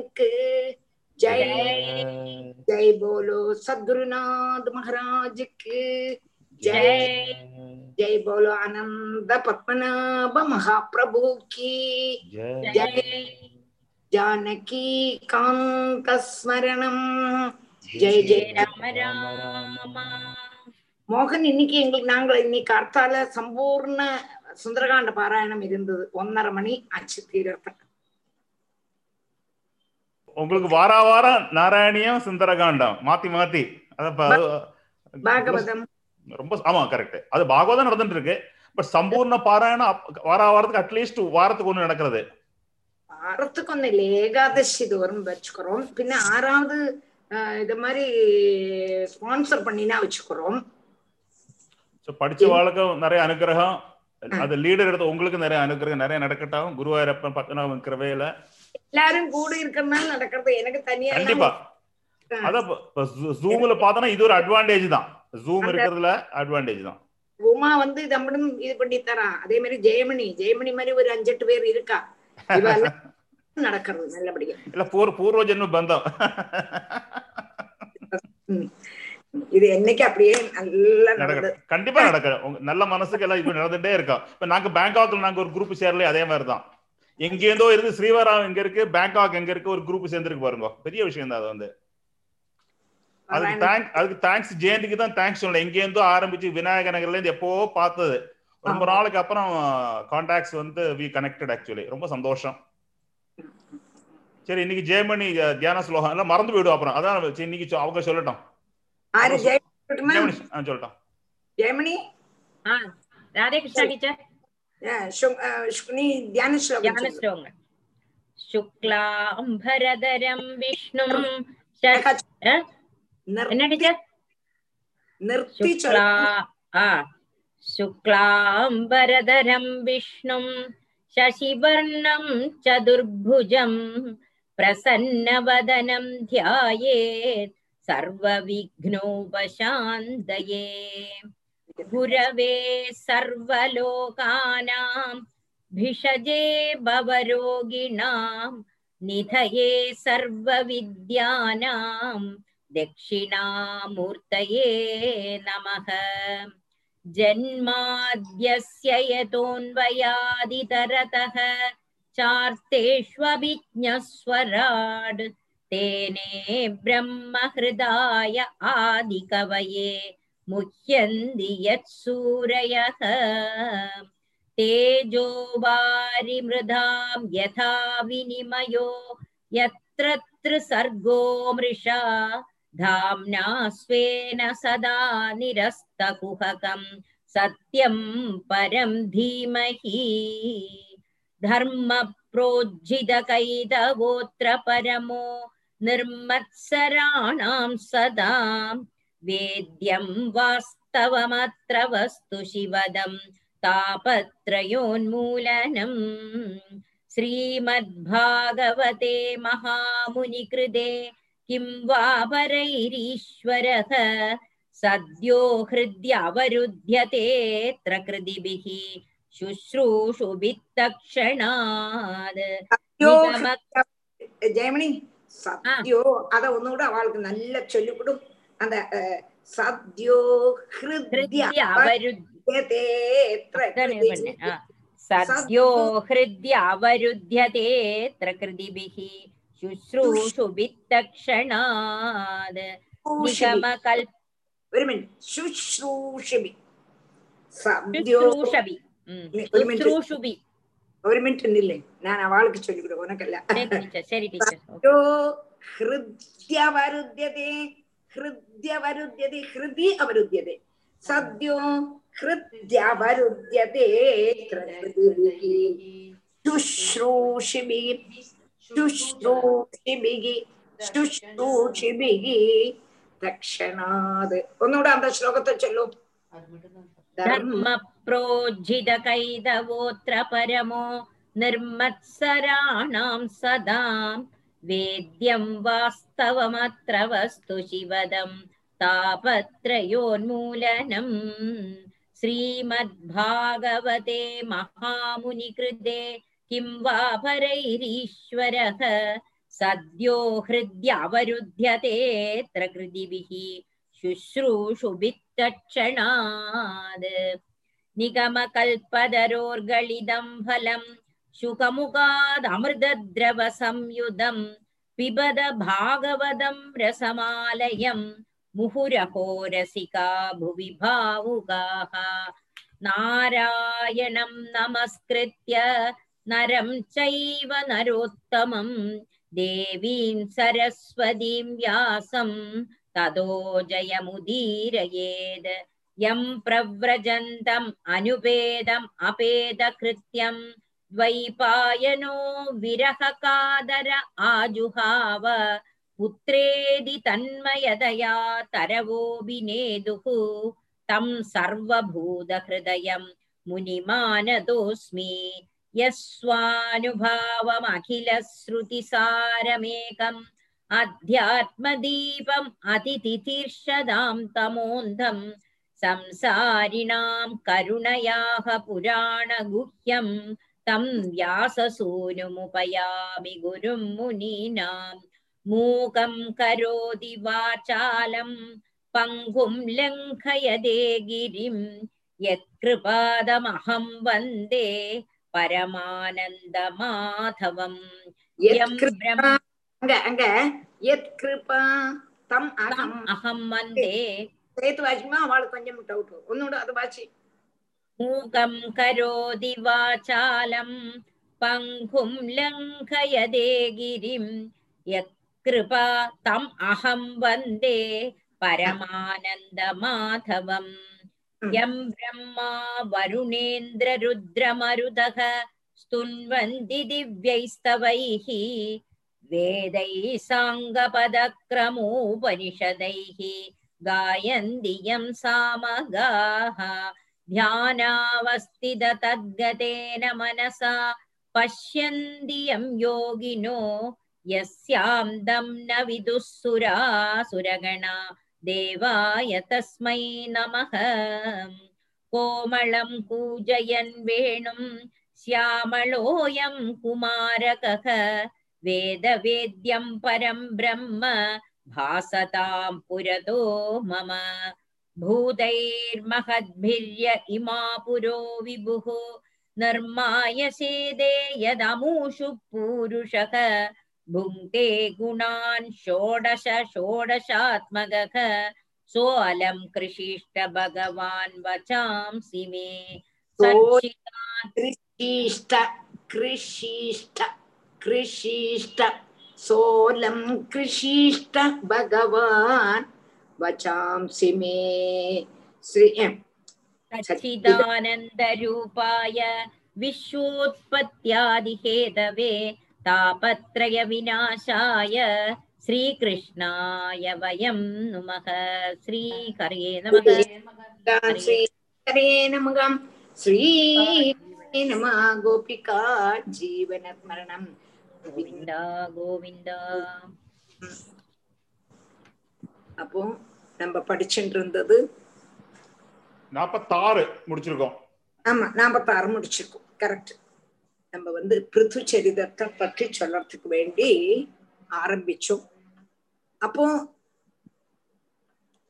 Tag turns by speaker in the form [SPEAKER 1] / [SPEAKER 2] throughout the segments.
[SPEAKER 1] க்கு ஜெய் ஜெய். போலோ சத்குருநாத் மகாராஜுக்கு. ஜெய். ஜெய். போலோ ஆனந்த பத்மநாப மகாபிரபு கி ஜெய். ஜானகி காந்த ஸ்மரணம் ஜெய் ஜெய் ராம
[SPEAKER 2] ராம
[SPEAKER 1] மோகன் இன்னைக்கு எங்களுக்கு நாங்க இன்னைக்கு அர்த்தால சம்பூர்ண சுந்தரகாண்ட பாராயணம் இருந்தது. ஒன்னரை மணி ஆச்சு தீரத்த
[SPEAKER 3] உங்களுக்கு வாரா வாரம் நாராயணியம் சுந்தரகாண்டம். மாத்தி மாத்தி. அத ப-
[SPEAKER 1] பாகவதம்.
[SPEAKER 3] ரொம்ப ஆமா கரெக்ட் அது பாகவதம் நடந்துட்டு இருக்கு பட் சம்பூர்ண பாராயணம் வாரா வாரத்துக்கு அட்லீஸ்ட் வாரத்துக்கு ஒண்ணு நடக்கிறது.
[SPEAKER 1] வாரத்துக்கு ஒண்ணு இல்ல. ஏகாதசி தோறும் வச்சுக்கிறோம். பின்ன ஆறாவது இது மாதிரி ஸ்பான்சர் பண்ணினா வச்சுக்கிறோம்.
[SPEAKER 3] படிச்ச வாழ்க்கும் நிறைய அனுகிரகம் அது லீடர் எடுத்த உங்களுக்கு நிறைய அனுகிரகம் நிறைய நடக்கட்டும். குருவாயூரப்பன் பத்மநாபன் கிருபையில
[SPEAKER 1] எல்லாரும் கூட இருக்கிறதுனால நடக்கிறது எனக்கு தனியா
[SPEAKER 3] கண்டிப்பா. அதான் ஜூம்ல பார்த்தோன்னா இது ஒரு அட்வான்டேஜ் தான். ஜூம் இருக்கிறதுல அட்வான்டேஜ் தான்.
[SPEAKER 1] உமா வந்து நம்மளும் இது பண்ணி தரா அதே மாதிரி ஜெயமணி. ஜெயமணி மாதிரி ஒரு அஞ்செட்டு பேர் இருக்கா? நடக்கிறது நல்லபடியா.
[SPEAKER 3] இல்ல பூர் பூர்வ ஜென்ம பந்தம்.
[SPEAKER 1] இது என்னைக்கு அப்படியே நல்லா
[SPEAKER 3] நடக்கும் கண்டிப்பா நடக்கும் உங்க நல்ல மனசுக்கு எல்லாம் இது நடந்துட்டே இருக்கோம் இப்ப நாங்க பேங்காக்ல நாங்க ஒரு குரூப் சேரல அதே மாதிரி தான் எங்கேருந்தோ இருந்து ஸ்ரீவராம் எங்க இருக்கு பேங்காக் எங்க இருக்கு ஒரு குரூப் சேர்ந்துருக்கு பாருங்க. பெரிய விஷயம் தான் அது வந்து. அதுக்கு தேங்க் அதுக்கு தேங்க்ஸ் ஜெயந்திக்கு தான் தேங்க்ஸ் சொல்லணும். எங்கேருந்தோ ஆரம்பிச்சு விநாயக நகர்ல இருந்து எப்போ பார்த்தது. ரொம்ப. நாளுக்கு அப்புறம் கான்டாக்ட்ஸ் வந்து வி கனெக்டட் ஆக்சுவலி ரொம்ப சந்தோஷம். சரி இன்னைக்கு ஜெயமணி தியான ஸ்லோகம் எல்லாம் மறந்து போயிடும் அப்புறம். அதான் இன்னைக்கு அவங்க சொல்லட்டும். சொல்லட்டும்?
[SPEAKER 1] ஜெயமணி
[SPEAKER 2] ஆ ராதே கிருஷ்ணா டீச்சர் ध्यानश्लोकम् शुक्लाम्भरधरं विष्णुं शुक्ला शुक्लाम्बरधरं विष्णुं शशिवर्णं चतुर्भुजं प्रसन्नवदनं ध्यायेत् सर्वविघ्नोपशान्तये गुरवे सर्वलोकानां भिषजे भवरोगिणां निधये सर्वविद्यानां दक्षिणामूर्तये नमः। जन्माद्यस्य यतोऽन्वयादितरतः चार्तेष्वभिज्ञस्वराड् तेने ब्रह्महृदाय आदिकवये। मुह्यन्ति यत्सूरयः तेजो वारिमृधां यथा विनिमयो यत्र त्रिसर्गो मृषा। धाम्ना स्वेन सदा निरस्तकुहकं, सत्यं परं धीमहि। धर्मप्रोज्झितकैतवोऽत्र परमो निर्मत्सराणां सदा वेद्यं वास्तवमत्र वस्तु शिवदं तापत्रयोन्मूलनम् श्रीमद्भागवते महामुनिकृते किं वा परैरीश्वरः सद्यो हृद्यवरुध्यतेऽत्र कृतिभिः ശുശ്രൂഷുഭിത്തക്ഷണാത്
[SPEAKER 1] ജയമണി സത്യോ അത ഒന്നുകൂടെ അവൾക്ക് നല്ല ചൊല്ലിക്കൊടും அந்த சத்யோ
[SPEAKER 2] सद्यो हृद्य अवरुध्यतेऽत्र कृदिभिः शुश्रूषु
[SPEAKER 1] वित्तक्षणाद् निगमकल्प शुश्रूषभि शुश्रूषभि
[SPEAKER 2] शुश्रूषुभि
[SPEAKER 1] ஒரு
[SPEAKER 2] மினிட்
[SPEAKER 1] நில்லு நான் அவளுக்கு சொல்லிக் கொடு உனக்கு இல்ல
[SPEAKER 2] சரி டீச்சர் ஹிருத்ய
[SPEAKER 1] வருத்தியதே ഹൃദ്യവരുദ്ധ്യതേ ഹൃദി അവരുദ്ധ്യത. സദ്യോ ഹൃദ്യവരുദ്ധ്യതേ ശ്ലോകത്തെ ചൊല്ലൂ.
[SPEAKER 2] പരമോ നിർമത്സരാണാം സദാം. वेद्यं वास्तवमत्र वस्तु शिवदं तापत्रयोन्मूलनम् श्रीमद्भागवते महामुनिकृते किं वा परैरीश्वरः सद्यो हृद्यावरुध्यतेऽत्र कृतिभिः शुश्रूषुभित्तक्षणाद् निगमकल्पदरोर्गलिदं फलं शुकमुखादमृतद्रवसंयुधम् पिबद भागवतं रसमालयं मुहुरहो रसिका भुवि भावुकाः नारायणं नमस्कृत्य नरं चैव नरोत्तमं देवीं सरस्वतीं व्यासं ततो जयमुदीरयेद् यं प्रव्रजन्तम् अनुपेदम् अपेदकृत्यं द्वैपायनो विरहकादर आजुहाव पुत्रेदि तन्मयदया तरवोऽभिनेदुः तं सर्वभूतहृदयं मुनिमानतोऽस्मि यस्वानुभावमखिलश्रुतिसारमेकम् अध्यात्मदीपम् अतिथितीर्षदां तमोन्धम् संसारिणां करुणयाः पुराणगुह्यं तं व्याससूनुमुपयामि गुरुं मुनीनां मूकं करोति वाचालं पङ्गुं लङ्घयदे गिरिं यत्कृपादमहं वन्दे परमानन्दमाधवम् यं
[SPEAKER 1] யத்
[SPEAKER 2] ब्रह्म
[SPEAKER 1] கிருபா அங்க அங்க யத் கிருபா தம் அகம்
[SPEAKER 2] अहं वन्दे
[SPEAKER 1] சேர்த்து வாசிமா அவளுக்கு கொஞ்சம் டவுட் ஒன்னோட அது வாசி
[SPEAKER 2] मूकं करोति वाचालं पङ्गुं लङ्घयदे गिरिं यत्कृपा तम् अहं वन्दे परमानन्दमाधवम्
[SPEAKER 1] Hmm.
[SPEAKER 2] यं ब्रह्मा वरुणेन्द्ररुद्रमरुदः स्तुन्वन्ति दिव्यैस्तवैः वेदैः साङ्गपदक्रमोपनिषदैः गायन्ति यं सामगाः ध्यानावस्थिततद्गतेन मनसा पश्यन्ति यं योगिनो यस्यां दं न विदुः सुरासुरगणा देवाय तस्मै नमः कोमलं कूजयन् वेणुं श्यामलोऽयं कुमारकः वेदवेद्यं परं ब्रह्म भासतां पुरतो मम भूतैर्महद्भिर्य इमा पुरो विभुः निर्मायसे यदमूषु पूरुषः भुङ्क्ते गुणान् षोडश षोडशात्मकः सोऽलं कृषिष्ट भगवान् वचांसि मे
[SPEAKER 1] कृषिष्ट
[SPEAKER 2] कृषिष्ट
[SPEAKER 1] कृषिष्ट सोऽलं कृषिष्ट भगवान् கிருஷீஷ்ட பகவான் வச்சாம்சி மே ஸ்ரீ
[SPEAKER 2] सच्चिदानन्दरूपाय विश्वोत्पत्त्यादिहेतवे तापत्रयविनाशाय श्रीकृष्णाय वयं नुमः श्रीहरे नमः
[SPEAKER 1] ஸ்ரீ ஹரே நமகம் ஸ்ரீ நம கோபிகா ஜீவன ஸ்மரணம்
[SPEAKER 2] गोविन्द गोविन्द
[SPEAKER 1] அப்போ நம்ம படிச்சுட்டு இருந்தது
[SPEAKER 3] நாற்பத்தாறு முடிச்சிருக்கோம்.
[SPEAKER 1] ஆமா நாற்பத்தாறு முடிச்சிருக்கோம். கரெக்ட் நம்ம வந்து பிருத்து சரிதத்தை பற்றி சொல்லறதுக்கு வேண்டி ஆரம்பிச்சோம். அப்போ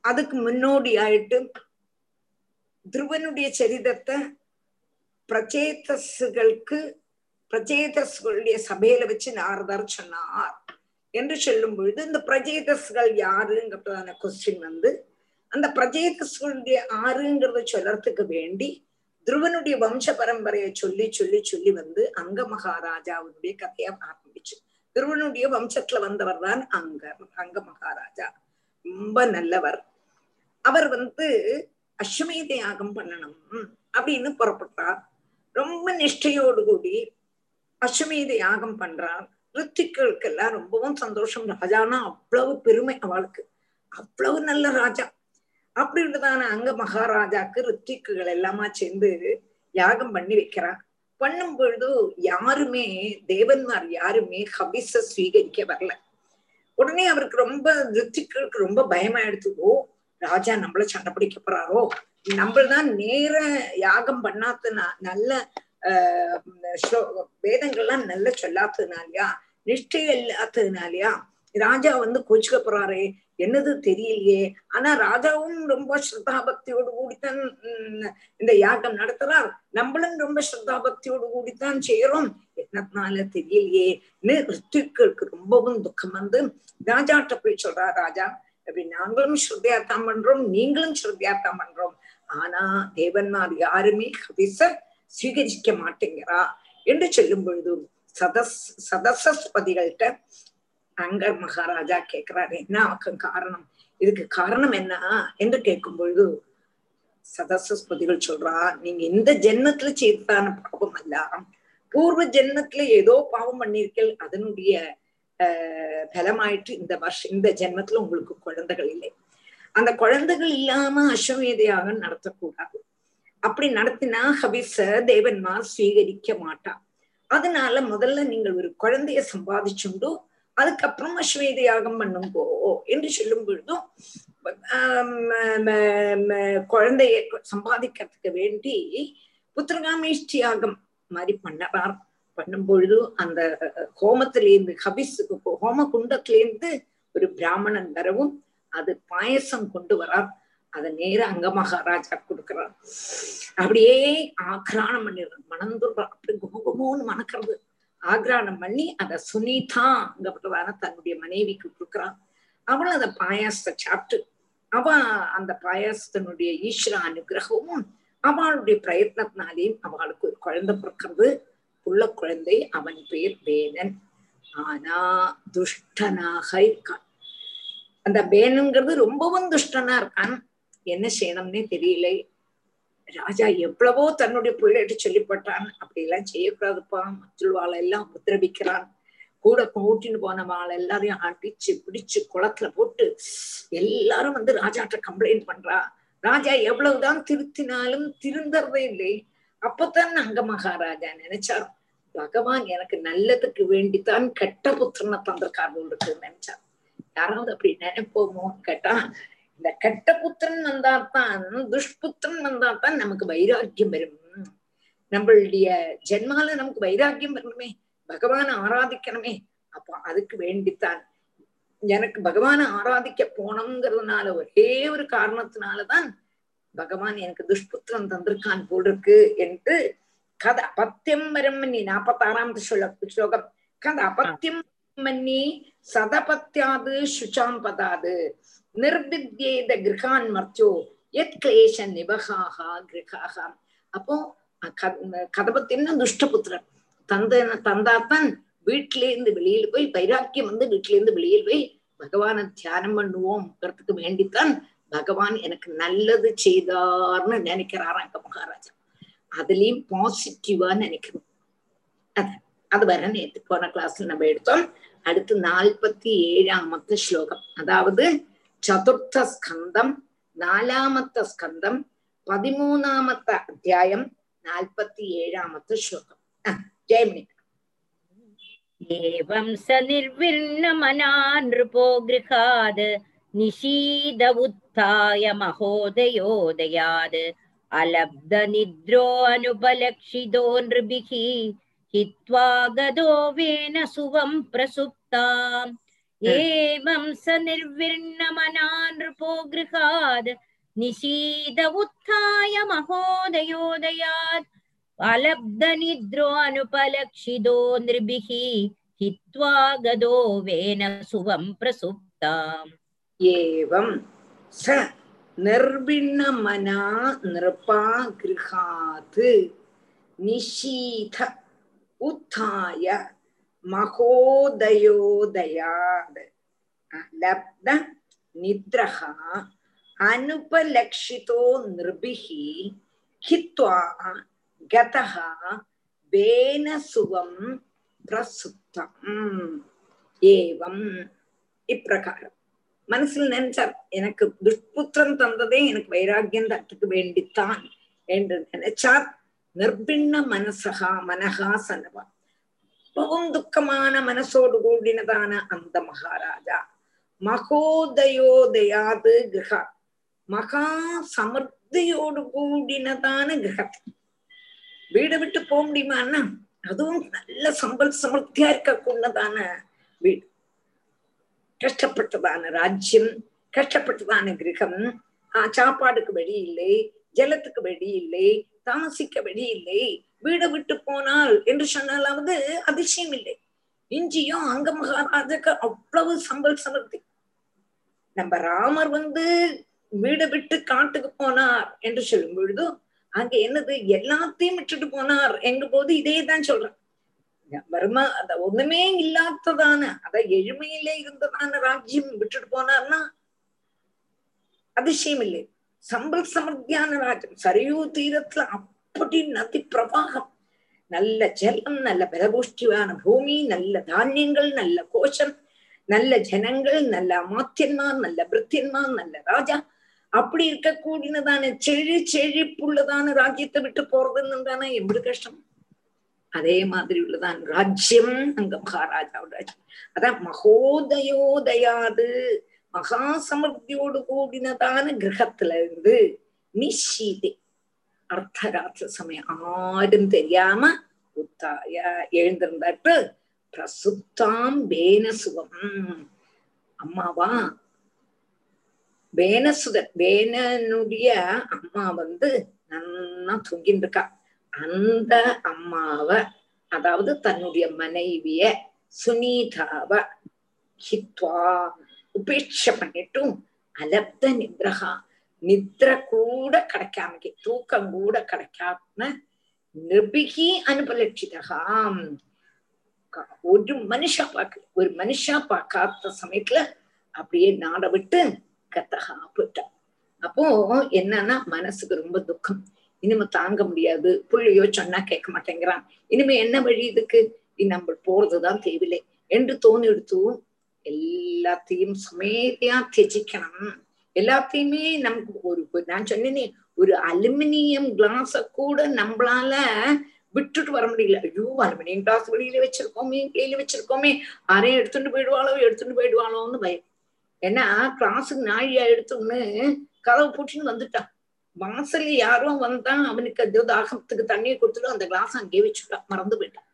[SPEAKER 1] அதுக்கு முன்னோடி ஆயிட்டு துருவனுடைய சரிதத்தை பிரச்சேதஸ்களுக்கு பிரச்சேதஸ்களுடைய சபையில வச்சு நாரதர் சொன்னார். என்று சொல்லும் பொழுது இந்த பிரஜேதஸ்கள் யாருங்கிறதான கொஸ்டின் வந்து அந்த பிரஜேதஸ்களுடைய ஆறுங்கிறத சொல்லறதுக்கு வேண்டி துருவனுடைய வம்ச பரம்பரையை சொல்லி சொல்லி சொல்லி வந்து அங்க மகாராஜாவுடைய கதையை ஆரம்பிச்சு. துருவனுடைய வம்சத்துல வந்தவர் தான் அங்க அங்க மகாராஜா. ரொம்ப நல்லவர். அவர் வந்து அஸ்வமேத யாகம் பண்ணணும் அப்படின்னு புறப்பட்டார். ரொம்ப நிஷ்டையோடு கூடி அஸ்வமேத யாகம் பண்றார். ரித்திகளுக்கெல்லாம் ரொம்பவும் சந்தோஷம். ராஜானா அவ்வளவு பெருமை அவளுக்கு. அவ்வளவு நல்ல ராஜா. அப்படின்றதான அங்க மகாராஜாக்கு ரித்திக்குகள் எல்லாமா சேர்ந்து யாகம் பண்ணி வைக்கிறான் பண்ணும் பொழுது யாருமே தேவன்மார் யாருமே ஹபிச ஸ்வீகரிக்க வரல. உடனே அவருக்கு ரொம்ப ரித்திகளுக்கு ரொம்ப பயமாயிடுத்து ஓ ராஜா நம்மள சண்டை பிடிக்க போறாரோ? நம்மள்தான் நேர யாகம் பண்ணாதனா நல்ல ஆஹ் வேதங்கள்லாம் நல்ல சொல்லாததுனாலயா? நிஷ்டை இல்லாததுனாலயா ராஜா வந்து கோச்சுக்க போறாரே என்னது தெரியலையே. ஆனா ராஜாவும் ரொம்ப ஸ்ரத்தா பக்தியோடு கூடித்தான் இந்த யாகம் நடத்துறார். நம்மளும் ரொம்ப ஸ்ரத்தா பக்தியோடு கூடித்தான் செய்யறோம் என்னத்தினால தெரியலையே. ரித்விக்களுக்கு ரொம்பவும் துக்கம் வந்து ராஜாட்ட போய் சொல்றா ராஜா அப்படி நாங்களும் ஸ்ரத்தையாத்தான் பண்றோம் நீங்களும் ஸ்ரத்தையாத்தான் பண்றோம். ஆனா தேவன்மார் யாருமே ஹதிச ஸ்வீகரிக்க மாட்டேங்கிறா என்று சொல்லும் பொழுது சதஸ் சதசஸ்பதிகள்கிட்ட அங்கர் மகாராஜா கேட்கிறாரு என்ன ஆக்கும் காரணம்? இதுக்கு காரணம் என்ன? என்று கேட்கும் பொழுது சதசஸ்பதிகள் சொல்றா நீங்க இந்த ஜென்மத்துல செய்தான பாவம் அல்ல. பூர்வ ஜென்மத்துல ஏதோ பாவம் பண்ணிருக்கீள் அதனுடைய ஆஹ் பலமாயிட்டு இந்த வருஷம் இந்த ஜென்மத்துல உங்களுக்கு குழந்தைகள் இல்லை. அந்த குழந்தைகள் இல்லாம அஸ்வமேதையாக நடத்தக்கூடாது. அப்படி நடத்தினா ஹபிச தேவன்மார் ஸ்வீகரிக்க மாட்டான் அதனால முதல்ல நீங்கள் ஒரு குழந்தைய சம்பாதிச்சுண்டு அதுக்கப்புறம் அஸ்வமேத யாகம் பண்ணுங்கோ என்று சொல்லும் பொழுதும் குழந்தைய சம்பாதிக்கிறதுக்கு வேண்டி புத்திரகாமேஷ்டி யாகம் மாதிரி பண்ணவார். பண்ணும் பொழுது அந்த ஹோமத்திலேருந்து ஹபிஸுக்கு ஹோம குண்டத்திலேருந்து ஒரு பிராமணன் வரவும் அது பாயசம் கொண்டு வரார். அதை நேர அங்க மகாராஜா கொடுக்கிறார். அப்படியே ஆக்ரானம் பண்ணிடுறார். மணந்துடுறார். அப்படி கோகமோன்னு மணக்கிறது. ஆக்ரானம் பண்ணி அதை சுனிதா அங்கப்பட்டதான தன்னுடைய மனைவிக்கு கொடுக்குறான் அவள் அந்த பாயாசத்தை சாப்பிட்டு அவ அந்த பாயாசத்தினுடைய ஈஸ்வர அனுகிரகமும் அவளுடைய பிரயத்னத்தினாலேயும் அவளுக்கு ஒரு குழந்தை பிறக்கிறது. உள்ள குழந்தை அவன் பேர் வேணன். ஆனா துஷ்டனாக இருக்கான். அந்த பேனுங்கிறது ரொம்பவும் துஷ்டனா இருக்கான். என்ன செய்யணும்னே தெரியல. ராஜா எவ்வளவோ தன்னுடைய பிள்ளைகிட்ட சொல்லிப்பட்டான். அப்படி எல்லாம் செய்யக்கூடாதுப்பா. மற்றவாளை எல்லாம் உத்தரவிக்கிறான். கூட கூட்டின்னு போனவாள் எல்லாரையும் அடிச்சு பிடிச்சு குளத்துல போட்டு எல்லாரும் வந்து ராஜாட்ட கம்ப்ளைண்ட் பண்றா. ராஜா எவ்வளவுதான் திருத்தினாலும் திருந்தறதே இல்லை. அப்பதான் அங்க மகாராஜா நினைச்சார் பகவான் எனக்கு நல்லதுக்கு வேண்டித்தான் கெட்ட புத்திரனை தந்திருக்காரு நினைச்சார். யாராவது அப்படி நினைப்போமோ கேட்டா இந்த கெட்ட புத்திரன் வந்தாத்தான் துஷ்புத்திரன் வந்தாத்தான் நமக்கு வைராக்கியம் வரும். நம்மளுடைய ஜென்மால நமக்கு வைராக்கியம் வரணுமே. பகவான ஆராதிக்கணுமே. அப்போ அதுக்கு வேண்டித்தான். எனக்கு பகவான ஆராதிக்க போனோங்கிறதுனால ஒரே ஒரு காரணத்தினாலதான் பகவான் எனக்கு துஷ்புத்திரன் தந்திருக்கான் போல் இருக்கு என்று கத அபத்தியம் வரம் மன்னி நாப்பத்தாறாம் சொல்ல ஸ்லோகம். கத அபத்தியம் மன்னி சதபத்தியாது சுச்சாம்பதாது. நிர்பித்யேத கிரகான் மர்த்தியோ எத் கிளேஷ நிபகாகா கிரகாகா அப்போ கதபத்தின்னா துஷ்டபுத்திரன். தந்த தந்தாத்தான் வீட்டில இருந்து வெளியில போய் வைராக்கியம் வந்து வீட்டில இருந்து வெளியில் போய் பகவான தியானம் பண்ணுவோம்ங்கிறதுக்கு வேண்டித்தான் பகவான் எனக்கு நல்லது செய்தார்னு நினைக்கிறாராம் அங்க மகாராஜா. அதுலயும் பாசிட்டிவா நினைக்கணும். அது அது வர நேற்று போன கிளாஸ்ல நம்ம எடுத்தோம். அடுத்து நாற்பத்தி ஏழாமத்து ஸ்லோகம். அதாவது ചതുർത്ഥ സ്കന്ധം നാലാമത്തെ സ്കന്ധം പതിമൂന്നാമത്തെ അധ്യായം നാൽപ്പത്തി ഏഴാമത്തെ ശ്ലോകം ജയമണി
[SPEAKER 2] एवं स निर्विर्णमना नृपो गृहाद् निषीद उत्थाय महोदयोदयाद् अलब्धनिद्रो अनुपलक्षितो नृभिः हित्वा गदो वेन सुवं प्रसुप्ताम् एवं स निर्विर्णमना नृपो गृहाद् निशीद उत्थाय महोदयोदयात् अलब्धनिद्रोऽनुपलक्षिदो नृभिः हित्वा गदो वेन सुवं प्रसुप्ताम्
[SPEAKER 1] एवं स निर्विण्णमना नृपा गृहात् निशीथ उत्थाय மகோதயோதயாத் லப்த நித்ரஹா அனுபலக்ஷிதோ நிருபிஹி ஹித்வா கதஹா வேனசுவம் பிரசுத்தம் ஏவம் இப்பிரகாரம் மனசில் நினைச்சார் எனக்கு துஷ்புத்திரம் தந்ததே எனக்கு வைராக்கியம் தட்டுக்கு வேண்டித்தான் என்று நினைச்சார் நிர்பிண்ண மனசகா மனகா சனவா மிகவும் துக்கமான மனசோடு கூடினதான அந்த மகாராஜா. மகோதயோதயாது கிரகா. மகா சமர்த்தியோடு கூடினதான கிரகத்தை வீடு விட்டு போக முடியுமான்னா அதுவும் நல்ல சம்பல் சமர்த்தியா இருக்கக்கூடதான வீடு. கஷ்டப்பட்டதான ராஜ்யம் கஷ்டப்பட்டதான கிரகம். சாப்பாடுக்கு வழி இல்லை ஜலத்துக்கு வழி இல்லை தாமசிக்க வழி இல்லை. வீடை விட்டு போனால் என்று சொன்னாலாவது அதிசயம் இல்லை. இஞ்சியும் அங்க மகாராஜாக்கு அவ்வளவு சம்பல் சமர்த்தி. நம்ம ராமர் வந்து வீடை விட்டு காட்டுக்கு போனார் என்று சொல்லும் பொழுது அங்க என்னது எல்லாத்தையும் விட்டுட்டு போனார் எங்க போது இதே தான் சொல்றேன் வருமா அத ஒண்ணுமே இல்லாததான அத எழுமையிலே இருந்ததான ராஜ்யம் விட்டுட்டு போனார்னா அதிசயம் இல்லை. சம்பல் சமர்த்தியான ராஜ்யம் சரியூ தீரத்துல அப்படி நதி பிரவாகம். நல்ல ஜலம் நல்ல பலபூஷ்டியான பூமி நல்ல தானியங்கள் நல்ல கோஷம் நல்ல ஜனங்கள் நல்ல அமாத்தியன்மார் நல்ல பிரித்தியன்மார் நல்ல ராஜா. அப்படி இருக்கக்கூடியதான செழி செழிப்புள்ளதான ராஜ்யத்தை விட்டு போறதுன்னு தானே எப்படி கஷ்டம். அதே மாதிரி உள்ளதான் ராஜ்யம் அங்க மகாராஜாவோட ராஜ்யம். அதான் மகோதயோதயாது மகா சமர்த்தியோடு கூடினதான கிரகத்துல இருந்து நிஷீதே. அர்த்தராத்திர சமயம் ஆரும் தெரியாம உத்தாய எழுந்திருந்தாட்டு பிரசுத்தாம் வேனசுவம் அம்மாவா வேனசுதர் வேனனுடைய அம்மா வந்து நன்னா தூங்கிட்டு இருக்கா அந்த அம்மாவ அதாவது தன்னுடைய மனைவிய சுனீதாவ ஹித்வா உபேட்ச பண்ணிட்டும் அலப்த நித்ரஹா நித்ர கூட கிடைக்காம தூக்கம் கூட கிடைக்காம நிர்பிகி அனுபலட்சிதகாம் ஒரு மனுஷா பார்க்க ஒரு மனுஷா பார்க்காத சமயத்துல அப்படியே நாட விட்டு கத்தகா போயிட்டான் அப்போ என்னன்னா மனசுக்கு ரொம்ப துக்கம் இனிமே தாங்க முடியாது புள்ளையோ சொன்னா கேட்க மாட்டேங்கிறான் இனிமே என்ன வழி இதுக்கு நம்ம போறதுதான் தேவையில்லை என்று தோணி எடுத்து எல்லாத்தையும் சுமேதியா தியஜிக்கணும் எல்லாத்தையுமே நமக்கு ஒரு நான் சொன்னேனே ஒரு அலுமினியம் கிளாஸ கூட நம்மளால விட்டுட்டு வர முடியல. ஐயோ அலுமினியம் கிளாஸ் வெளியில வச்சிருக்கோமே வெளியில வச்சிருக்கோமே. யாரையும் எடுத்துட்டு போயிடுவாளோ எடுத்துட்டு போயிடுவாளோன்னு பயம். ஏன்னா கிளாஸுக்கு நாழியா எடுத்தோன்னு கதவு பூட்டின்னு வந்துட்டான் வாசல்ல யாரும் வந்தா அவனுக்கு அது தாகத்துக்கு தண்ணியை கொடுத்துட்டு அந்த கிளாஸ் அங்கேயே வச்சுட்டான் மறந்து போயிட்டான்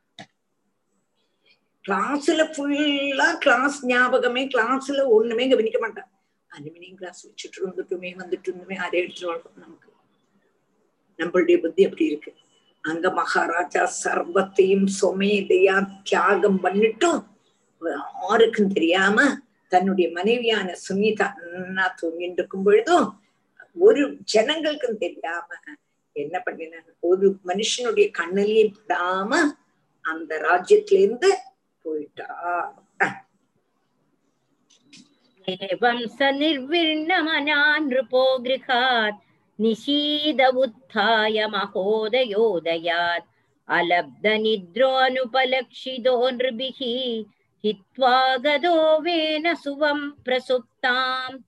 [SPEAKER 1] கிளாஸ்ல ஃபுல்லா கிளாஸ் ஞாபகமே கிளாஸ்ல ஒண்ணுமே கவனிக்க மாட்டான் அலுமினியம் கிளாஸ் வச்சுட்டு இருந்துட்டுமே வந்துட்டு இருந்துமே அதை நமக்கு நம்மளுடைய புத்தி அப்படி இருக்கு அங்க மகாராஜா சர்வத்தையும் சொமேதையா தியாகம் பண்ணிட்டும் யாருக்கும் தெரியாம தன்னுடைய மனைவியான சுனிதா அண்ணா தூங்கிட்டு இருக்கும் பொழுதும் ஒரு ஜனங்களுக்கும் தெரியாம என்ன பண்ணினாங்க ஒரு மனுஷனுடைய கண்ணிலையும் படாம அந்த ராஜ்யத்துல இருந்து போயிட்டா
[SPEAKER 2] एवं स निर्विण्णमना नृपो गृहात् निशीद उत्थाय महोदयोदयात् अलब्धनिद्रोऽनुपलक्षितो नृभिः हित्वा गदो वेन सुवं प्रसुप्ताम्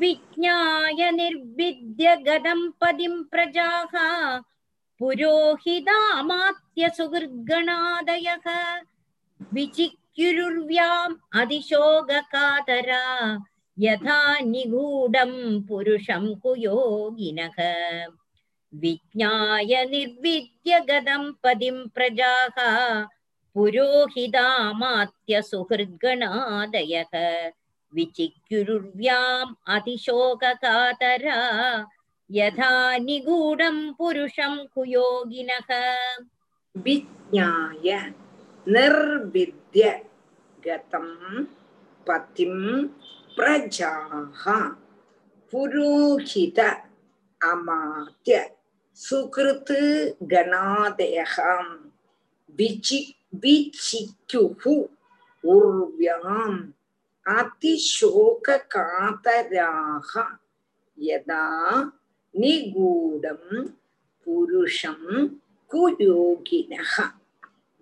[SPEAKER 2] विज्ञाय निर्विद्य गदं पदिं प्रजाः पुरोहितामात्य सुहृद्गणादयः विचिक्युरुर्व्याम् अधिशोगकातरा यथा निगूढं पुरुषं कुयोगिनः विज्ञाय निर्विद्य गदं पदिं प्रजाः पुरोहितामात्य सुहृद्गणादयः विचिक्युरुर्व्याम् अतिशोककातरा यथा निगूढं पुरुषं कुयोगिनः
[SPEAKER 1] विज्ञाय निर्विद्य கதம் பதிம் பிரஜாக புரோஹித அமாத்திய சுகிருத்து கணாதயகாம் விஜி விச்சிக்குஹு உர்வியாம் அதிசோககாதராக யதா நிகூடம் புருஷம் குயோகினக.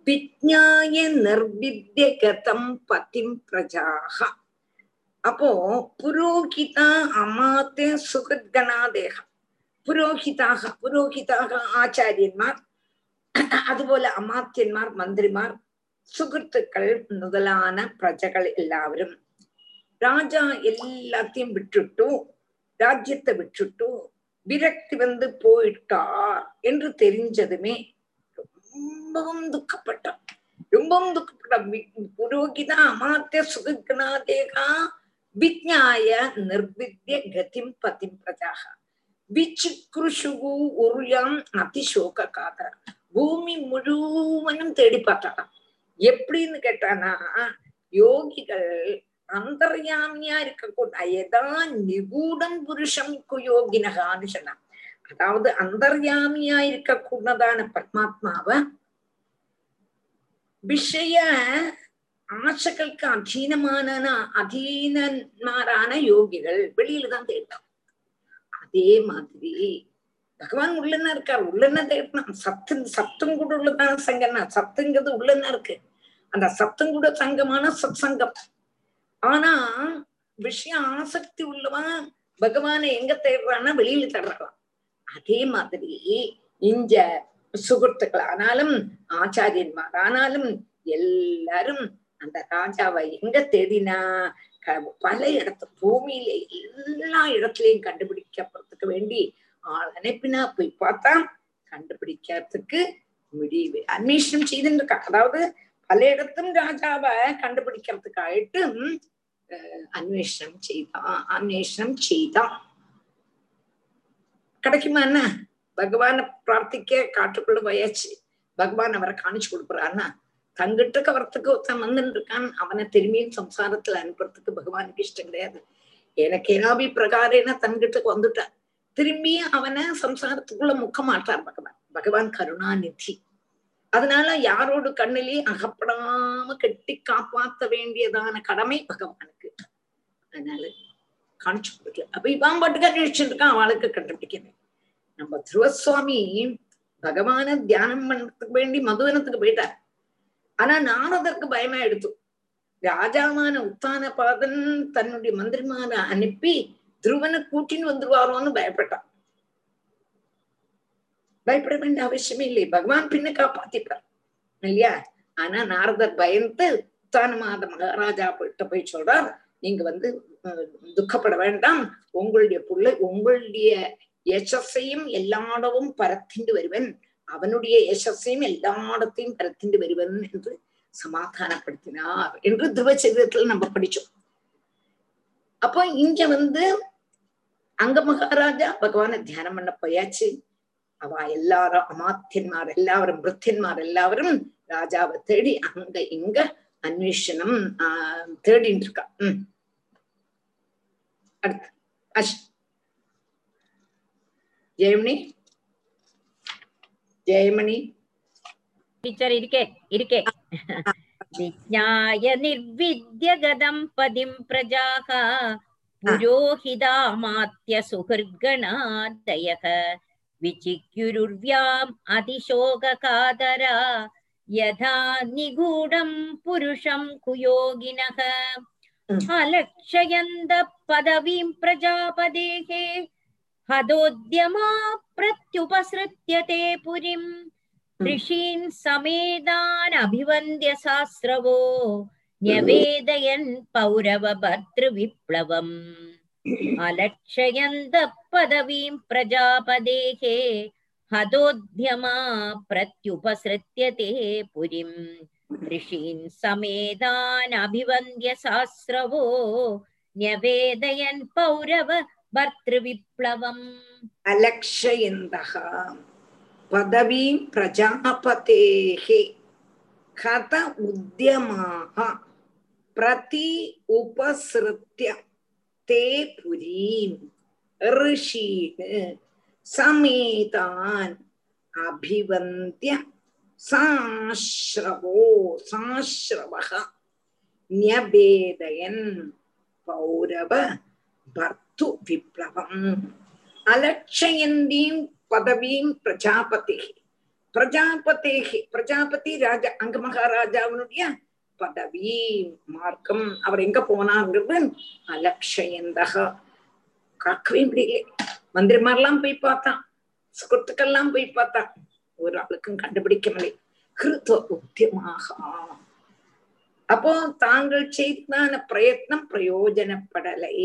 [SPEAKER 1] விஜ்ஞாய நிர்வித்ய கதம் பதிம் பிரஜாக அப்போ புரோகிதா அமாத்தே சுகத்கணாதேக புரோகிதாக புரோகிதாக ஆச்சாரியன்மார் അതുപോലെ അമാത്യന്മാർ മന്ത്രിമാർ സുഹൃത്തുക്കൾ മുതലാന പ്രജകൾ എല്ലാവരും ராஜா எல்லாத்தையும் விட்டுட்டு ராஜ்யத்தை விட்டுட்டு விரக்தி வந்து போயிட்டார் என்று தெரிஞ்சதுமே ரொம்பவும் துக்கப்பட்டான் ரொம்பவும் துக்கப்பட்டான் புரோகிதா அமாத்திய சுகக்னாதேகா விஜ்ஞாய நிர்வித்திய கதிம் பதிம் பிரஜாக. விச்சுக்ருஷுகு உருயாம் அதிசோக காதர. பூமி முழுவனும் தேடி பார்த்தாராம் எப்படின்னு கேட்டானா யோகிகள் அந்தர்யாமியா இருக்கக்கூட எதா நிகூடம் புருஷம் குயோகினகான்னு சொன்னான் அதாவது அந்தர்யாமியா இருக்கக்கூடதான பரமாத்மாவ விஷய ஆசைகளுக்கு அதீனமான அதீனமாரான யோகிகள் வெளியில தான் தேடலாம் அதே மாதிரி பகவான் உள்ளன்னா இருக்கார்? உள்ளன்னா தேடணும்? சத்து சத்தும் கூட உள்ளதான சங்கம்னா சத்துங்கிறது உள்ளன்னா இருக்கு? அந்த சத்தம் கூட சங்கமான சத் சங்கம் ஆனா விஷய ஆசக்தி உள்ளவன் பகவானை எங்க தேடுறான்னா வெளியில தேடுறான். அதே மாதிரி இஞ்ச சுகத்துக்கள் ஆனாலும் ஆச்சாரியன்மார் ஆனாலும் எல்லாரும் அந்த ராஜாவை எங்க தேடினா? பல இடத்து பூமியில எல்லா இடத்துலயும் கண்டுபிடிக்கப்படுறதுக்கு வேண்டி ஆள் அனுப்பினா போய் பார்த்தா கண்டுபிடிக்கிறதுக்கு முடிவு. அன்வேஷனம் செய்துட்டு இருக்கா அதாவது பல இடத்தும் ராஜாவை கண்டுபிடிக்கிறதுக்காயிட்டும் அஹ், அன்வேஷனம் செய்தான் அன்வேஷனம் செய்தான். கிடைக்குமா என்ன பகவான பிரார்த்திக்க காட்டுக்குள்ள போயாச்சு. பகவான் அவரை காணிச்சு கொடுக்குறாருன்னா தங்கிட்டுக்கு கவரத்துக்கு ஒருத்தன் வந்துட்டு இருக்கான். அவனை திரும்பியும் சம்சாரத்துல அனுப்புறதுக்கு பகவானுக்கு இஷ்டம் கிடையாது. எனக்கு ஏனாபி பிரகாரேன தன்கிட்டக்கு வந்துட்டான் திரும்பியும் அவனை சம்சாரத்துக்குள்ள முக்க மாட்டார் பகவான். பகவான் கருணாநிதி. அதனால யாரோட கண்ணிலேயே அகப்படாம கட்டி காப்பாத்த வேண்டியதான கடமை பகவானுக்கு. அதனால காணிச்சு கொடுக்கல. அப்ப இவான் பாட்டுக்கா நினைச்சிருக்கான் இருக்கான். அவளுக்கு கண்டுபிடிக்கிறேன் நம்ம துருவசுவாமி பகவான தியானம் பண்றதுக்கு வேண்டி மதுவனத்துக்கு போயிட்டார். ஆனா நாரதற்கு பயமா எடுத்து ராஜாவான உத்தான பாதன் தன்னுடைய மந்திரிமான அனுப்பி துருவனை கூட்டின்னு வந்துருவாரோன்னு பயப்பட்டான். பயப்பட வேண்டிய அவசியமே இல்லை. பகவான் பின்ன காப்பாத்திட்டார் இல்லையா? ஆனா நாரதர் பயந்து உத்தானமாத மகாராஜா கிட்ட போய் சொல்றார் நீங்க வந்து துக்கப்பட வேண்டாம். உங்களுடைய புள்ளை உங்களுடைய யசஸையும் எல்லாடவும் பரத்திண்டு வருவன். அவனுடைய யசஸையும் எல்லாடத்தையும் பரத்திண்டு வருவன் என்று சமாதானப்படுத்தினார் என்று துருவ சரித்திரத்துல நம்ம படிச்சோம். அப்போ இங்க வந்து அங்க மகாராஜா பகவான தியானம் பண்ண போயாச்சு. அவ எல்லாரும் அமாத்தியன்மார் எல்லாரும் பிருத்தியன்மார் எல்லாரும் ராஜாவை தேடி அங்க இங்க அன்வேஷனம் ஆஹ் தேடிட்டு இருக்கா உம் அடுத்து அஷ் ജയമണി ജയമണി
[SPEAKER 2] ടീച്ചർ ഇരിക്കേ ഇരിക്കേ വിജ്ഞായ നിർവിദ്യഗതം പതിം പ്രജാഹ പുരോഹിതാമാത്യ സുഹൃദ്ഗണാദയ വിചിക്യുരുർവ്യാം അതിശോകാതരാ യഥാ നിഗൂഢം പുരുഷം കുയോഗിനഃ അലക്ഷയന്ത പദവീം പ്രജാപദേഹേ हदोद्यमा प्रत्युपसृत्य ते पुरीम् ऋषीन् समेदानभिवन्द्य सास्रवो न्यवेदयन् पौरवभर्तृविप्लवम् अलक्षयन्तः पदवीं प्रजापदेः हतोद्यमा प्रत्युपसृत्य ते पुरीम् ऋषीन् समेदानभिवन्द्य सास्रवो न्यवेदयन् पौरव भर्तृविप्लवम्
[SPEAKER 1] अलक्षयन्तः पदवीं प्रजापतेः कथ उद्यमाः प्रति उपसृत्य ते पुरीम् ऋषीः समेतान् अभिवन्त्य साश्रवो साश्रवः न्यभेदयन् पौरव भर्त து விப்ளவம் அலட்சயந்தீம் பதவியும் பிரஜாபதி பிரஜாபதே பிரஜாபதி ராஜா அங்க மகாராஜாவினுடைய பதவி மார்க்கம் அவர் எங்க போனாங்கிறது அலட்சயந்தக காக்கவே முடியல மந்திரிமாரெல்லாம் போய் பார்த்தான் சுகத்துக்கெல்லாம் போய் பார்த்தான் ஒரு ஆளுக்கும் கண்டுபிடிக்கவில்லை ஹிருத உத்தியமாக அப்போ தாங்கள் செய்தான பிரயத்னம் பிரயோஜனப்படலை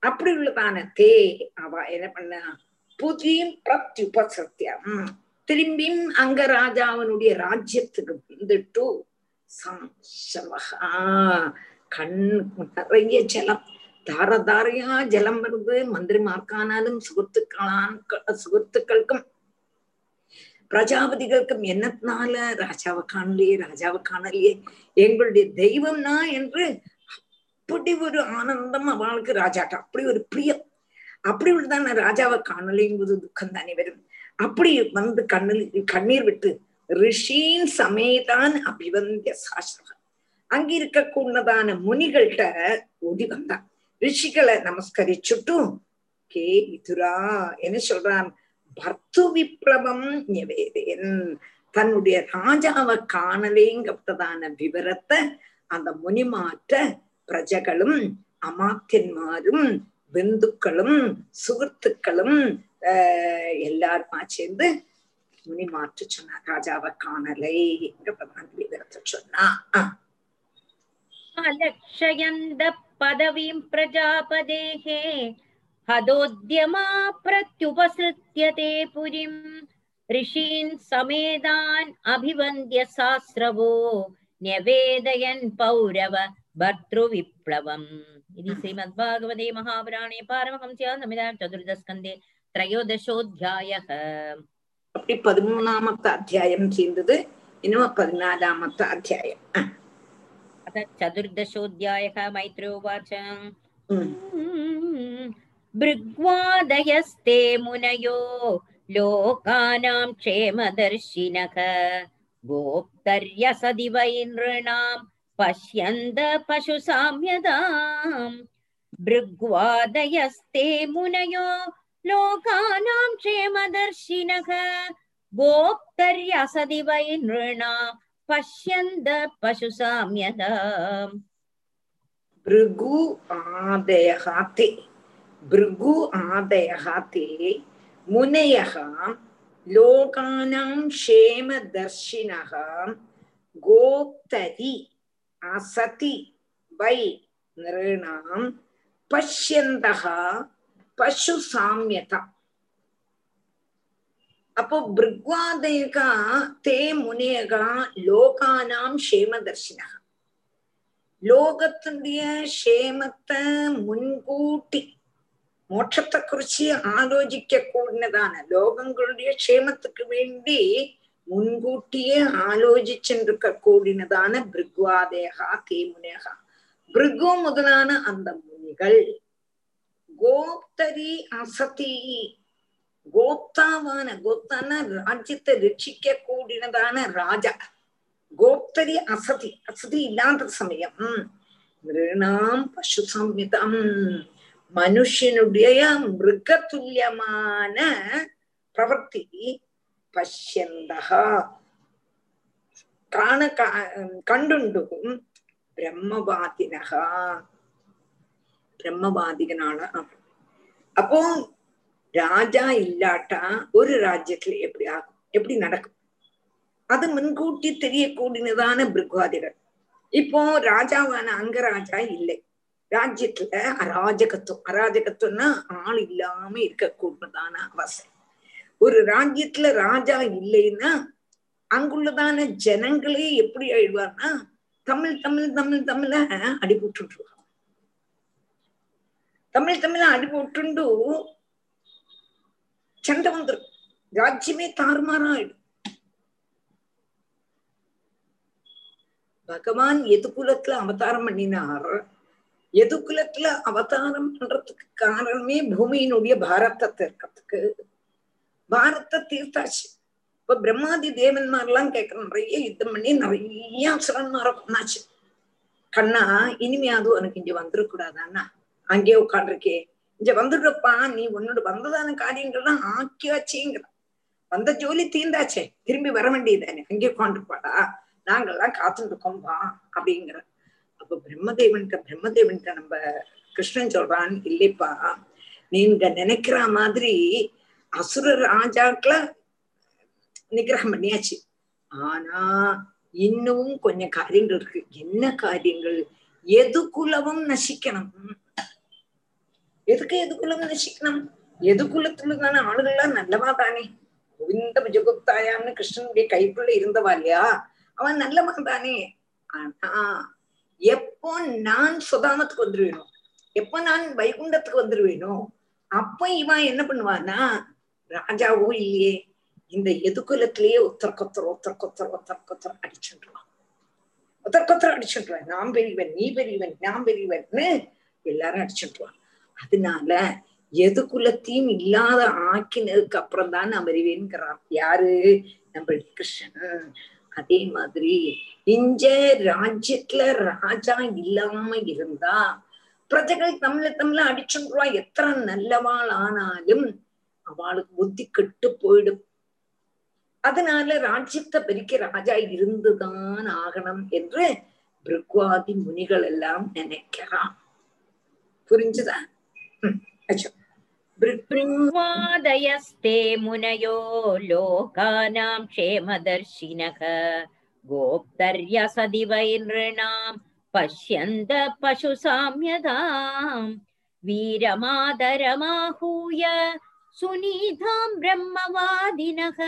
[SPEAKER 1] அப்படி உள்ளதான தே அவ என்ன பண்ண? புதியும் பிரத்யுபசத்தியம். திரும்பியும் அங்க ராஜாவனுடைய ராஜ்யத்துக்கு வந்துட்டு கண் நிறைய ஜலம். தார தாரையா ஜலம் வருது. மந்திரிமார்க்கானாலும் சுகத்துக்களான் சுகத்துக்களுக்கும். பிரஜாபதிகளுக்கும் என்னத்தினால? ராஜாவை காணலையே ராஜாவை காணலையே. எங்களுடைய தெய்வம்னா என்று அப்படி ஒரு ஆனந்தம் அவளுக்கு ராஜாட்ட. அப்படி ஒரு பிரியம். அப்படி உள்ளதான ராஜாவை காணலைங்கும்போது துக்கம் தானே வரும். அப்படி வந்து கண்ணில் கண்ணீர் விட்டு ரிஷின் சமேதான் அபிவந்திய சாஸ்திரம் அங்க இருக்கக்கூடதான முனிகள்கிட்ட ஓடி வந்தான். ரிஷிகளை நமஸ்கரிச்சுட்டும் கே விதுரா என்ன சொல்றான். பர்த்து விப்ளவம் நிவேதேன் தன்னுடைய ராஜாவை காணலேங்கப்பட்டதான விவரத்தை அந்த முனிமாற்ற പ്രജകളും അമാത്യന്മാരും ബന്ധുക്കളും സുഹൃത്തുക്കളും எல்லாருமா சேர்ந்து முனி மாற்று சொன்னா ராஜாவை காணலை எங்க பிரதான் விவரத்தை சொன்னா
[SPEAKER 2] அலக்ஷயந்த பதவீம் பிரஜாபதேகே ஹதோத்யமா பிரத்யுபசிருத்தியதே புரிம். ரிஷீன் சமேதான் அபிவந்திய சாஸ்ரவோ நியவேதயன் பௌரவ भर्तृविप्लवम् इति श्रीमद्भागवते महापुराणे पारमहंस्यामिदां चतुर्दस्कन्दे त्रयोदशोऽध्यायः
[SPEAKER 1] அப்படி பதிமூணாமத்த அத்தியாயம் சேர்ந்தது இன்னும் பதினாலாமத்த அத்தியாயம்
[SPEAKER 2] அத சதுர்தசோத்தியாயக மைத்ரே உவாச்ச भृग्वादयस्ते मुनयो लोकानां क्षेमदर्शिनः गोप्तर्यसदि वै नृणाम् पश्यन्द पशुसाम्यताम् भृग्वादयस्ते मुनयो लोकानां क्षेमदर्शिनः गोप्तर्यसदि वै नृणां पश्यन्द पशुसाम्यताम्
[SPEAKER 1] भृगु आदयः ते भृगु आदयः ते मुनयः लोकानां क्षेमदर्शिनः गोप्तरि அசதி வை நிறணாம் பஷ்யந்தகா பசு சாமியதா அப்போ பிருக்வாதயகா தே முனேகா லோகானாம் சேமதர்ஷினா லோகத்துடைய சேமத்தை முன்கூட்டி மோட்சத்தை குறிச்சு ஆலோசிக்க கூடினதான லோகங்களுடைய க்ஷேமத்துக்கு வேண்டி முன்கூட்டியே ஆலோசிச்சுருக்க கூடினதான பிருக்வாதேகா தே முனியகா பிருகு முதலான அந்த முனிகள் கோப்தரி அசதி கோப்தாவான கோப்தான ராஜ்யத்தை ரட்சிக்க கூடினதான ராஜா. கோப்தரி அசதி அசதி இல்லாத சமயம். நிருணாம் பசு சம்மிதம் மனுஷனுடைய மிருகத்துல்யமான பிரவர்த்தி பஷ்யந்தகா காண கண்டுண்டும் பிரம்மவாதினகா பிரம்மவாதிகனால அப்போ ராஜா இல்லாட்டா ஒரு ராஜ்யத்துல எப்படி ஆகும் எப்படி நடக்கும் அது முன்கூட்டி தெரியக்கூடியதான பிருகுவாதிகள் இப்போ ராஜாவான அங்கராஜா இல்லை ராஜ்யத்துல அராஜகத்துவம் அராஜகத்துவம்னா ஆள் இல்லாம இருக்கக்கூடியதான அவசியம் ஒரு ராஜ்யத்துல ராஜா இல்லைன்னா அங்குள்ளதான ஜனங்களே எப்படி ஆயிடுவார்னா தமிழ் தமிழ் தமிழ் தமிழ அடிபட்டுருவாங்க. தமிழ் தமிழ அடிபட்டுண்டு சண்டை வந்துடும் ராஜ்யமே தாறுமாறாயிடும் பகவான் எது குலத்துல அவதாரம் பண்ணினார் எது குலத்துல அவதாரம் பண்றதுக்கு காரணமே பூமியினுடைய பாரதத்தை இருக்கிறதுக்கு. பாரத தீர்த்தாச்சு இப்ப பிரம்மாதி தேவன்மாரெல்லாம் கேட்கற நிறைய யுத்தம் பண்ணி நிறைய அசுரன்மாரை கொண்டாச்சு கண்ணா இனிமையாவது உனக்கு இங்க வந்துடக்கூடாதான்னா அங்கேயே உட்காண்டிருக்கே இங்க வந்துடுறப்பா நீ உன்னோட வந்ததான காரியங்கள்லாம் ஆக்கியாச்சேங்கிற. வந்த ஜோலி தீர்ந்தாச்சே. திரும்பி வர வேண்டியதானே அங்கே உட்காந்துருப்பாடா நாங்கள்லாம் காத்துட்டு இருக்கோம்பா அப்படிங்கிற. அப்ப பிரம்மதேவன்கிட்ட பிரம்மதேவன்கிட்ட நம்ம கிருஷ்ணன் சொல்றான் இல்லைப்பா நீங்க நினைக்கிற மாதிரி அசுர ராஜாக்களை நிகிரகம் பண்ணியாச்சு. ஆனா இன்னும் கொஞ்சம் காரியங்கள் இருக்கு. என்ன காரியங்கள்? எது குலவும் நசிக்கணும். எதுக்கு எது குலம் நசிக்கணும்? எது குலத்துல தானே ஆளுகள்லாம் நல்லவா தானே? கோவிந்த பஜகுப்தாயான்னு கிருஷ்ணனுடைய கைக்குள்ள இருந்தவா இல்லையா? அவன் நல்லவா தானே. ஆனா எப்போ நான் சுதாமத்துக்கு வந்துருவேனோ? எப்போ நான் வைகுண்டத்துக்கு வந்துருவேனோ? அப்ப இவன் என்ன பண்ணுவான்னா ராஜாவோ இல்லையே இந்த எதுகுலத்திலேயே ஒத்தர் கொத்தர் ஒத்தர் கொத்தர் ஒத்தர் கொத்தர் அடிச்சுடுவான் ஒத்தர் கொத்தர் அடிச்சுடுவான் நான் பெரியவன் நீ பெரியவன் நான் பெரியவன்னு எல்லாரும் அடிச்சுடுவான் அதனால எது குலத்தையும் இல்லாத ஆக்கினதுக்கு அப்புறம் தான் நான் வருவேன்கிறார் யாரு? நம்ம கிருஷ்ணன். அதே மாதிரி இஞ்ச ராஜ்யத்துல ராஜா இல்லாம இருந்தா பிரஜைகள் தமிழ தமிழ அடிச்சுடுவா எத்தனை நல்லவாள் ஆனாலும் அவளுக்கு புத்தி கெட்டு போயிடும். அதனால ராஜ்யத்தை பெருக்கி ராஜா இருந்துதான் ஆகணும் என்று பிருக்வாதி முனிகள் எல்லாம் நினைக்கிறான் புரிஞ்சுதா? அச்சோ.
[SPEAKER 2] பிருக்வாதயஸ்தே முனையோ லோகானாம் க்ஷேமதர்ஷினக. கோப்தர்ய சதிவைர்ணாம் பஷ்யந்த பசு सुनीतां ब्रह्मवादिनः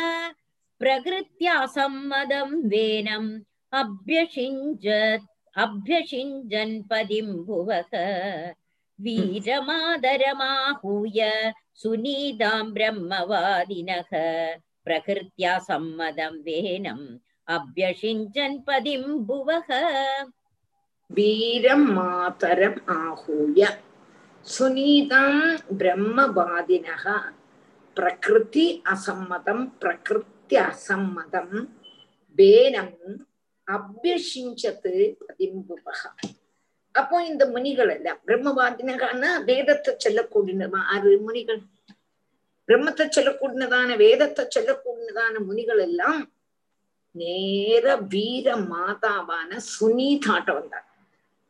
[SPEAKER 2] प्रकृत्या सम्मदं वेनम् अभ्यषिञ्जत् अभ्यषिञ्जन् पदिं भुवः वीरमादरमाहूय सुनीतां ब्रह्मवादिनः प्रकृत्या सम्मदं वेनम् अभ्यषिञ्जन् पदिं भुवः
[SPEAKER 1] வீரம் மாதரம் ஆகூய சுனீதாம் பிரம்மவாதினக பிரகிருதி அசம்மதம் பிரகிருத்தி அசம்மதம் வேனம் அபியசிஞ்சது பதிம்புபக. அப்போ இந்த முனிகள் எல்லாம் பிரம்மவாதினகான வேதத்தை சொல்லக்கூடியது ஆறு முனிகள். பிரம்மத்தை சொல்லக்கூடியதான வேதத்தை சொல்லக்கூடியதான முனிகள் எல்லாம் நேர வீர மாதாவான சுனீதாட்ட வந்தார்.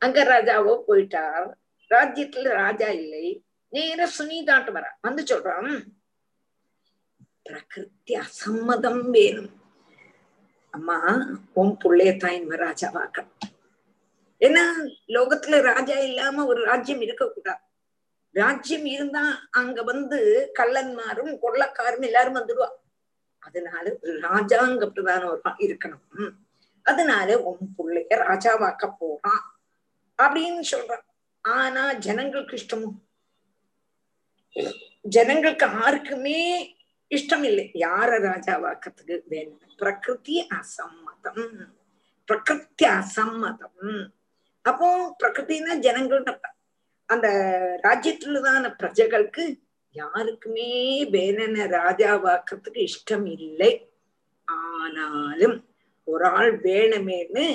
[SPEAKER 1] அங்க ராஜாவோ போயிட்டார். ராஜ்யத்துல ராஜா இல்லை. நேர சுனீதாட்ட வர வந்து சொல்றான் பிரகிருத்தி அசம்மதம் வேணும். அம்மா உன் புள்ளையத்தான் இனிமே ராஜாவாக்க ஏன்னா லோகத்துல ராஜா இல்லாம ஒரு ராஜ்யம் இருக்கக்கூடாது. ராஜ்யம் இருந்தா அங்க வந்து கள்ளன்மாரும் கொள்ளக்காரும் எல்லாரும் வந்துடுவா அதனால ஒரு ராஜாங்கப்பட்டுதான ஒரு இருக்கணும். அதனால உன் பிள்ளைய ராஜாவாக்க போறான் அப்படின்னு சொல்றான். ஆனா ஜனங்களுக்கு இஷ்டமோ? ஜனங்களுக்கு யாருக்குமே இஷ்டம் இல்லை யார ராஜாவாக்கத்துக்கு வேணும் பிரகிருதி அசம்மதம் பிரகிருதி அசம்மதம் அப்போ பிரகிருத்தினா ஜனங்கள்ட்ட அந்த ராஜ்யத்துலதான பிரஜைகளுக்கு யாருக்குமே வேணன ராஜாவாக்கிறதுக்கு இஷ்டம் இல்லை ஆனாலும் ஒரு ஆள் வேணுமேன்னு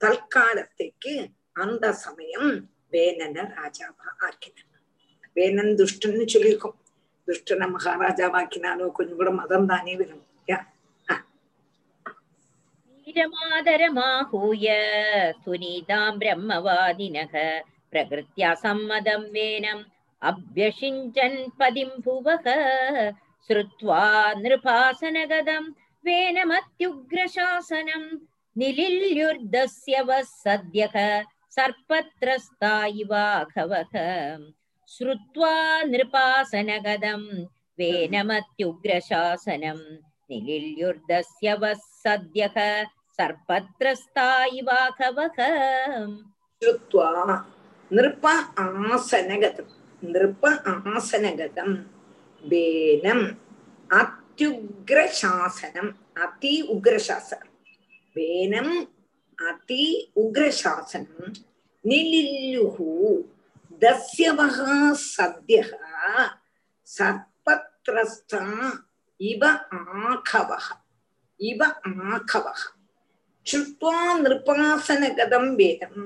[SPEAKER 1] தற்காலத்துக்கு அந்த சமயம் வேணன ராஜாவா ஆக்கினான் வேணன் துஷ்டன்னு சொல்லியிருக்கோம் துஷ்டனை மகாராஜாவாக்கினாலோ கொஞ்சம் கூட மதம் தானே வரும் ീരമാതരമാഹൂയ
[SPEAKER 2] സുനീതാം ബ്രഹ്മവാദിനഃ പ്രകൃത്യാ സമ്മതം വേനം അഭ്യഷിഞ്ചൻ പതിം ഭുവഃ ശ്രുത്വാ നൃപാസനഗതം വേനമത്യുഗ്രശാസനം നിലില്യുർദസ്യവ സദ്യഃ സർപ്പത്രസ്തായിവാഘവഃ श्रुत्वा नृपासनगदं वेनमत्युग्रशासनं निलिल्युर्दस्य वः सद्यः सर्पत्रस्ता इवाघवः
[SPEAKER 1] श्रुत्वा नृप आसनगतम् नृप आसनगतम् वेनम् अत्युग्रशासनम् अति उग्रशासनम् वेनम् अति उग्रशासनम् निलिल्युः தஸ்யவக சத்யக சர்பத்ரஸ்தா இவ ஆகவக இவ ஆகவக சுத்வா நிருபாசனகதம் வேதம்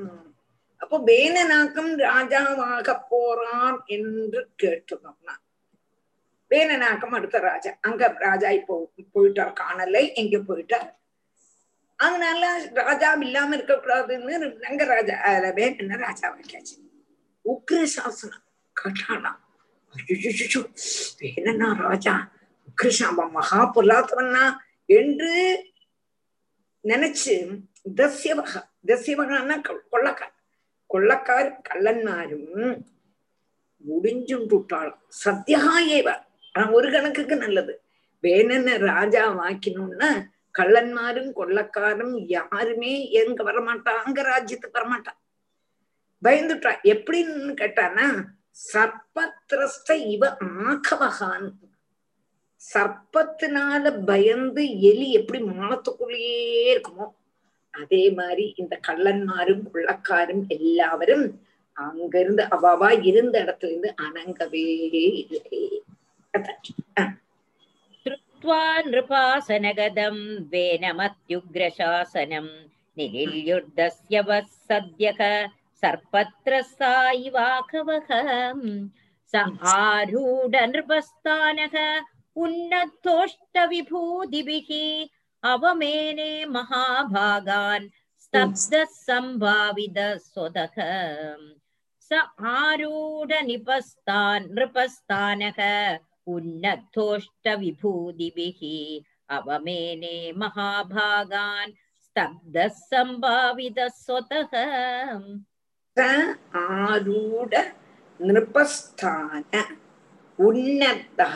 [SPEAKER 1] அப்போ வேணனாக்கம் ராஜாவாக போறான் என்று கேட்டுனோம்னா வேணனாக்கம் அடுத்த ராஜா அங்க ராஜா இப்போ போயிட்டார் காணலை எங்க போயிட்டார் அதனால ராஜா இல்லாம இருக்கக்கூடாதுன்னு ரங்க ராஜா வேணும்னு ராஜா வைக்காச்சு உக்ர சாசனம் கட்டானா ஐயோ ராஜா? உக்ரசாபம் மகா பொல்லாதவன்னா என்று நினைச்சு தசியவக தசியவகன்னா கொள்ளக்கார் கொள்ளக்கார் கள்ளன்மாரும் முடிஞ்சுண்டுட்டாள் சத்தியகா ஏவ ஆனா ஒரு கணக்குக்கு நல்லது. வேணனை ராஜாவாக்கணும்னா கள்ளன்மாரும் கொள்ளக்காரும் யாருமே எங்க வரமாட்டான் அங்க ராஜ்யத்துக்கு வரமாட்டான் பயந்துட்டா எப்படின்னு கேட்டானா சர்ப்பத்திரஸ்த இவ ஆகவகான் சர்ப்பத்தினால பயந்து எலி எப்படி மானத்துக்குள்ளேயே இருக்குமோ அதே மாதிரி இந்த கள்ளன்மாரும் கொள்ளக்காரும் எல்லாவரும் அங்க இருந்து அவாவா இருந்த இடத்துல இருந்து அணங்கவே இல்லை
[SPEAKER 2] श्रुत्वा नृपासनगदम् वेनमत्युग्रशासनम् निलिल्युर्दस्य वः सद्यः सर्पत्रस्ता इवाकवः स आरूढनृपस्थानः उन्नतोष्टविभूतिभिः अवमेने महाभागान् स्तब्धः सम्भावितः स्वतः स आरूढनिपस्तान् नृपस्थानः उन्नतोष्टविभूतिभिः अवमेने महाभागान् स्तब्धः सम्भावितः स्वतः
[SPEAKER 1] ஆரூட நிருபஸ்தான உன்னதா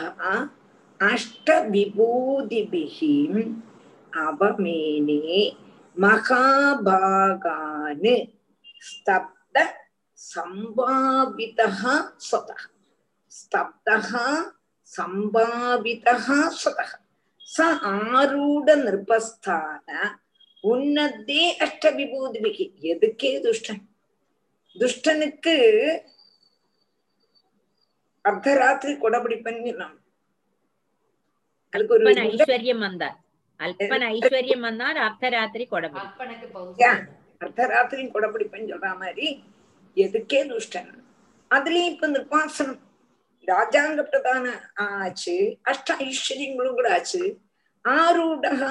[SPEAKER 1] அஷ்டவிபூதிபிகி அவமேனே மகாபாகான் ஸ்தப்த சம்பாவிதா ஸ்வதா ஸ்தப்தா சம்பாவிதா ஸ்வதா ச ஆரூட நிருபஸ்தான உன்னதே அஷ்டவிபூதிபிகி எதுக்கே துஷ்டன்? துஷ்டனுக்கு அர்த்தராத்திரி கொடபிடிப்பன்
[SPEAKER 2] அல்பன ஐஸ்வர்யம் வந்தார். அல்பன ஐஸ்வர்யம் வந்தால் அர்த்தராத்திரி
[SPEAKER 1] அர்த்தராத்திரி கொடபிடிப்பன் சொல்ற மாதிரி எதுக்கே துஷ்டன்? அதுலயும் இப்ப நிர்பாசனம் ராஜாங்க பிரதான ஆச்சு அஷ்ட ஐஸ்வர்யங்களும் கூட ஆச்சு. ஆரூடக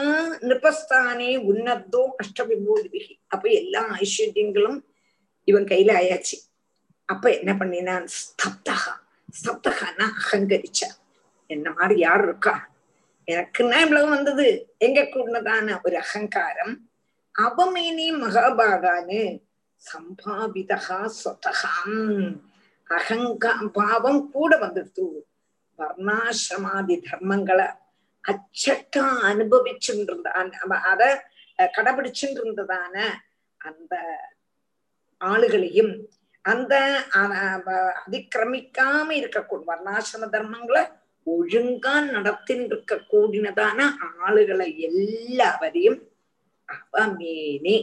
[SPEAKER 1] நிருபஸ்தானே உன்னதோ அஷ்ட விபூதிபிகி அப்ப எல்லா ஐஸ்வர்யங்களும் இவன் கையில ஆயாச்சு. அப்ப என்ன பண்ணினான் ஸ்தப்தகா ஸ்தப்தகான்னா அகங்கரிச்சா. என்ன மாதிரி யார் இருக்கா? எனக்குன்னா இவ்வளவு வந்தது. எங்க கூடதான ஒரு அகங்காரம். அவமேனே மகாபாகான்னு சம்பாவிதா சொத்தகாம் அகங்கா பாவம் கூட வந்துடுத்து வர்ணாசிரமாதி தர்மங்களை அச்சட்டா அனுபவிச்சுட்டு இருந்தான் அத கடைபிடிச்சுட்டு இருந்ததான அந்த ஆளுகளையும் அந்த அதிக்கிரமிக்காம இருக்கக்கூடிய வர்ணாசிரம தர்மங்களை ஒழுங்கா நடத்தின் இருக்க கூடினதான ஆளுகளை எல்லாவரையும் அவமேனே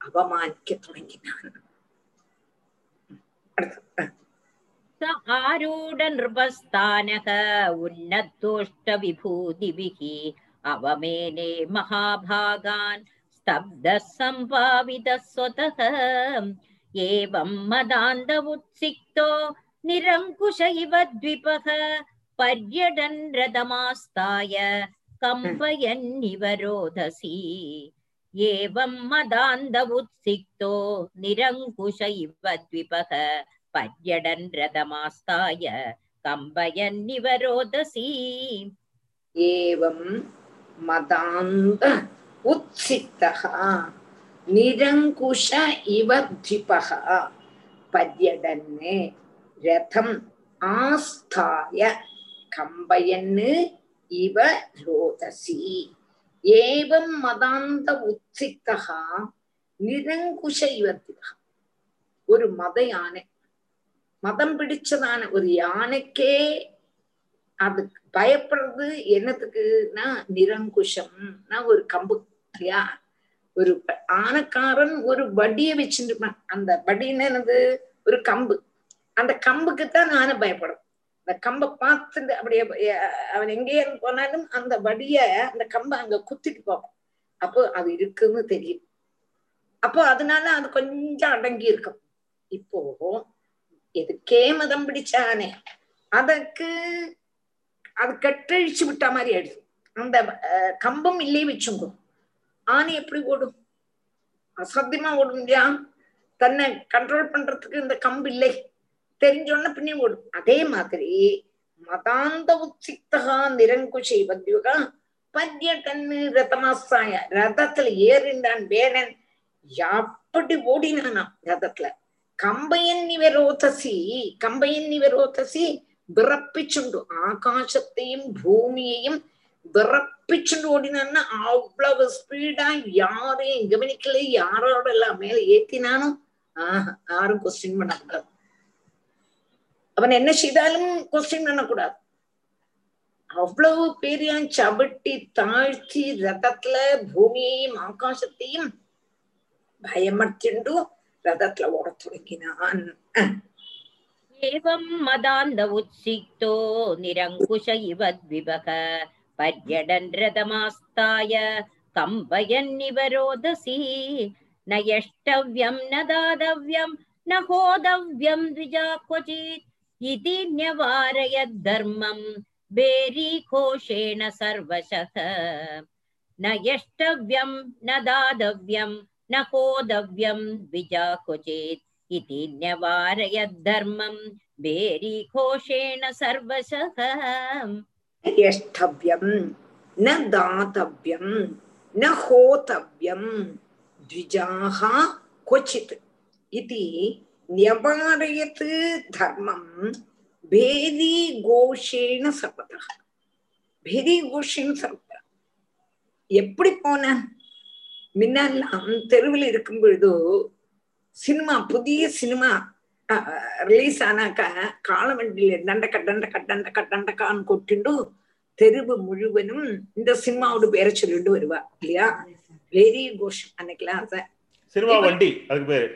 [SPEAKER 1] அவமானிக்க தொடங்கினான். ஆரூட
[SPEAKER 2] நிருபஸ்தானக உன்னத்தோஷ்ட விபூதிபிகி அவமேனே மகாபாகான் ஸ்தப்த சம்பாவித சொதகம் एवं मदान्त उत्सिक्तो निरङ्कुश इव द्विपः पर्यटन् रथमास्ताय कम्पयन्निव रोदसी एवं मदान्त उत्सिक्तो निरङ्कुश इव द्विपः पर्यटन् रथमास्ताय कम्पयन्निव रोदसी
[SPEAKER 1] एवं मदान्त उत्सिक्तः நிரங்குஷ இவ இவத்விபகா பத்யடன்னு ரதம் ஆஸ்தாய கம்பயன்னு இவ ரோதசி. ஏவம் மதாந்த உத்சித்தகா நிரங்குஷ இவ இவத்விபகா ஒரு மத யானை. மதம் பிடிச்சதான ஒரு யானைக்கே அது பயப்படுறது என்னத்துக்குன்னா நிரங்குஷம்னா ஒரு கம்பு இல்லையா? ஒரு ஆனக்காரன் ஒரு வடிய வச்சுருப்பான். அந்த வடின்னு என்னது? ஒரு கம்பு. அந்த கம்புக்குத்தான் ஆனை பயப்படும். அந்த கம்பை பார்த்துட்டு அப்படியே அவன் எங்கேயே போனாலும் அந்த வடிய அந்த கம்பை அங்க குத்திட்டு போவான் அப்போ அது இருக்குன்னு தெரியும். அப்போ அதனால அது கொஞ்சம் அடங்கி இருக்கும். இப்போ எதுக்கே மதம் பிடிச்சானே? அதற்கு அது கட்டழிச்சு விட்ட மாதிரி ஆயிடுது. அந்த அஹ், கம்பம் இல்லையே வச்சுங்கோ. ஆனை எப்படி ஓடும்? அசாத்தியமா ஓடும் இல்லையா? தன்னை கண்ட்ரோல் பண்றதுக்கு இந்த கம்பு இல்லை. தெரிஞ்சோன்ன பின்னே ஓடும். அதே மாதிரி மதாந்த உச்சித்தகா நிரங்குஷை பத்யுகா பத்யகன்னு ரதமாசாய. ரதத்துல ஏறின்றான் வேடன் எப்படி ஓடினானா ரதத்துல? கம்பையன் நிவரோதசி கம்பையன் நிவரோதசி விறப்பிச்சுண்டு ஆகாசத்தையும் பூமியையும் விறப்பிச்சுட்டு ஓடினான்னா அவ்வளவு ஸ்பீடா யாரையும் கவனிக்கல யாரோட எல்லாம் மேல ஏத்தினானோ ஆஹ் யாரும் கொஸ்டின் பண்ணக்கூடாது அவன் என்ன செய்தாலும் கொஸ்டின் பண்ணக்கூடாது அவ்வளவு பேரையும் சவிட்டி தாழ்த்தி ரதத்துல பூமியையும் ஆகாசத்தையும் பயமர்த்திண்டு ரதத்துல ஓட தொடங்கினான்
[SPEAKER 2] एवं मदान्ध उत्सिक्तो निरङ्कुश इव द्विभः पर्यडन् रथमास्ताय कम्पयन्निव रोदसी न यष्टव्यं न दातव्यं न होदव्यं द्विजा क्वचित् इति न्यवारयद्धर्मं बेरीघोषेण सर्वशः न यष्टव्यं न दातव्यं न होदव्यं द्विजा क्वचित् इति न्यवारयद्धर्मं बेरीघोषेण सर्वशः
[SPEAKER 1] यष्टव्यं न दातव्यं न होतव्यं द्विजाः क्वचित् इति न्यवारयत् धर्मं भेदीघोषेण सर्वतः भेदीघोषேன்னு சொல்ற எப்படி போன முன்னெல்லாம் தெருவில் இருக்கும் பொழுது சினிமா புதிய சினிமா ரிலீஸ் ஆனாக்க காலவண்டியில டண்டக்க டண்டக்க டண்டக்க டண்டக்கான்னு கொட்டிண்டு தெருவு முழுவதும் இந்த சினிமாவோட பேரை சொல்லிட்டு வருவா இல்லையா வெரி கோஷம் அன்னைக்கெல்லாம் அத
[SPEAKER 3] சினிமா வண்டி அதுக்கு பேரு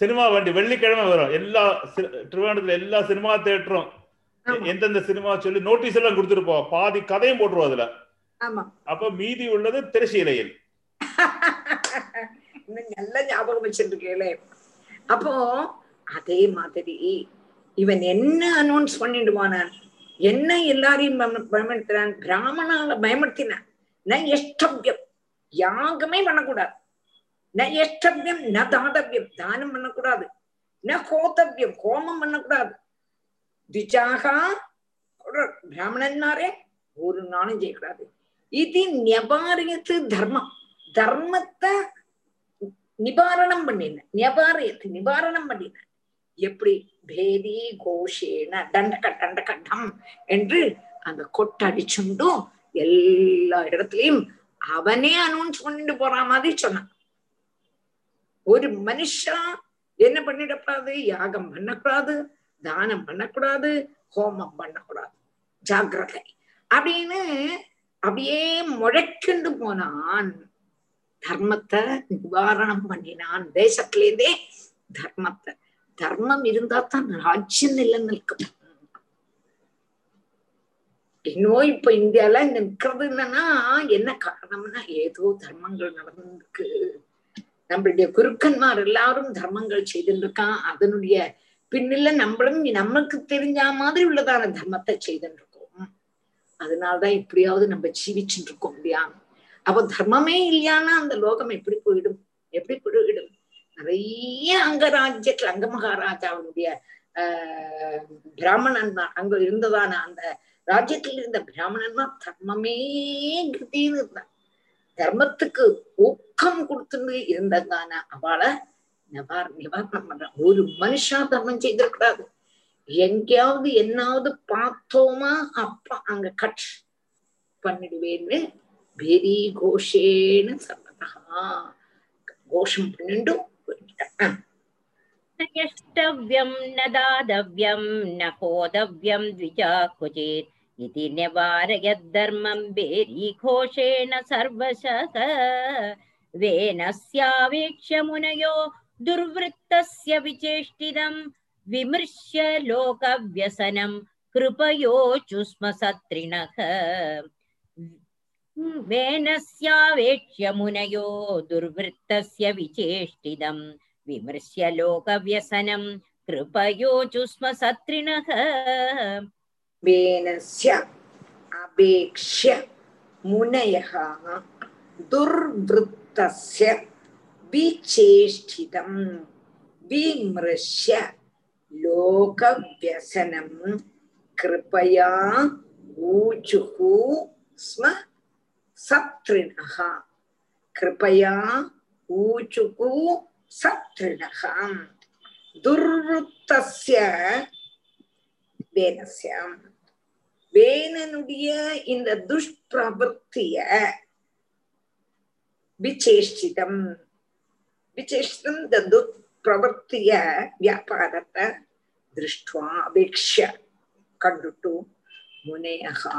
[SPEAKER 3] சினிமா வண்டி வெள்ளிக்கிழமை வரும் எல்லா திருவனந்தபுரத்துல எல்லா சினிமா தேட்டரும். எந்தெந்த சினிமா சொல்லி நோட்டீஸ் எல்லாம் கொடுத்துருப்போம் பாதி கதையும் போட்டுருவோம் அதுல
[SPEAKER 1] ஆமா
[SPEAKER 3] அப்ப மீதி உள்ளது திரைச்சீலையில்
[SPEAKER 1] இன்னும் நல்ல ஞாபகம் வச்சிருக்கேளே அப்போ அதே மாதிரி இவன் என்ன அனௌன்ஸ் பண்ணிடுவானான் என்ன எல்லாரையும் பயம- பயமுறுத்தினான் பிராமணால பயமுறுத்தினான் ந எஷ்டவ்யம். யாகமே பண்ணக்கூடாது. ந எஷ்டவ்யம் ந தாதவியம். தானம் பண்ணக்கூடாது. ந ஹோதவ்யம் கோமம் பண்ணக்கூடாது. திஜாகா பிராமணன்மாரே ஒரு நாளும் செய்யக்கூடாது. இது நியபாரியத்து தர்மம். தர்மத்தை நிவாரணம் பண்ணின. நியபாரியத்து நிவாரணம் பண்ணின. எப்படி பேதி கோஷேன தண்டக தண்டகட்டம் என்று அந்த கொட்டடிச்சுண்டும் எல்லா இடத்துலயும் அவனே அனௌன்ஸ் பண்ணிட்டு போற மாதிரி சொன்னான். ஒரு மனுஷா என்ன பண்ணிடக்கூடாது? யாகம் பண்ணக்கூடாது தானம் பண்ணக்கூடாது ஹோமம் பண்ணக்கூடாது. ஜாக்கிரதை. அப்படின்னு அப்படியே முழக்கிண்டு போனான். தர்மத்தை நிவாரணம் பண்ணினான். தேசத்திலேருந்தே தர்மத்தை. தர்மம் இருந்தா தான் ராஜ்யம் நிலநிற்கும். இன்னும் இப்ப இந்தியால நிற்கிறது என்னன்னா என்ன காரணம்னா ஏதோ தர்மங்கள் நடந்திருக்கு. நம்மளுடைய குருக்கன்மார் எல்லாரும் தர்மங்கள் செய்துட்டு இருக்கான் அதனுடைய பின்னில நம்மளும் நமக்கு தெரிஞ்ச மாதிரி உள்ளதான தர்மத்தை செய்துட்டு இருக்கோம் அதனாலதான் இப்படியாவது நம்ம ஜீவிச்சுட்டு இருக்கோம் இல்லையா? அப்ப தர்மமே இல்லையானா அந்த லோகம் எப்படி போயிடும்? எப்படி போயிடும்? நிறைய அங்கராஜ்யத்துல அங்க மகாராஜாவுடைய ஆஹ் பிராமணன்மா அங்க இருந்ததான அந்த ராஜ்யத்தில் இருந்த பிராமணன்மா தர்மமே கிருத்தின்னு இருந்தான் தர்மத்துக்கு ஊக்கம் கொடுத்துட்டு இருந்ததான அவளை நிவார் நிவாரணம் பண்றான் ஒரு மனுஷா தர்மம் செய்திருக்கூடாது எங்கேயாவது என்னாவது பார்த்தோமா அப்ப அங்க கட் பண்ணிடுவேன்னு பெரி கோஷேன்னு சர்வதா கோஷம் பண்ணிண்டும் போயிட்டான்
[SPEAKER 2] न यष्टव्यं न दातव्यं न होतव्यं द्विजा क्वचित् इति न्यवारयद्धर्मं बेरीघोषेण सर्वशः वेनस्यावेक्ष्य मुनयो दुर्वृत्तस्य विचेष्टितं विमृश्य लोकव्यसनं कृपयोचुस्म सत्रिणः वेनस्यावेक्ष्य मुनयो दुर्वृत्तस्य विचेष्टितं विमृश्य लोकव्यसनं कृपयोचुस्म सत्रिणः
[SPEAKER 1] वेनस्य अपेक्ष्य मुनयः दुर्वृत्तस्य विचेष्टितं विमृश्य लोकव्यसनं कृपया ऊचुः स्म सत्रिणः कृपया ऊचुः சத்ருணகாம் துர்வத்தஸ்ய வேனஸ்யாம் வேனனுடைய இந்த துஷ்பிரவருத்திய விசேஷிதம் விசேஷிதம் இந்த துஷ்பிரவருத்திய வியாபாரத்தை திருஷ்டுவா அபேட்ச கண்டுட்டு முனையகா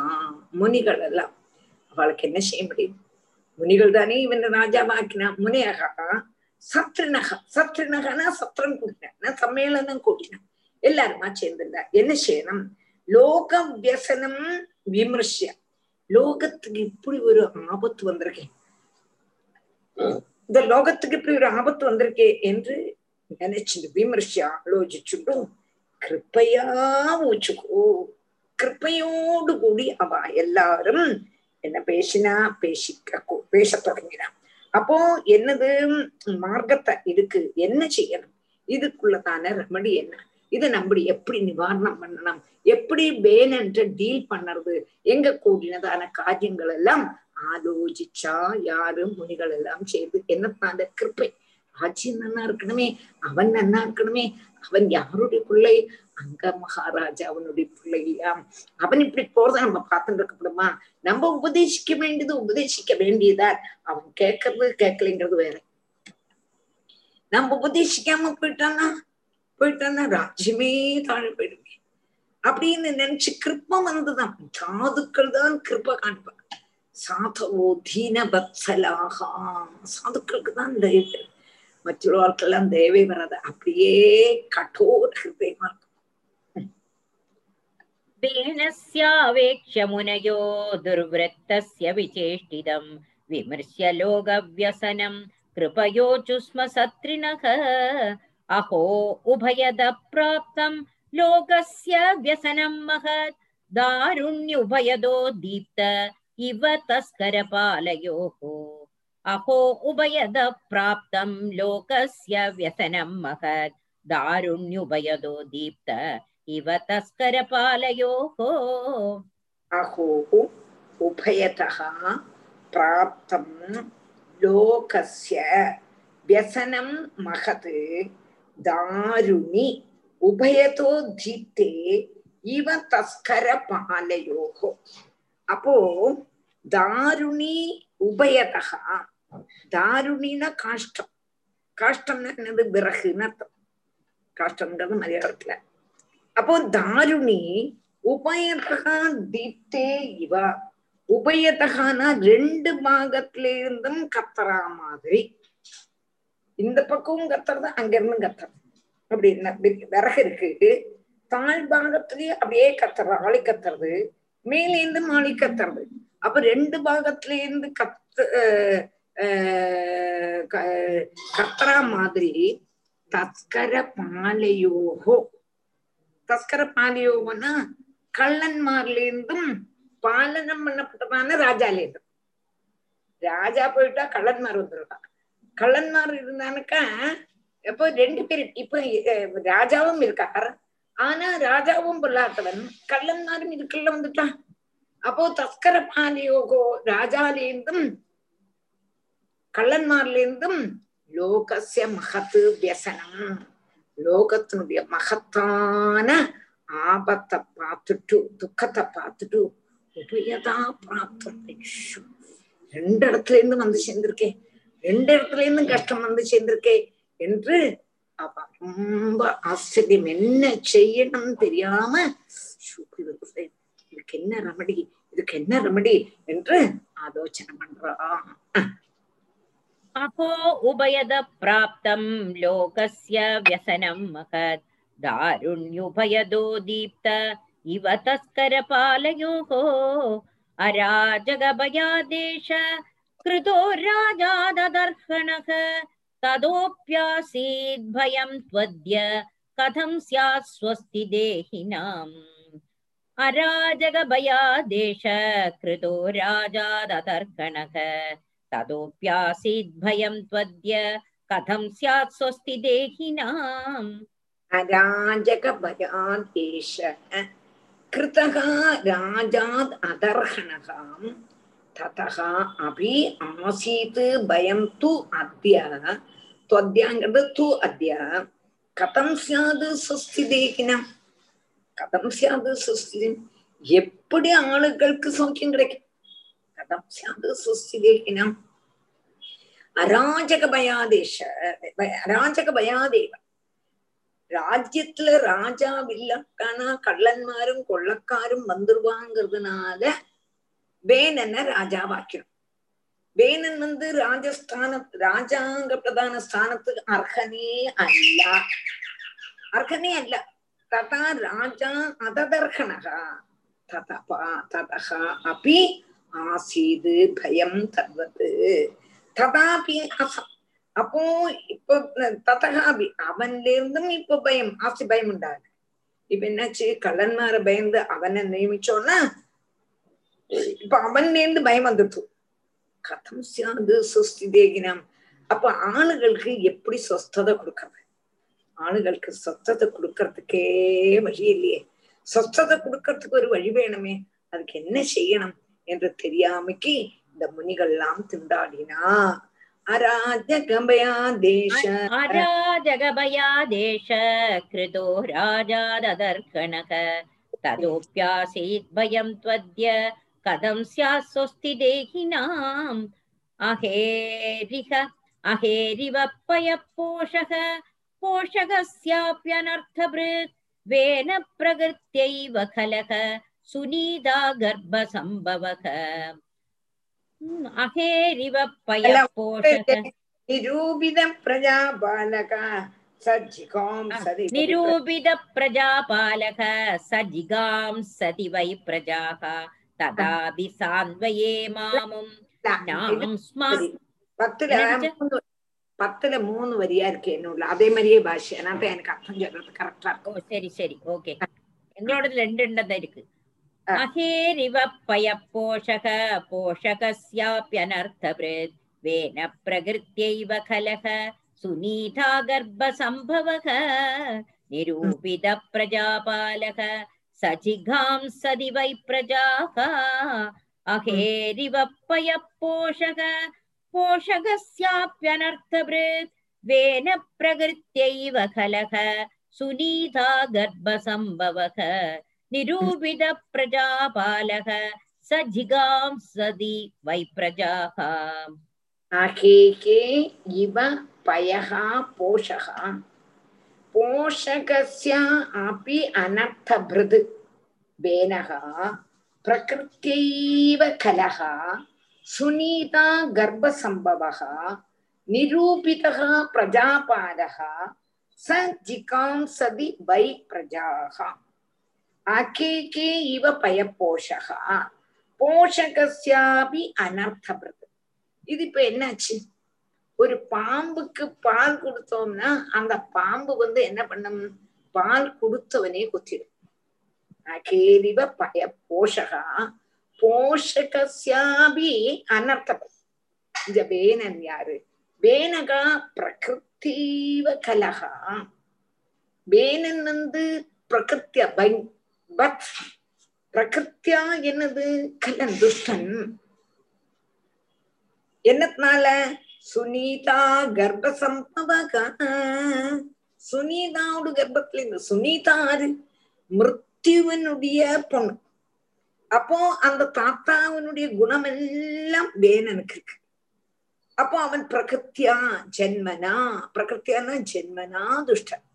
[SPEAKER 1] முனிகள் எல்லாம் அவளுக்கு என்ன செய்ய முடியும்? முனிகள் தானே இவன் ராஜாவாக்கினா முனையகா சத்ருநகா சத்ருநகனா சத்திரம் கூட்டினான் சம்மேளனம் கூட்டினான். எல்லாருமா சேர்ந்துட்டா என்ன செய்யணும்? லோக வியசனம் விமர்சிய. லோகத்துக்கு இப்படி ஒரு ஆபத்து வந்திருக்கேன் இந்த லோகத்துக்கு இப்படி ஒரு ஆபத்து வந்திருக்கே என்று நினைச்சுட்டு விமர்சி ஆலோசிச்சுட்டும் கிருப்பையா ஊச்சுக்கோ கிருப்பையோடு கூடி அவ எல்லாரும் என்ன பேசினா பேசிக்க பேச தொடங்கினான். அப்போ என்னது? மார்க்கத்தை இதுக்கு என்ன செய்யணும்? இதுக்குள்ளதான ரெமடி என்ன? இதை நம்ம எப்படி நிவாரணம் பண்ணணும்? எப்படி பேனன்ற டீல் பண்ணுறது எங்க கூடினதான காரியங்கள் எல்லாம் ஆலோசிச்சா யாரும் முனிகள் எல்லாம் செய்து? என்னத்தான் அந்த கிருப்பை? ஆட்சி நன்னா இருக்கணுமே அவன் நன்னா இருக்கணுமே அவன் யாருடைய பிள்ளை? அங்க மகாராஜா அவனுடைய பிள்ளையாம். அவன் இப்படி போறத நம்ம பார்த்துட்டு இருக்கப்படுமா நம்ம உபதேசிக்க வேண்டியது உபதேசிக்க வேண்டியதா அவன் கேட்கறது கேட்கலைங்கிறது வேற. நம்ம உபதேசிக்காம போயிட்டானா போயிட்டான்னா ராஜ்யமே தாழ போயிடுமே. அப்படின்னு நினைச்சு கிருப்பம் வந்துதான். சாதுக்கள் தான் கிருப்ப காண்பான் சாதவோ தீன பத்சலாகா சாதுக்களுக்கு தான் தயவு. മറ്റുള്ളവർക്കെല്ലാം ദേവി പറഞ്ഞത് അപ്പടിയേ കഠോര ഹൃദയമാ ദീനസ്യാവേക്ഷ്യ
[SPEAKER 2] മുനയോ ദുർവൃത്തസ്യ വിചേഷ്ടിതം വിമർശ്യ ലോകവ്യസനം कृपयोचु स्म सत्रिणः अहो उभयद प्राप्तं लोकस्य व्यसनं महत् दारुण्युभयदो दीप्त इव तस्करपालयोः अहो उभयदप्राप्तम् लोकस्य व्यसनम् महत् दारुण्युभयदो दीप्त इव तस्करपालयोः
[SPEAKER 1] अहोः उभयतः प्राप्तं लोकस्य व्यसनं महत् दारुणि உபயதோ தீப்தே இவ தஸ்கர பாலையோகோ அப்போ தாருணி உபயதா தாருணின காஷ்டம். காஷ்டம்னா என்னது? விறகுன்னு அர்த்தம். காஷ்டம்ங்கிறது மலையாளத்துல. அப்போ தாருணி உபயதகா தீப்தே இவா. உபயதகானா ரெண்டு பாகத்துல இருந்தும் கத்துறா மாதிரி. இந்த பக்கமும் கத்துறது அங்க இருந்தும் கத்துறது அப்படி விறகு இருக்கு. தாழ் பாகத்திலேயே அப்படியே கத்துறது ஆளி கத்துறது. மேலேந்து மாளி கத்துறது. அப்ப ரெண்டு பாகத்துல இருந்து கத்து கத்துறா மாதிரி தஸ்கர பாலையோகோ தஸ்கர பாலையோகோன்னா கள்ளன்மார்லேருந்தும் பாலனம் பண்ணப்பட்டதான ராஜாலேருந்து ராஜா போயிட்டா கள்ளன்மார் வந்துருவா கள்ளன்மார் இருந்தானுக்கா எப்போ ரெண்டு பேர் இப்ப ராஜாவும் இருக்கார் ஆனா ராஜாவும் பொல்லாதவன் கள்ளன்மாரும் இதுக்குள்ள வந்துட்டான் அப்போ தஸ்கர பாலியோகோ ராஜாலேந்தும் கள்ளன்மார்லேருந்தும் லோகசிய மகத்து வியசனம். லோகத்தினுடைய மகத்தான ஆபத்தை பார்த்துட்டு துக்கத்தை பார்த்துட்டு உபயதா பிராப்தம் ரெண்டு இடத்துல இருந்து வந்து சேர்ந்திருக்கேன் ரெண்டு இடத்துல இருந்து கஷ்டம் வந்து சேர்ந்திருக்கே என்று அவ ரொம்ப ஆச்சரியம். என்ன செய்யணும் தெரியாம இதுக்கு என்ன ரெமடி இதுக்கு என்ன ரெமடி என்று ஆலோசனை பண்றா.
[SPEAKER 2] अहो उभयद प्राप्तम् लोकस्य व्यसनम् महत् दारुण्युभयदो दीप्त इव तस्करपालयोः। अराजगभयादेश कृतो राजाददर्हणः तदोऽप्यासीद् भयम् त्वद्य कथं स्यात् स्वस्ति देहिनाम्। अराजगभयादेश कृतो राजाददर्हणः तदोऽप्यासीद् भयम् त्वद्य कथं स्यात् स्वस्ति देहिनाम्
[SPEAKER 1] अराजकभयादेश कृतः राजाद् अदर्हणः ततः अपि आसीत् भयं तु अद्य त्वद्याङ्गद तु अद्य कथं स्यात् स्वस्ति देहिनम् कथं स्यात् स्वस्ति எப்படி ஆளுகளுக்கு சௌக்கியம் கிடைக்கும் கதம் சாது சுஸ்திதேகினம் அராஜக பயாதேஷ அராஜக பயாதேவ ராஜ்யத்துல ராஜா வில்லக்கானா கள்ளன்மாரும் கொள்ளக்காரும் வந்துருவாங்கிறதுனால வேணனை ராஜாவாக்கணும் வேணன் வந்து ராஜஸ்தான ராஜாங்க பிரதான ஸ்தானத்துக்கு அர்ஹனே அல்ல. அர்ஹனே அல்ல. ததா ராஜா அததர்ஹனகா. ததபா ததகா அபி ஆசீது பயம் தர்வது ததாபி அசம் அப்போ இப்போ ததகாபி அவன்ல இருந்தும் இப்ப பயம் ஆசி பயம் உண்டாகு இப்ப என்னாச்சு? கள்ளன்மார பயந்து அவனை நியமிச்சோன்னா இப்ப அவன்ல இருந்து பயம் வந்துட்டு கதம் சாது சுஸ்திதேகினம் அப்ப ஆளுகளுக்கு எப்படி சொஸ்ததை கொடுக்கறது? ஆளுகளுக்கு சொத்தத்தை கொடுக்கறதுக்கே வழி இல்லையே. சொத்தத்தை கொடுக்கறதுக்கு ஒரு வழி வேணுமே. அதுக்கு என்ன செய்யணும்? என்று தெரியாமைக்கு இந்த முனிகள்லாம் திண்டாடினா அராஜகபயா தேச
[SPEAKER 2] அராஜகபயா தேச கிருதோ ராஜா ததர்கணக ததோப்யாசீத் பயம் துவத்ய கதம் ஸ்யாத் சொஸ்தி தேகினாம். அஹேரிக அஹேரிவ பய போஷக போஷகஸ்யாப்யனர்த்தபிருத் வேன பிரகிருத்யைவ கலக. சுனீதா கர்ப்பசம்பவக. அகேரிவ
[SPEAKER 1] பயபோஷக நிரூபித பிரஜாபாலக சஜிகாம் சதி
[SPEAKER 2] நிரூபித பிரஜாபாலக சஜிகாம் சதி வை பிரஜாக. ததாபி சான்வயே மாமும். நாம் ஸ்மா
[SPEAKER 1] பத்துல பத்துல மூணு வரியா இருக்கு என்னோட. அதே மாதிரியே பாஷை நான் எனக்கு அர்த்தம் சொல்றது கரெக்டா இருக்கும்.
[SPEAKER 2] சரி சரி. ஓகே. எங்களோட ரெண்டு ரெண்டு தான் இருக்கு. अहेरिव पयपोषक पोषकस्याप्यनर्थभृत् वेन प्रकृत्यैव खलः सुनीता गर्भसम्भवः निरूपितः प्रजापालः सजिघांसदि वै प्रजाः अहेरिव पयपोषक पोषकस्याप्यनर्थभृत् वेन प्रकृत्यैव खलः सुनीता गर्भसम्भवः निरूपितप्रजापालः स जिगांसदि वै प्रजाः।
[SPEAKER 1] अकेके इव पोषः। पोषकस्य अपि अनर्थभृद्। बेनः प्रकृत्यैव कलः सुनीता गर्भसम्भवः। निरूपितः प्रजापालः। स वै प्रजाः। அகேகே இவ பய போஷகா போஷகசியாபி அனர்த்தபிரத் இது இப்ப என்னாச்சு ஒரு பாம்புக்கு பால் கொடுத்தோம்னா அந்த பாம்பு வந்து என்ன பண்ணும் பால் கொடுத்தவனே கொத்திடும் அகேரிவ பய போஷகா போஷகசியாபி அனர்த்தபிரத் இந்த வேணன் யாரு வேனகா பிரகிருத்தீவ கலகா வேணன் வந்து பிரகிருத்திய பத் பிரகிருத்தியா என்னது? கலன் துஷ்டன் என்னத்தினால சுனீதா கர்ப்பசம்பவக. சுனீதாவோட கர்ப்பத்துல இந்த சுனீதா ஆறு மிருத்யுவனுடைய பொண்ணு. அப்போ அந்த தாத்தாவனுடைய குணம் எல்லாம் வேணனுக்கு இருக்கு. அப்போ அவன் பிரகிருத்தியா ஜென்மனா? பிரகிருத்தியானா ஜென்மனா துஷ்டன்.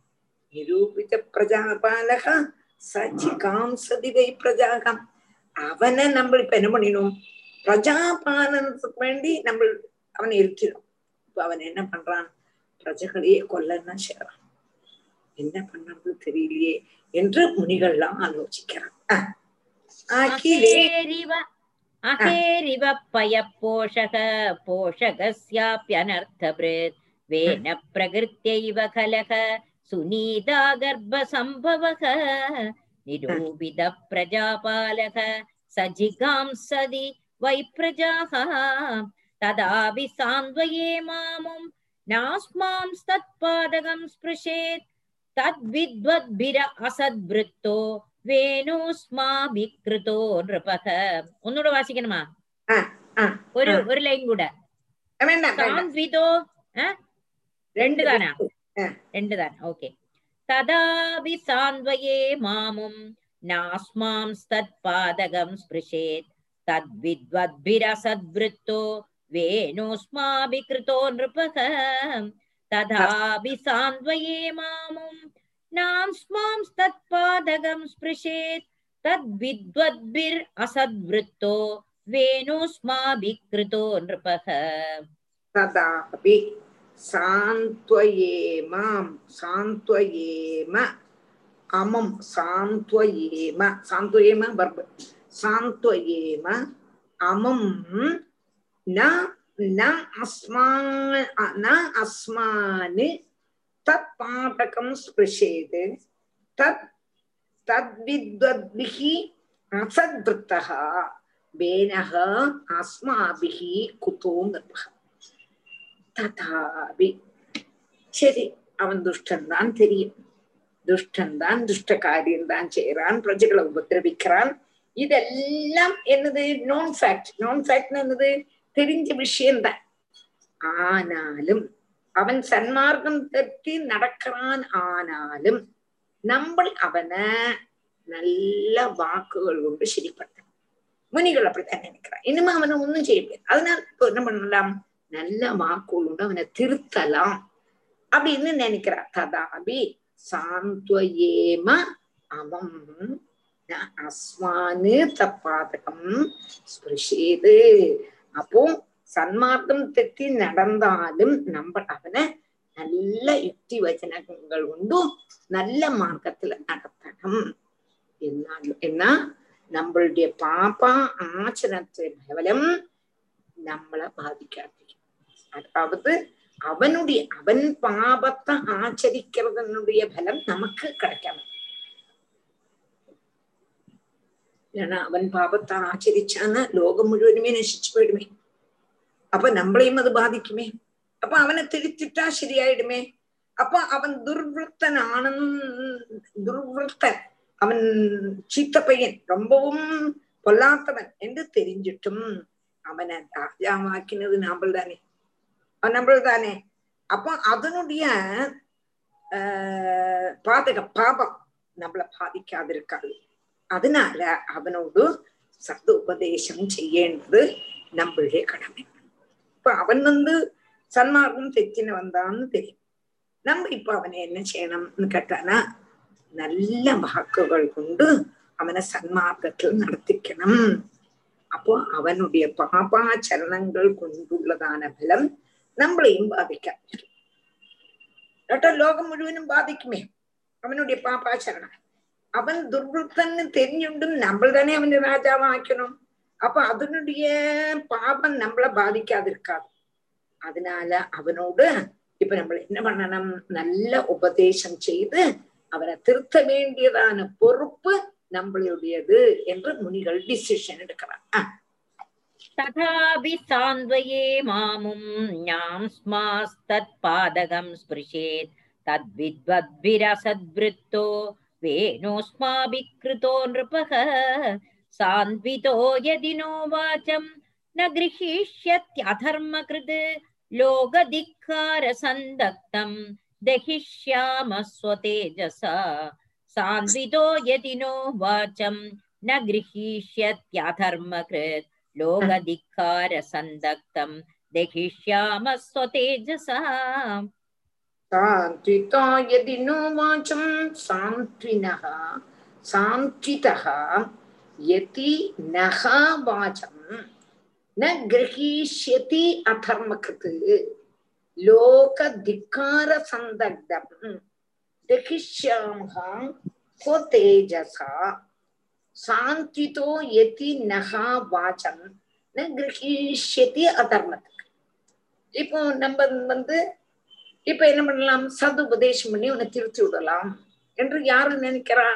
[SPEAKER 1] நிரூபித பிரஜாபாலக சச்சிகாம் சதிகை பிரஜாகாம் அவனை நம்ம இப்ப என்ன பண்ணிடும் பிரஜாபாலனத்துக்கு வேண்டி நம்ம அவனை இருக்கிறோம் இப்ப அவன் என்ன பண்றான் பிரஜைகளையே கொல்லன்னா செய்யறான் என்ன பண்ணது தெரியலையே என்று முனிகள்லாம் ஆலோசிக்கிறான்
[SPEAKER 2] அகேரிவ பய போஷக போஷகஸ்யாப்யனர்த்தபிருத் வேன பிரகிருத்தியைவ கலக सुनीता गर्भसम्भवः निरूपितः प्रजापालः सजिगांसदि वै प्रजाः तदापि सान्त्वये मामुं नास्मांस्तत्पादकं स्पृशेत् तद्विद्वद्भिर असद्वृत्तो വേണുസ്മാഭികൃതോ നൃപക ഒന്നുകൂടെ വാസിക്കണമാ ഒരു ഒരു ലൈൻ കൂടെ സാന്ത്വിതോ രണ്ട് കാണാം
[SPEAKER 1] ரெண்டு
[SPEAKER 2] தானே ஓகே ததாபி சாந்த்வயே மாமும் நாஸ்மாம் தத் பாதகம் ஸ்பிருஷேத் தத்வித்வத்பிரசத்விருத்தோ வேணுஸ்மாபி கிருத்தோ நிருபக ததாபி சாந்த்வயே மாமும் நாம்ஸ்மாம் தத் பாதகம் ஸ்பிருஷேத் தத்வித்வத்பிர் அசத்விருத்தோ வேணுஸ்மாபி கிருத்தோ நிருபக ததாபி
[SPEAKER 1] तदापि सान्त्वयेमां सान्त्वयेम अमं सान्त्वयेम सान्त्वयेम वर्ब सान्त्वयेम अमं न न अस्मा न अस्मान् तत्पाठकं स्पृशेत् तत् तद्विद्वद्भिः असद्वृत्तः वेनः अस्माभिः कुतो नृपः ததாபி. சரி அவன் துஷ்டன்தான் தெரியும். துஷ்டன்தான் துஷ்ட காரியம் தான் செய்யறான் பிரஜைகளை உபதிரவிக்கிறான் இதெல்லாம் என்னது? நோன் ஃபேக்ட் நோன் ஃபேக்ட் என்னது? தெரிஞ்ச விஷயம்தான் ஆனாலும் அவன் சன்மார்க்கம் தட்டி நடக்கிறான் ஆனாலும் நம்ம அவனை நல்ல வாக்குகள் கொண்டு சரிப்படுத்த முனிகள் அப்படித்தான் நினைக்கிறான். இனிமே அவனை ஒன்றும் செய்ய முடியாது. அதனால இப்போ என்ன பண்ணலாம்? நல்ல வாக்குண்டு அவனை திருத்தலாம் அப்படின்னு நினைக்கிறா ததாபி சாந்த்வயேம அவம் அஸ்வானு தப்பாதகம் ஸ்பிருஷேது. அப்போ சன்மார்க்கம் தெத்தி நடந்தாலும் நம்ம அவனை நல்ல யுக்தி வச்சனங்கள் உண்டும் நல்ல மார்க்கத்துல நடத்தணும். என்ன என்ன? நம்மளுடைய பாப்பா ஆச்சரணத்தின் பலம் நம்மளை பாதிக்காது. அதாவது அவனுடைய அவன் பாபத்தை ஆச்சரிக்கிறதனுடைய பலம் நமக்கு கிடைக்கணும் ஏன்னா அவன் பாபத்தை ஆச்சரிச்சான்னா லோகம் முழுவதுமே நசிச்சு போயிடுமே. அப்ப நம்மளையும் அது பாதிக்குமே. அப்ப அவனை திருத்திட்டா சரியாயிடுமே அப்ப அவன் துர்வൃத்தன் ஆனந்த் துர்வൃத்தன் அவன் சீத்த பையன் ரொம்பவும் பொல்லாத்தவன் என்று தெரிஞ்சிட்டும். அவனை ராஜாவாக்கினது நாம்பள் தானே அவன் நம்மள் தானே. அப்போ அதனுடைய பாதக பாபம் நம்மளை பாதிக்காதிருக்காது. அதனால அவனோடு சத்து உபதேசம் செய்யறது நம்மளுடைய கடமை. இப்ப அவன் வந்து சன்மார்க்கம் தெச்சின வந்தான்னு தெரியும். நம்ம இப்ப அவனை என்ன செய்யணும்னு கேட்டானா நல்ல வாக்குகள் கொண்டு அவனை சன்மார்க்கத்தில் நடத்திக்கணும். அப்போ அவனுடைய பாபாச்சரணங்கள் கொண்டுள்ளதான பலம் നമ്മളെയും ബാധിക്കാൻ പറ്റും കേട്ടോ ലോകം മുഴുവനും ബാധിക്കുമേ? അവനുடைய പാപാചരണം. അവൻ ദുർവൃത്തന് തെരിഞ്ഞുണ്ടും നമ്മൾ തന്നെ അവന് രാജാവാക്കണം அப்ப அதனுடைய பாபம் நம்மளை பாதிக்காது இருக்காது அதனால அவனோடு இப்ப நம்ம என்ன பண்ணணும் நல்ல உபதேசம் செய்து அவரை திருத்த வேண்டியதான பொறுப்பு நம்மளுடையது என்று முனிகள் டிசிஷன் எடுக்கிறார்
[SPEAKER 2] तथापि न्यांस्मास्तत्पादकं स्पृशेत्। तद्विद्वद्भिरसद्वृत्तो वेणोऽस्माभिकृतो नृपः। यदि नो वाचं, न गृहीष्यत्यधर्मकृत् लोकधिक्कारसन्दक्तं दहिष्यामः स्वतेजसा। सान्वितो यदि नो वाचं, न गृहीष्यत्यधर्मकृत्। लोकधिक्कारसन्दक्तं दहिष्यामः स्वतेजसा
[SPEAKER 1] सान्त्विता यदि नो वाचं सान्त्विनः सान्त्वितः यति नः वाचं न गृहीष्यति अधर्मकृत्। लोकधिक्कारसन्दग्धं दहिष्यामः स्वतेजसा சாந்தித்தோ எதி நகா வாச்சம் கிரகிஷ்யதி அதர்மத்துக்கு இப்போ நம்ம வந்து இப்ப என்ன பண்ணலாம்? சது உபதேசம் பண்ணி உன்னை திருத்தி விடலாம் என்று யாரு நினைக்கிறா?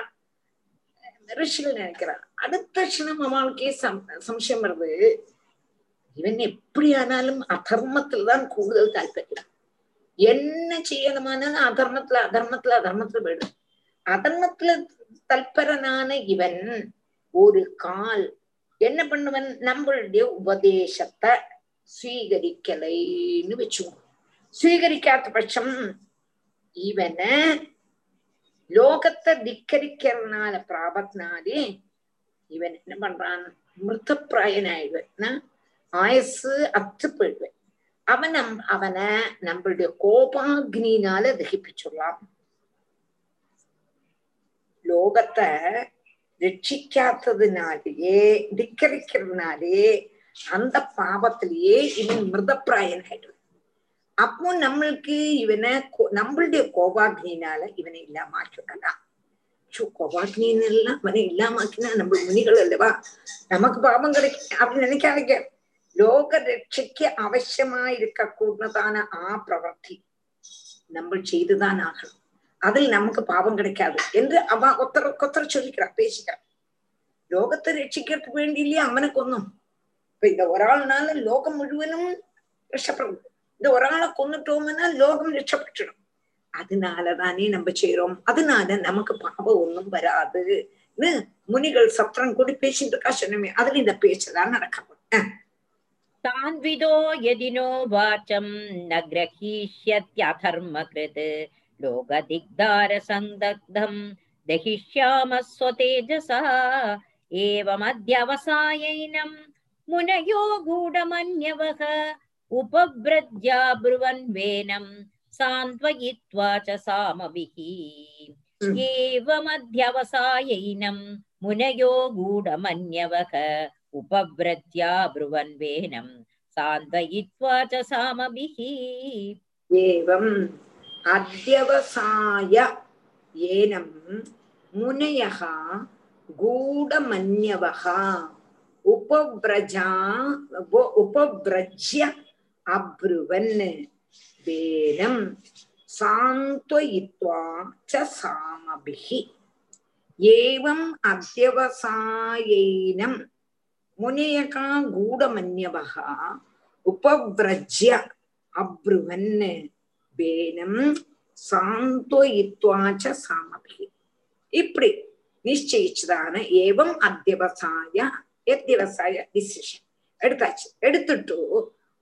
[SPEAKER 1] ரிஷிகள் நினைக்கிறா. அடுத்த க்ஷணம் அவளுக்கே சம் சம்சயம் வருது. இவன் எப்படி ஆனாலும் அதர்மத்துலதான் கூடுதல் தாற்பயம் என்ன செய்யணுமானாலும் அதர்மத்துல அதர்மத்துல அதர்மத்துல போயிடும் அதர்மத்துல தல்பரனான இவன் ஒரு கால். என்ன பண்ணுவன்? நம்மளுடைய உபதேசத்தை ஸ்வீகரிக்கலைன்னு வச்சுக்கோ ஸ்வீகரிக்காத பட்சம் இவனை லோகத்தை திக்கரிக்கிறதுனால பிராபத்னாலே இவன் என்ன பண்றான்? மிருத்தப்பிராயனாயிடுவன். ஆயசு அத்து போயிடுவேன். அவன் நம் அவனை நம்மளுடைய கோபாகினால தகிப்பிச்சுடலாம். லோகத்தை ரட்சிக்காததுனாலேயே திக்கரிக்கிறதுனாலே அந்த பாவத்திலேயே இவன் மிருதப்பிராயன் ஆயிடுவான் அப்போ நம்மளுக்கு இவனை நம்மளுடைய கோபாக்னினால இவனை இல்லாமக்கலாம் கோபாக்னின்னெல்லாம் அவனை இல்லாமக்கினா நம்ம முனிகள் அல்லவா? நமக்கு பாவம் கிடைக்கும் அப்படின்னு நினைக்காதீங்க. லோக ரட்சைக்கு அவசியமா இருக்கக்கூடதான ஆ பிரவர்த்தி. நம்ம செய்துதான் ஆகணும். அதில் நமக்கு பாவம் கிடைக்காது என்று அவ ஒத்தர கொத்தர சொல்லிக்கிறா பேசிக்கிறா. லோகத்தை ரட்சிக்கிறதுக்கு வேண்டி இல்லையா அவனை கொன்னும் இப்ப இந்த ஒரு ஆள்னால லோகம் முழுவதும் ரஷப்படும் இந்த ஒரு ஆளை கொண்டுட்டோம்னா லோகம் ரட்சப்பட்டுடும். அதனாலதானே நம்ம செய்யறோம் அதனால நமக்கு பாவம் ஒன்றும் வராதுன்னு முனிகள் சப்தம் கூட பேசிட்டு இருக்கா சொன்னமே. அதுல இந்த பேச்செல்லாம்
[SPEAKER 2] நடக்கப்படும். தான்விதோ எதினோ வாச்சம் ந लोकदिग्धारसन्दग्धम् दहिष्यामः स्वतेजसा एवमध्यवसायैनम् मुनयो गूढमन्यवः उपव्रज्या ब्रुवन्वेनम् सान्त्वयित्वा च सामभिः
[SPEAKER 1] Mm.
[SPEAKER 2] एवमध्यवसायैनम् मुनयो गूढमन्यवः उपव्रज्या ब्रुवन्वेनम् सान्त्वयित्वा च सामभिः
[SPEAKER 1] एवम् அத்தியவசாய ஏனம் முனையக கூடமன்யவக உபவிரஜா உபவிரஜ்ய அப்ருவன் வேதம் சாந்தயித்வா ச சாமபிஹி. ஏவம் அத்தியவசாயைனம் முனையகா கூடமன்யவக உபவிரஜ்ய அப்ருவன் வேணம் சாந்தோயித்வாச்ச சாமபி. இப்படி நிச்சயிச்சதான ஏவம் அத்தியவசாய எத்தியவசாய டிசிஷன் எடுத்தாச்சு. எடுத்துட்டு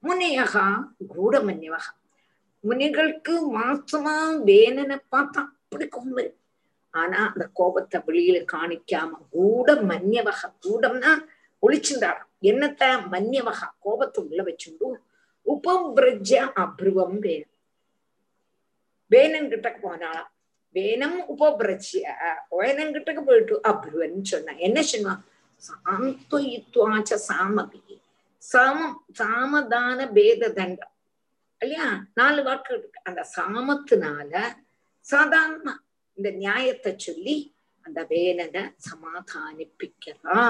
[SPEAKER 1] முனியகா கூடமன்யவகா. முனிகளுக்கு மாசமா வேணனை பார்த்தா அப்படி கோபம் வரும் ஆனா அந்த கோபத்தை வெளியில காணிக்காம கூட மன்யவகா கூடம்னா ஒளிச்சுண்டாராம் என்னத்த மன்யவகா கோபத்தை உள்ள வச்சுண்டு உபம்பிரஜ அப்ருவம் வேணும். வேணன் கிட்டக்கு போனாளாம் வேணம் உபபிரச்சிய வேனன் கிட்டக்கு போயிட்டு அப்ருவன் சொன்ன என்ன சொன்னா சாந்தயித்வாச்ச சாமபி சாமம் சாமதான பேத தண்டம் இல்லையா நாலு வாக்கு இருக்கு அந்த சாமத்தினால சாதாரண இந்த நியாயத்தை சொல்லி அந்த வேலனை சமாதானிப்பிக்கிறா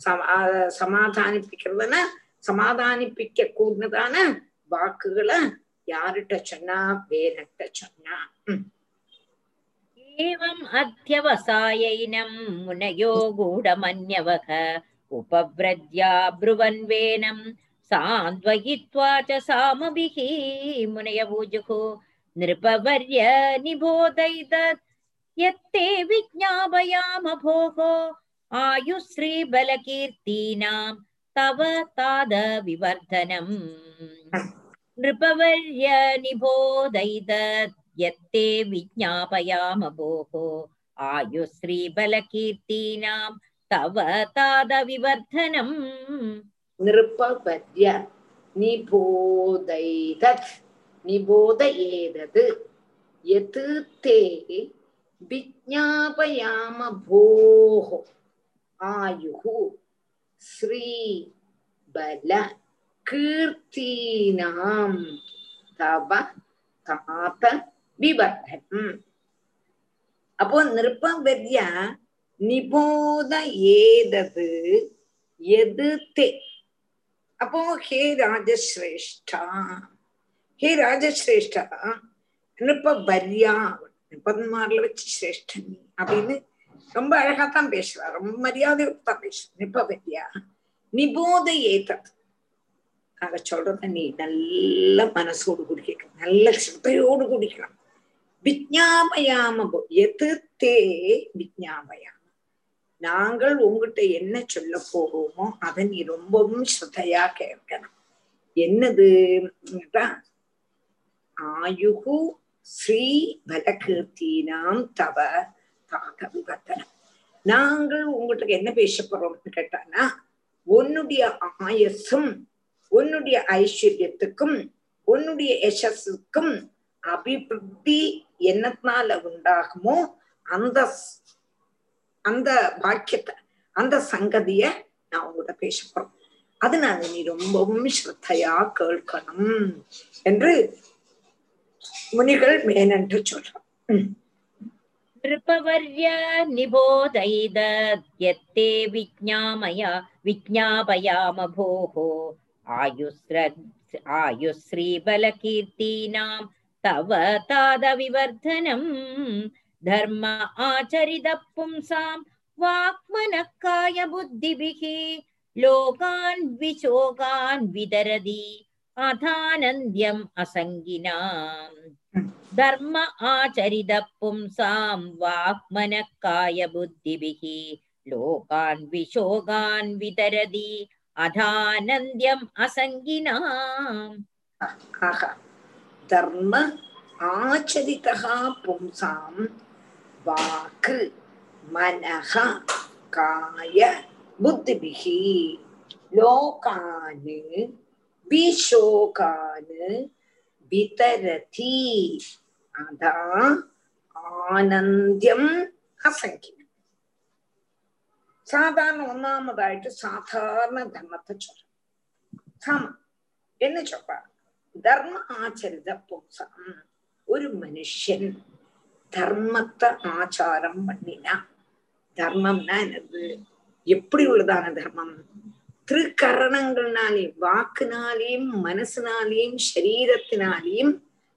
[SPEAKER 1] சமா- சமாதானிப்பிக்கிறதுனா சமாதானிப்பிக்க கூடதான வாக்குகளை யார்கிட்ட சொன்னா வேதத்தை சொன்னா? ஏவம்
[SPEAKER 2] அத்தியவசாயினம் முனையோ கூடமன்யவக உபவிரத்யா புருவன் வேனம் சாந்த்வயித்வா ச சாமபிஹி முனைய பூஜுகு நிருபவர்ய நிபோதைதத் யத்தே விஜ்ஞாபயாம போகோ ஆயுஸ்ரீ பலகீர்த்தீனாம் தவ தாத விவர்தனம் नृपवर्य निबोधैतत् यत्ते विज्ञापयाम भोः आयुश्रीबलकीर्तीनां तव तादविवर्धनम्
[SPEAKER 1] नृपवर्य निबोधैतत् निबोध एतत् यत् ते विज्ञापयाम भोः आयुः श्रीबल கீர்த்தீனாம் தவ தாப விவர்தனம் அப்போ நிருப்பவர்ய நிபோத ஏதது எது தே அப்போ ஹே ராஜஸ்ரேஷ்டா ஹே ராஜஸ்ரேஷ்டா நிருப்ப வரியா நிருப்பன்மார்ல வச்சு சிரேஷ்டன் அப்படின்னு ரொம்ப அழகா தான் பேசுறா ரொம்ப மரியாதையோட தான் பேசுறா நிருப்ப வரியா நிபோத ஏதது அத சொல்றத நீ நல்ல மனசோடு குடிக்கணும் நல்ல சிரத்தையோடு குடிக்கணும் விஜாபயாம எது தே விஜாபயாம நாங்கள் உங்ககிட்ட என்ன சொல்ல போகிறோமோ அதை நீ ரொம்பவும் ஸ்ரத்தையா கேட்கணும் என்னது ஆயுகு ஸ்ரீ பலகீர்த்தினாம் தவ தாக நாங்கள் உங்ககிட்ட என்ன பேச போறோம்னு கேட்டானா உன்னுடைய ஆயசும் உன்னுடைய ஐஸ்வர்யத்துக்கும் உன்னுடைய யசஸுக்கும் அபிவிருத்தி என்னத்தினால உண்டாகுமோ அந்த அந்த வாக்கியத்தை அந்த சங்கதிய நான் உங்கள்கிட்ட பேச போறோம் அதனால நீ ரொம்பவும் ஸ்ரத்தையா கேட்கணும் என்று முனிகள் மேனென்று சொல்றான்
[SPEAKER 2] नृपवर्य निबोधैद यत्ते विज्ञामय विज्ञापयाम भोः आयुस्र आयुश्रीबलकीर्तीनां तव तादविवर्धनम् धर्म आचरितः पुंसां वाक्मनः कायबुद्धिभिः लोकान् विशोकान् विदरति अथानन्द्यम् असङ्गिनाम् धर्म आचरित पुंसां वाक्मनः कायबुद्धिभिः लोकान् विशोकान् वितरति அதானந்தியம்
[SPEAKER 1] அசங்கினாம் தர்ம ஆச்சரிதா பும்சாம் வாக்கு மனக காய புத்திபிகி லோகானு பிஷோகானு விதரதி அதா ஆனந்தியம் அசங்கின சாதாரண ஒன்னாமதாயிட்டு சாதாரண தர்மத்தை சொல்ற சாம என்ன சொல்றா தர்ம ஆச்சரித பும்சம் ஒரு மனுஷன் தர்மத்தை ஆச்சாரம் பண்ணினா தர்மம்னா என்னது எப்படி உள்ளதான தர்மம் திருக்கரணங்கள்னாலே வாக்குனாலேயும் மனசுனாலேயும் சரீரத்தினாலேயும்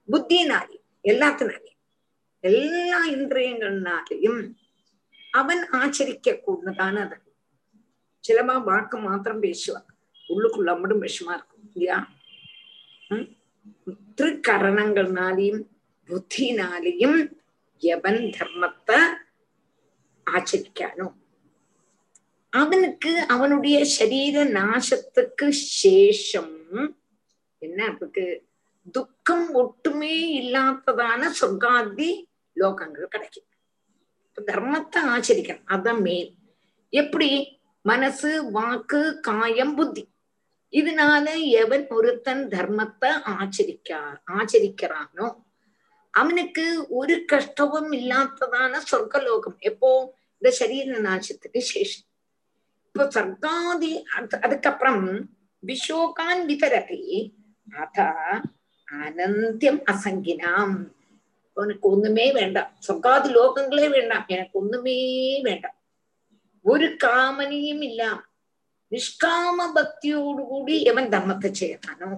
[SPEAKER 1] புத்தினாலேயும் எல்லாத்தினாலேயும் எல்லா இந்திரியங்கள்னாலேயும் அவன் ஆச்சரிக்க கூடதான அது சிலமா வாக்கு மாத்திரம் பேசுவான் உள்ளுக்குள்ள மட்டும் விஷமா இருக்கும் இல்லையா திருக்கரணங்கள்னாலையும் புத்தினாலையும் எவன் தர்மத்தை ஆச்சரிக்கானோ அவனுக்கு அவனுடைய சரீர நாசத்துக்கு சேஷம் என்ன அதுக்கு துக்கம் ஒட்டுமே இல்லாததான சொர்க்காதி லோகங்கள் கிடைக்கும் தர்மத்தை ஆச்சரிக்கணும். அதான் மேல் எப்படி? மனசு வாக்கு காயம் புத்தி. இதனால எவன் ஒருத்தன் தர்மத்தை ஆச்சரிக்கா ஆச்சரிக்கிறானோ அவனுக்கு ஒரு கஷ்டமும் இல்லாததான சொர்க்கலோகம். எப்போ? இந்த சரீர நாசத்துக்கு சேஷம். இப்போ சர்க்காதி அதுக்கப்புறம் விஷோகான் விதரதி. அதா அனந்தியம் அசங்கினாம். உனக்கு ஒண்ணுமே வேண்டாம் சொக்காது லோகங்களே வேண்டாம் எனக்கு ஒண்ணுமே வேண்டாம் ഒരു കാമനയും ഇല്ല നിഷ്കാമ ഭക്തിയോടുകൂടി യവൻ ധർമ്മത്തെ ചെയ്യണോ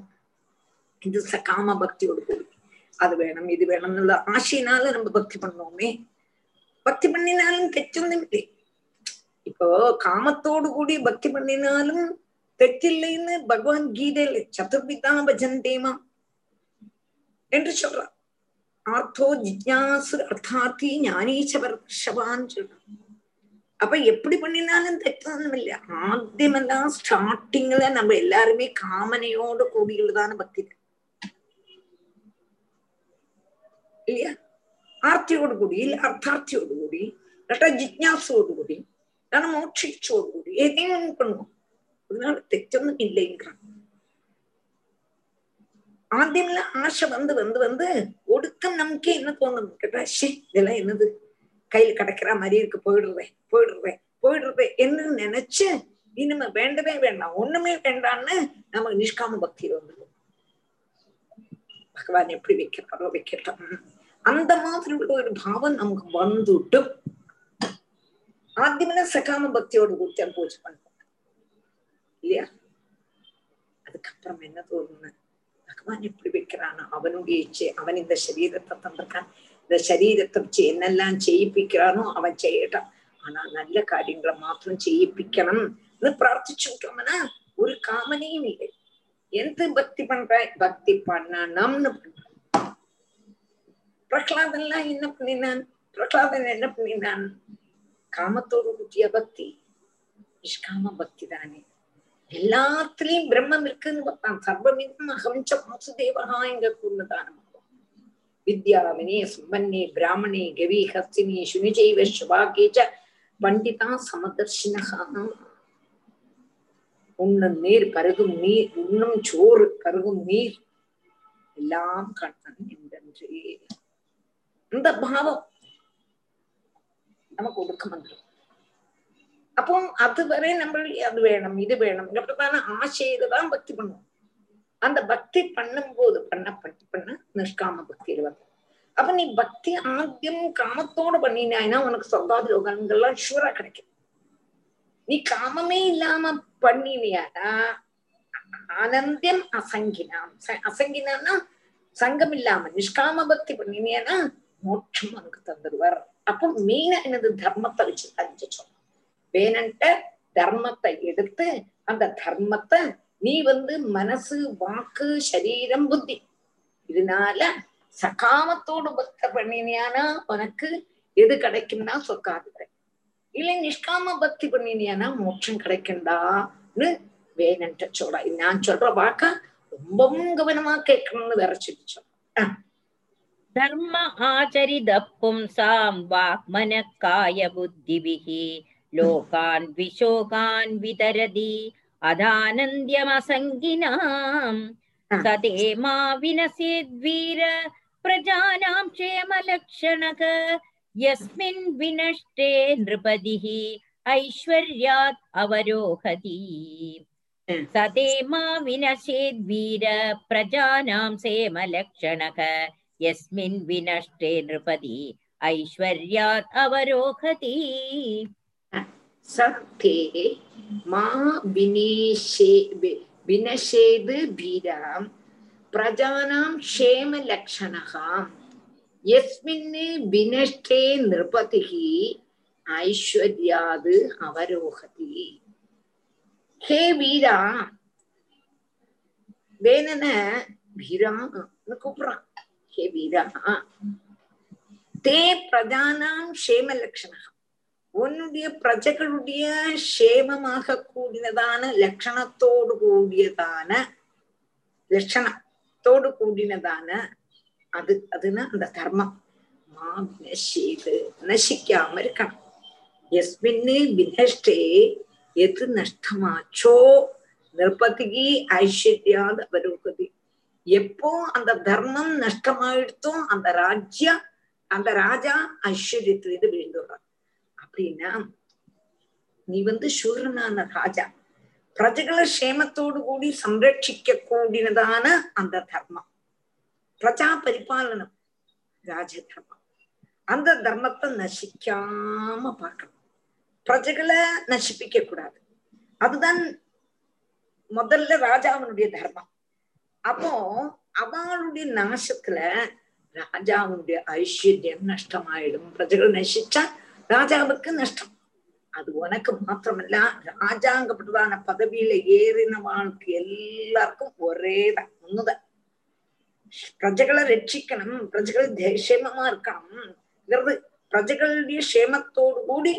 [SPEAKER 1] ഇത് സകാമ ഭക്തിയോടുകൂടി അത് വേണം ഇത് വേണം എന്നുള്ള ആശയിനാല് നമ്മ ഭക്തി പണ്ണോമേ ഭക്തി പണ്ണിനാലും തെറ്റൊന്നുമില്ലേ ഇപ്പോ കാമത്തോടുകൂടി ഭക്തി പണ്ണിനാലും തെറ്റില്ലെന്ന് ഭഗവാൻ ഗീതയില് ചതുർവിധാ ഭജന്തേമ എന്ന് ചൊല്ലാം ஆத்தோ ஜிஜாசு அர்த்தாத்தி ஞானீச்சவர்ஷவான் சொல்லணும் அப்ப எப்படி பண்ணினாலும் தெட்டணும் இல்ல. ஆத்தியமெல்லாம் ஸ்டார்டிங்ல நம்ம எல்லாருமே காமனையோட கூடியுள்ளதான பக்தி இல்லையா? ஆர்த்தியோடு கூடி இல்ல அர்த்தார்த்தியோடு கூடி இல்லாட்டா ஜிஜாசோடு கூடி இல்லைன்னா மோட்சிச்சோடு கூடி எதையும் ஒன்று பண்ணுவோம். அதனால தெச்சொன்னும் இல்லைங்கிறான் ஆத்தியம்ல ஆசை வந்து வந்து வந்து ஒடுக்கம் நமக்கே என்ன தோணும்? கேட்டா ஷே இதெல்லாம் என்னது? கையில கிடைக்கிற மாதிரி இருக்கு. போயிடுறேன் போயிடுறேன் போயிடுறேன் என்ன நினைச்சு இனிமே வேண்டவே வேண்டாம். ஒண்ணுமே வேண்டாம்னு நமக்கு நிஷ்காம பக்தி வந்துடும். பகவான் எப்படி வைக்கிறாரோ வைக்கட்டும். அந்த மாதிரி உள்ள ஒரு பாவம் நமக்கு வந்துட்டும் ஆத்தியமெல்லாம் சகாம பக்தியோடு கூட்டி பூஜை பண்ணுவோம் இல்லையா? அதுக்கப்புறம் என்ன தோணுன்னு பகவான் எப்படி வைக்கிறான் அவனுடைய இச்சை அவன் இந்த சரீரத்தை தந்திருக்கான் இந்த சரீரத்தை வச்சு என்னெல்லாம் செய்யிப்பிக்கிறானோ அவன் செய்யட்டான் ஆனா நல்ல காரியங்களை மாத்திரம் செய்யிப்பிக்கணும் பிரார்த்திச்சு விட்டோம்னா ஒரு காமனையும் இல்லை எந்த பக்தி பண்ற பக்தி பண்ணணும்னு பண்றான் பிரகலாதன்லாம் என்ன பண்ணினான் பிரகலாதன் என்ன பண்ணினான் காமத்தோடு கூட்டிய பக்தி நிஷ்காம பக்தி தானே எல்லாத்துலயும் பிரம்மம் இருக்குன்னு பார்த்தான். சர்வமிதம் அகம்ச வாசுதேவகா எங்க கூர்ந்ததான வித்யாவினே சம்பன்னே பிராமணே கவி ஹஸ்தினி சுனிஜைவ சுபாகேஜ பண்டிதா சமதர்ஷினகா. உண்ணும் நீர் பருகும் நீர் உண்ணும் சோறு பருகும் நீர் எல்லாம் கண்ணன் என்றே அந்த பாவம் நமக்கு ஒடுக்கம் வந்துடும் அப்போ அதுவரை நம்ம அது வேணும் இது வேணும் அப்படித்தான ஆசையில தான் பக்தி பண்ணுவோம் அந்த பக்தி பண்ணும்போது பண்ண பண்ண பண்ண நிஷ்காம பக்தியில வந்து அப்ப நீ பக்தி ஆத்தியம் காமத்தோட பண்ணினாய்னா உனக்கு சொல்லாத யோகங்கள்லாம் ஷூரா கிடைக்கும் நீ காமமே இல்லாம பண்ணினியானா ஆனந்தியம் அசங்கினாம் ச- சங்கம் இல்லாம நிஷ்காம பக்தி பண்ணினியானா மோட்சம் உனக்கு தந்துடுவார் அப்போ மெயினா என்னது தர்மத்தை வச்சு தெரிஞ்சிச்சோம் வேணன்ட்ட தர்மத்தை எடுத்து அந்த தர்மத்தை நீ வந்து மனசு வாக்கு சரீரம் புத்தி இதனால சகாமத்தோடு பக்த பண்ணினியானா உனக்கு எது கிடைக்கும்னா சொக்காது இல்லை நிஷ்காம பக்தி பண்ணினியானா மோட்சம் கிடைக்கும்டான்னு வேணுன்ட்டு சொல்றா. நான் சொல்ற வாக்க ரொம்பவும் கவனமா கேட்கணும்னு வேற சொல்லி
[SPEAKER 2] சொல்றேன் தர்ம ஆச்சரித பும்சாம் வாக்மன காய புத்திபிகி. लोकान् विशोकान् वितरति अदानन्द्यमसङ्गिनाम् स ते मा विनसेद्वीर प्रजानां क्षेमलक्षणक यस्मिन् विनष्टे नृपतिः ऐश्वर्यात् अवरोहति। स ते मा विनशेद्वीर प्रजानां यस्मिन् विनष्टे नृपति ऐश्वर्यात् अवरोहति।
[SPEAKER 1] சத்தே மா வினேஷே வினஷேது பீராம் பிரஜானாம் க்ஷேம லக்ஷணகாம். யஸ்மின் வினஷ்டே நிருபதிகி ஐஸ்வர்யாது அவரோகதி. ஹே வீரா வேணன வீரான்னு கூப்பிடுறான். ஹே வீரா தே பிரஜானாம் க்ஷேம லக்ஷணகம். உன்னுடைய பிரஜைகளுடைய சேமமாக கூடினதான லட்சணத்தோடு கூடியதான லட்சணத்தோடு கூடினதான அது அதுன்னா அந்த தர்மம். மா வினஷேது நசிக்காம இருக்கணும். எஸ்மின்னு வினஷ்டே எது நஷ்டமாச்சோ நிர்பதிகி ஐஸ்வர்யாது அவரோகதி எப்போ அந்த தர்மம் நஷ்டமாயிடுத்தோ அந்த ராஜ்ய அந்த ராஜா ஐஸ்வர்யத்திலிருந்து விழுந்துடுறான் அப்படின்னா நீ வந்து சூரனான ராஜா. பிரஜைகளை க்ஷேமத்தோடு கூடி சம்ரட்சிக்க கூடினதான அந்த தர்மம். பிரஜா பரிபாலனம் ராஜ தர்மம். அந்த தர்மத்தை நசிக்காம பார்க்கணும். பிரஜைகளை நசிப்பிக்க கூடாது. அதுதான் முதல்ல ராஜாவினுடைய தர்மம். அப்போ அவளுடைய நாசத்துல ராஜாவுடைய ஐஸ்வர்யம் நஷ்டமாயிடும். பிரஜைகள் நசிச்சா ராஜாவுக்கு நஷ்டம் அது உனக்கு மாத்திரமல்ல ராஜாங்கப்பட்டதான பதவியில ஏறினவாளுக்கு எல்லாருக்கும் ஒரேதான் ஒண்ணுதான் பிரஜைகளை ரட்சிக்கணும் பிரஜைகள் க்ஷேமமா இருக்கணும்ங்கிறது பிரஜைகளுடைய க்ஷேமத்தோடு கூடி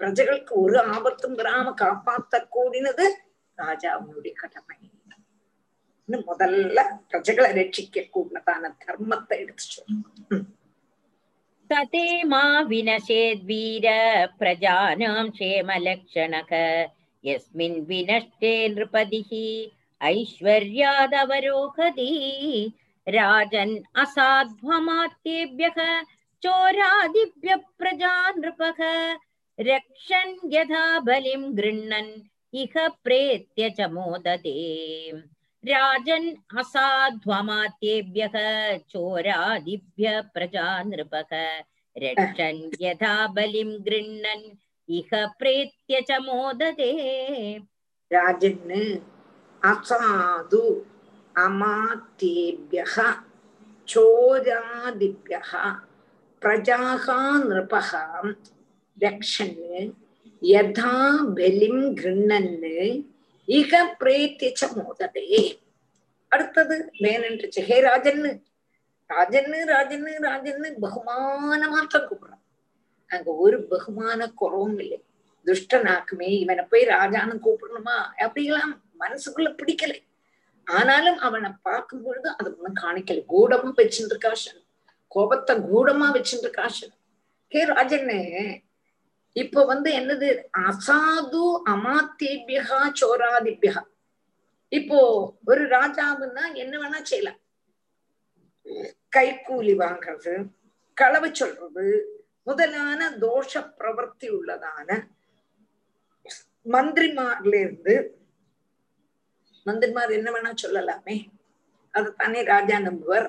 [SPEAKER 1] பிரஜைகளுக்கு ஒரு ஆபத்தும் வராம காப்பாத்த கூடினது ராஜாவுடைய கடமை இன்னும் முதல்ல பிரஜைகளை ரட்சிக்க கூடினதான தர்மத்தை எடுத்து சொல்றோம்
[SPEAKER 2] स ते मा विनशेद्वीर प्रजानां क्षेमलक्षणक यस्मिन् विनष्टे नृपतिः ऐश्वर्यादवरोहति राजन् असाध्वमात्येभ्यः चोरादिभ्यः प्रजा नृपः रक्षन् यथा बलिं गृह्णन् इह प्रेत्य च मोदते राजन् असाध्वमातेभ्यः चोरादिभ्य प्रजा नृपः रक्षन् यथा बलिं गृह्णन् इह प्रेत्य च मोदते
[SPEAKER 1] राजन् असाधु अमातेभ्यः चोरादिभ्यः प्रजाः नृपः रक्षन् यथा बलिं गृह्णन् கிருண்ணன்னு இக பிரேத்திச்ச மோததே. அடுத்தது வேணுன்றுச்சு ஹே ராஜன்னு. ராஜன்னு ராஜன்னு ராஜன்னு பகுமான மாத்திரம் கூப்பிடுறான். அங்க ஒரு பகுமான குறவும் இல்லை. துஷ்டனாக்குமே இவனை போய் ராஜான்னு கூப்பிடணுமா? அப்படிலாம் மனசுக்குள்ள பிடிக்கலை. ஆனாலும் அவனை பார்க்கும் பொழுது அது ஒண்ணும் காணிக்கல. கூடமும் இருக்காஷன் கோபத்தை கூடமா வச்சுட்டு இருக்காஷன் ஹே ராஜன்னு இப்ப வந்து என்னது? அசாது அமாத்தேபியகா சோராதிபியா இப்போ ஒரு ராஜாவுன்னா என்ன வேணா செய்யலாம். கைக்கூலி வாங்குறது களவு சொல்றது முதலான தோஷ பிரவர்த்தி உள்ளதான மந்திரிமார்ல இருந்து மந்திரிமார் என்ன வேணா சொல்லலாமே. அது தானே ராஜா நம்புவர்.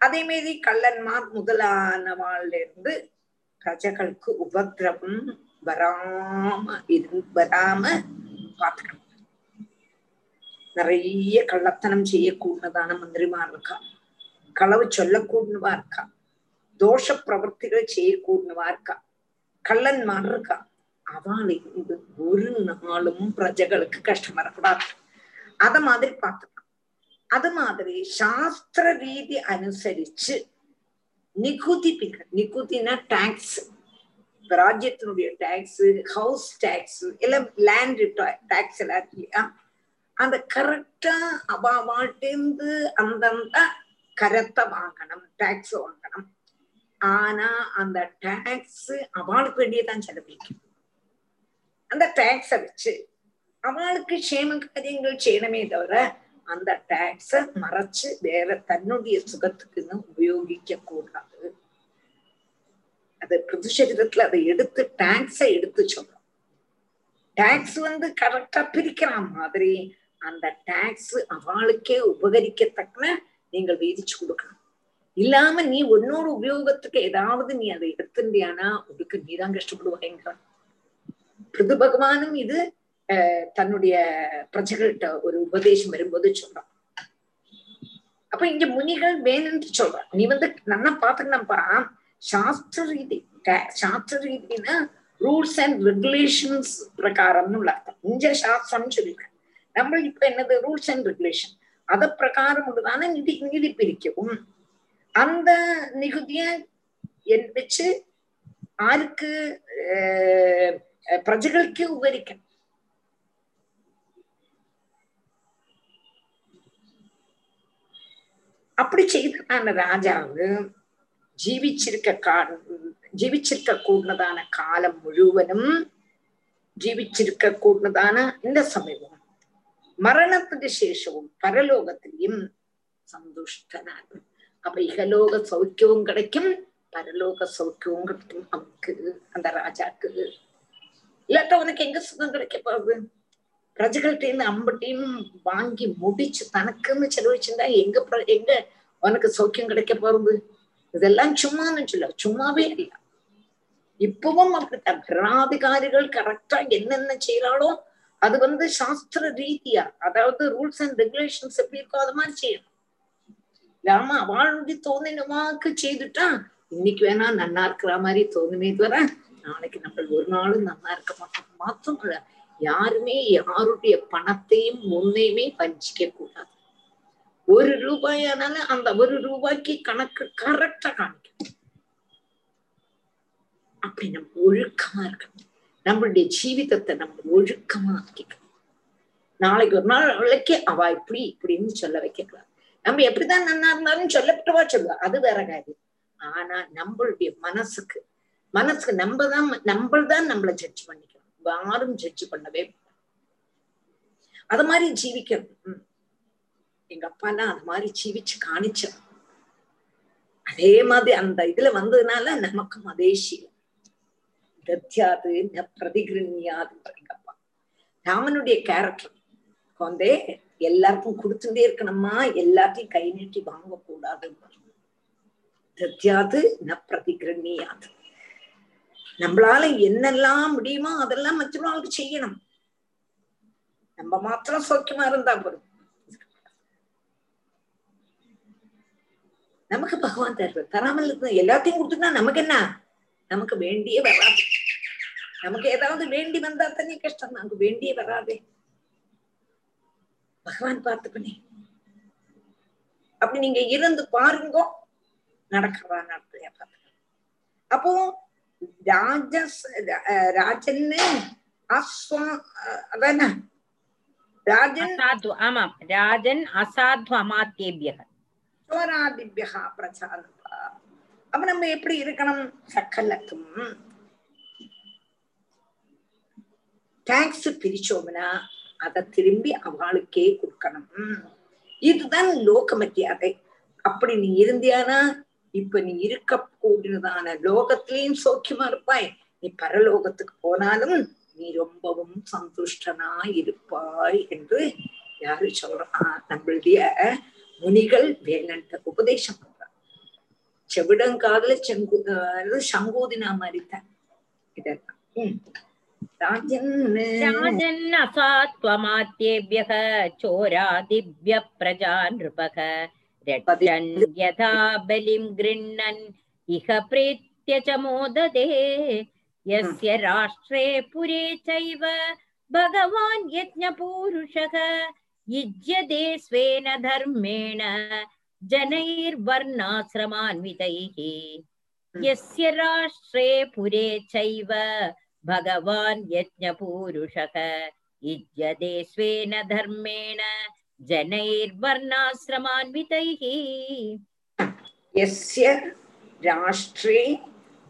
[SPEAKER 1] அதே மாரி கள்ளன்மார் முதலானவாள்ல இருந்து பிரஜைகளுக்கு உபத்திரவம் வராம இரு வராம பாத்துக்கணும் நிறைய கள்ளத்தனம் செய்யக்கூடதான மந்திரிமார் இருக்கா? களவு சொல்லக்கூடவா இருக்கா? தோஷ பிரவர்த்திகளை செய்யக்கூடவா இருக்கா? கள்ளன் கள்ளன்மார் இருக்கா? அவளுக்கு ஒரு நாளும் பிரஜைகளுக்கு கஷ்டம் வரக்கூடாது. அத மாதிரி பார்த்துக்கலாம் அது மாதிரி சாஸ்திர ரீதி அனுசரிச்சு நிகுதி நிகுதினா டாக்ஸ் ராஜ்யத்தினுடைய டாக்ஸ் ஹவுஸ் டாக்ஸ் எல்லாம் லேண்ட் டாக்ஸ் எல்லாம் இல்லையா? அந்த கரெக்டா அபாவாட்டேந்து அந்தந்த கரத்தை வாங்கணும் டாக்ஸ் வாங்கணும். ஆனா அந்த டாக்ஸ் அவளுக்கு வேண்டியதான் செலவழிக்கும். அந்த டாக்ஸ வச்சு அவளுக்கு க்ஷேம காரியங்கள் செய்யணுமே தவிர அந்த டாக்ஸ மறைச்சு வேற தன்னுடைய சுகத்துக்குன்னு உபயோகிக்க கூடாது அது பிரதிஷரிதத்துல அதை எடுத்து டாக்ஸ எடுத்து சொல்றோம். டாக்ஸ் வந்து கரெக்டா பிரிக்கிற மாதிரி அந்த டாக்ஸ் அவளுக்கே உபகரிக்கத்தக்கன நீங்கள் வீதிச்சு கொடுக்கணும். இல்லாம நீ உன்னோட உபயோகத்துக்கு ஏதாவது நீ அதை எடுத்துட்டியானா உனக்கு நீதான் கஷ்டப்படுவாங்க பிருது பகவானும் இது தன்னுடைய பிரஜைகள்கிட்ட ஒரு உபதேசம் வரும்போது சொல்றான். அப்ப இங்க முனிகள் வேணும்னு சொல்றான். நீ வந்து நல்லா பாத்துக்கணும்ப்பா சாஸ்திர ரீதி சாஸ்திர ரீதினா ரூல்ஸ் அண்ட் ரெகுலேஷன்ஸ் பிரகாரம்னு உள்ள அர்த்தம். இங்க சாஸ்திரம் சொல்லிருக்கேன் நம்ம இப்ப என்னது? ரூல்ஸ் அண்ட் ரெகுலேஷன் அத பிரகாரம் உள்ளதான நிதி நிதி பிரிக்கவும். அந்த நிகுதிய வச்சு ஆருக்கு பிரஜைகளுக்கு அப்படி செய்ததான ராஜாவு ஜீவிச்சிருக்க கா ஜீவிச்சிருக்க கூடதான காலம் முழுவதும் ஜீவிச்சிருக்க கூடதான இந்த சமயம் மரணத்துக்கு சேஷமும் பரலோகத்திலையும் சந்துஷ்டனார் அப்ப இகலோக சௌக்கியവും கிடைக்கும் பரலோக சௌக்கியവും கிடைக்கும். அவனுக்கு அந்த ராஜாக்கு. இல்லாட்ட அவனுக்கு எங்க சுகம் கிடைக்க போகுது பிரஜைகள்கிட்ட இருந்து அம்பட்டையும் வாங்கி முடிச்சு தனக்குன்னு செலவழிச்சிருந்தா எங்க எங்க உனக்கு சௌக்கியம் கிடைக்க போறது? இதெல்லாம் சும்மான்னு சொல்ல சும்மாவே இல்ல. இப்பவும் அப்படித்தான். பிரணாதிகாரிகள் கரெக்டா என்னென்ன செய்யறாளோ அது வந்து சாஸ்திர ரீதியா அதாவது ரூல்ஸ் அண்ட் ரெகுலேஷன்ஸ் எப்படி இருக்கோ அது மாதிரி செய்யணும். இல்லாம அவளுடைய தோணினவாக்கு செய்துட்டா இன்னைக்கு வேணா நன்னா இருக்கிற மாதிரி தோணுமே தவிர நாளைக்கு நம்ம ஒரு நாளும் நல்லா இருக்க மாட்டோம். மாத்தம் யாருமே யாருடைய பணத்தையும் முன்னையுமே வஞ்சிக்க கூடாது. ஒரு ரூபாயானாலும் அந்த ஒரு ரூபாய்க்கு கணக்கு கரெக்டா காமிக்கணும். அப்படி நம்ம ஒழுக்கமா இருக்கணும். நம்மளுடைய ஜீவிதத்தை நம்ம ஒழுக்கமா ஆக்கிக்கணும். நாளைக்கு ஒரு நாள் அவளுக்கு அவ இப்படி இப்படின்னு சொல்ல வைக்கலாம் நம்ம எப்படிதான் நன்னா இருந்தாலும் சொல்லப்பட்டவா சொல்லுவா. அது வேற காரியம். ஆனா நம்மளுடைய மனசுக்கு மனசுக்கு நம்ம தான் நம்மள்தான் நம்மளை ஜட்ஜ் பண்ணிக்கணும். யாரும் ஜட்ஜ் பண்ணவே அது மாதிரி ஜீவிக்கணும். எங்க அப்பா எல்லாம் அது மாதிரி ஜீவிச்சு காணிச்சார் அதே மாதிரி அந்த இதுல வந்ததுனால நமக்கும் அதே சீலம் தத்தியாது ந பிரதிகிருணியாது எங்க அப்பா. ராமனுடைய கேரக்டர் குழந்தை எல்லாருக்கும் கொடுத்துட்டே இருக்கணுமா? எல்லாத்தையும் கை நீட்டி வாங்க கூடாது தத்தியாது ந பிரதிகிருணியாது நம்மளால என்னெல்லாம் முடியுமோ அதெல்லாம் மற்றவர்களுக்கு செய்யணும். நம்ம மாத்திரம் சௌக்கியமா இருந்தா போதும். நமக்கு பகவான் தருவார். தராமல் எல்லாத்தையும் கொடுத்துட்டா நமக்கு என்ன? நமக்கு வேண்டியே வராது. நமக்கு ஏதாவது வேண்டி வந்தா தானே கஷ்டம். நமக்கு வேண்டியே வராதே. பகவான் பார்த்து பண்ணி அப்படி நீங்க இருந்து பாருங்க. நடக்கிறதா நடத்தையா பார்த்து அப்போ ராஜஸ் ராஜன்னு அஸ்வா அதான ராஜன்
[SPEAKER 2] ஆமாம் ராஜன் அசாத்வ அமாத்தியபியக
[SPEAKER 1] சோராதிபியா பிரச்சாரப்பா அப்ப நம்ம எப்படி இருக்கணும் சக்கலத்தும் டாக்ஸ் பிரிச்சோம்னா அதை திரும்பி அவளுக்கே கொடுக்கணும் இதுதான் லோக மரியாதை அப்படி நீ இருந்தியானா இப்ப நீ இருக்க கூடினதான லோகத்திலையும் சௌக்கியமா இருப்பாய். நீ பரலோகத்துக்கு போனாலும் நீ ரொம்பவும் சந்துஷ்டனா இருப்பாய் என்று யாரு சொல்றான் நம்மளுடைய முனிகள் வேலன்ட்ட உபதேசம் பண்றான் செவிடங்காதல செங்கு சங்கூதினா மாதிரித்தான் இதெல்லாம் உம் ராஜன்
[SPEAKER 2] அசாத்வமாத்யேபியக சோராதிபிய பிரஜா நிருபக रक्षन् यथा बलिं गृह्णन्। इह प्रीत्य च मोदते यस्य राष्ट्रे पुरे चैव भगवान् यज्ञपूरुषः। युज्यते स्वेन धर्मेण जनैर्वर्णाश्रमान्वितैः। यस्य राष्ट्रे पुरे चैव भगवान् यज्ञपूरुषः। युज्यते स्वेन धर्मेण जनैर्वर्णाश्रमान्वितैः
[SPEAKER 1] यस्य राष्ट्रे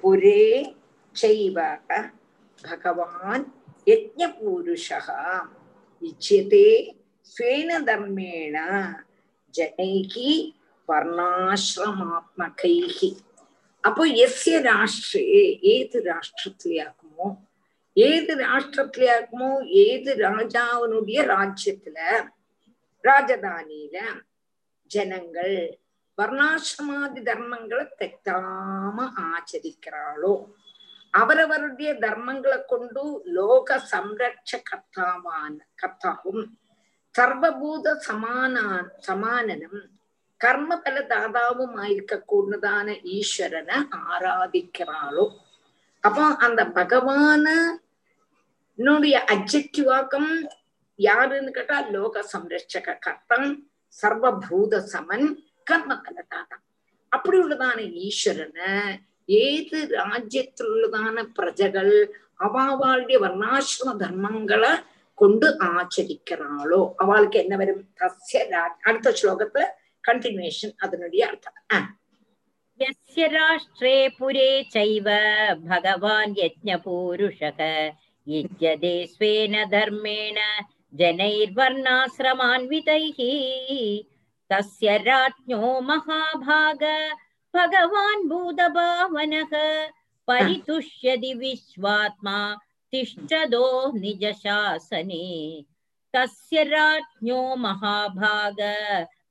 [SPEAKER 1] पुरे चैव भगवान् यज्ञपुरुषः इच्छते स्वेन धर्मेण जनैः വർണ്ണാശ്രമാത്മകൈഹ അപ്പൊ യസ്യ രാഷ്ട്രേ ഏത് രാഷ്ട്രത്തിലെയാക്കുമോ ഏത് രാഷ്ട്രത്തിലെയാക്കുമോ ഏത് രാജാവിനുடைய ராஜ்யத்துல ராஜதானியில ஜனங்கள் வர்ணாசிரமாதி தர்மங்களை தெட்டாம ஆச்சரிக்கிறாளோ? அவரவருடைய தர்மங்களை கொண்டு லோக சம்ரட்ச கர்த்தாவான கர்த்தாவும் சர்வபூத சமானான் சமானனும் கர்ம பல தாதாவும் ஆயிருக்க கூடதான ஈஸ்வரனை ஆராதிக்கிறாளோ? அப்போ அந்த பகவான என்னுடைய அப்ஜெக்டிவாக்கம் யாருன்னு கேட்டா லோக சம்ரட்சக கர்த்தன் சர்வபூத சமன் கர்ம கலட்டாதான் அப்படி உள்ளதான ஈஸ்வரனை ஏது ராஜ்யத்திலுள்ளதான பிரஜகள் அவாவாளுடைய வர்ணாசிரம தர்மங்களை கொண்டு ஆச்சரிக்கிறாளோ? அவளுக்கு என்ன வரும்? தஸ்ய அடுத்த ஸ்லோகத்துல கண்டினியூஷன் அதனுடைய அர்த்தம்.
[SPEAKER 2] यस्य राष्ट्रे पुरे चैव भगवान् यज्ञपूरुषः युज्यते स्वेन धर्मेण जनैर्वर्णाश्रमान्वितैः। तस्य राज्ञो महाभाग, भगवान् भूतभावनः परितुष्यति विश्वात्मा तिष्ठदो निजशासने। तस्य राज्ञो महाभाग,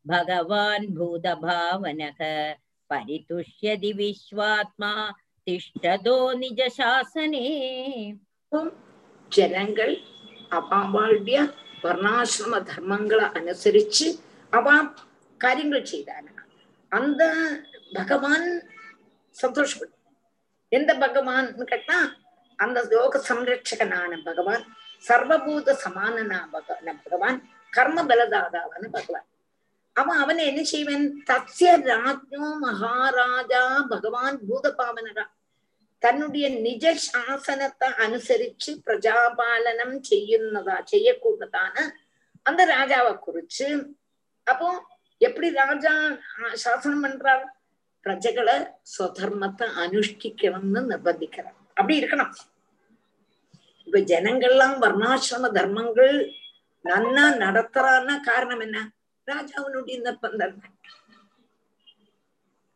[SPEAKER 2] भगवान् भूतभावनः। परितुष्यति विश्वात्मा तिष्ठदो निजशासने।
[SPEAKER 1] जनङ्गल्। അവാളുടെ വർണ്ണാശ്രമ ധർമ്മങ്ങളെ അനുസരിച്ച് അവ കാര്യങ്ങൾ ചെയ്താണ് அந்த பகவான் சந்தோஷப்படும் எந்த பகவான் கேட்டா அந்த லோக சம்ரட்சகனான பகவான் சர்வபூத சமானனா பக- பகவான் கர்ம பலதாதாவான பகவான் அவன் அவன் என்ன செய்வன் தஸ்ய ராஜ்யோ மகாராஜா பகவான் பூதபாவனரா தன்னுடைய நிஜ சாசனத்தை அனுசரிச்சு பிரஜாபாலனம் ചെയ്യുന്നതാ ചെയ്യக்கூடிയതാണ് அந்த ராஜாவை குறிச்சு. அப்போ எப்படி ராஜா சாசனம் பண்றார்? பிரஜகளை சுதர்மத்தை அனுஷ்டிக்கணும்னு நிர்பந்திக்கிறார் அப்படி இருக்கணும். இப்ப ஜனங்கள்லாம் வர்ணாசிரம தர்மங்கள் நன்னா நடத்துறான்னா காரணம் என்ன ராஜாவினுடைய நிர்பந்தம்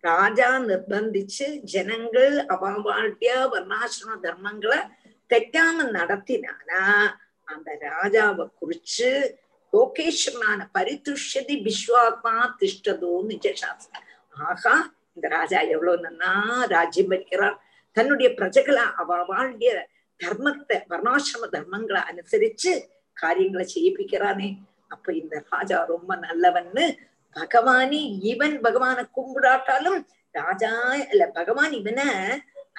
[SPEAKER 1] ராஜா நிர்பந்திச்சு ஜனங்கள் அவாவாழ்ய வர்ணாசிரம தர்மங்களை തെറ്റാമ നടത്തിനാനാ அந்த ராஜாவை குறிச்சு லோகேஸ்வரனான பரிதுஷ்யதி விஸ்வாத்மா திஷ்டதோ நிஜசாஸ்திரம் ஆகா இந்த ராஜா எவ்வளவு நன்னா ராஜ்யம் பறிக்கிறார் தன்னுடைய பிரஜைகளை அவ வாழ்கிய தர்மத்தை வர்ணாசிரம தர்மங்களை அனுசரிச்சு காரியங்களை செய்யிப்பிக்கிறானே அப்ப இந்த ராஜா ரொம்ப நல்லவன்னு பகவானே இவன் பகவான கும்பிடாட்டாலும் ராஜா இல்ல பகவான் இவனை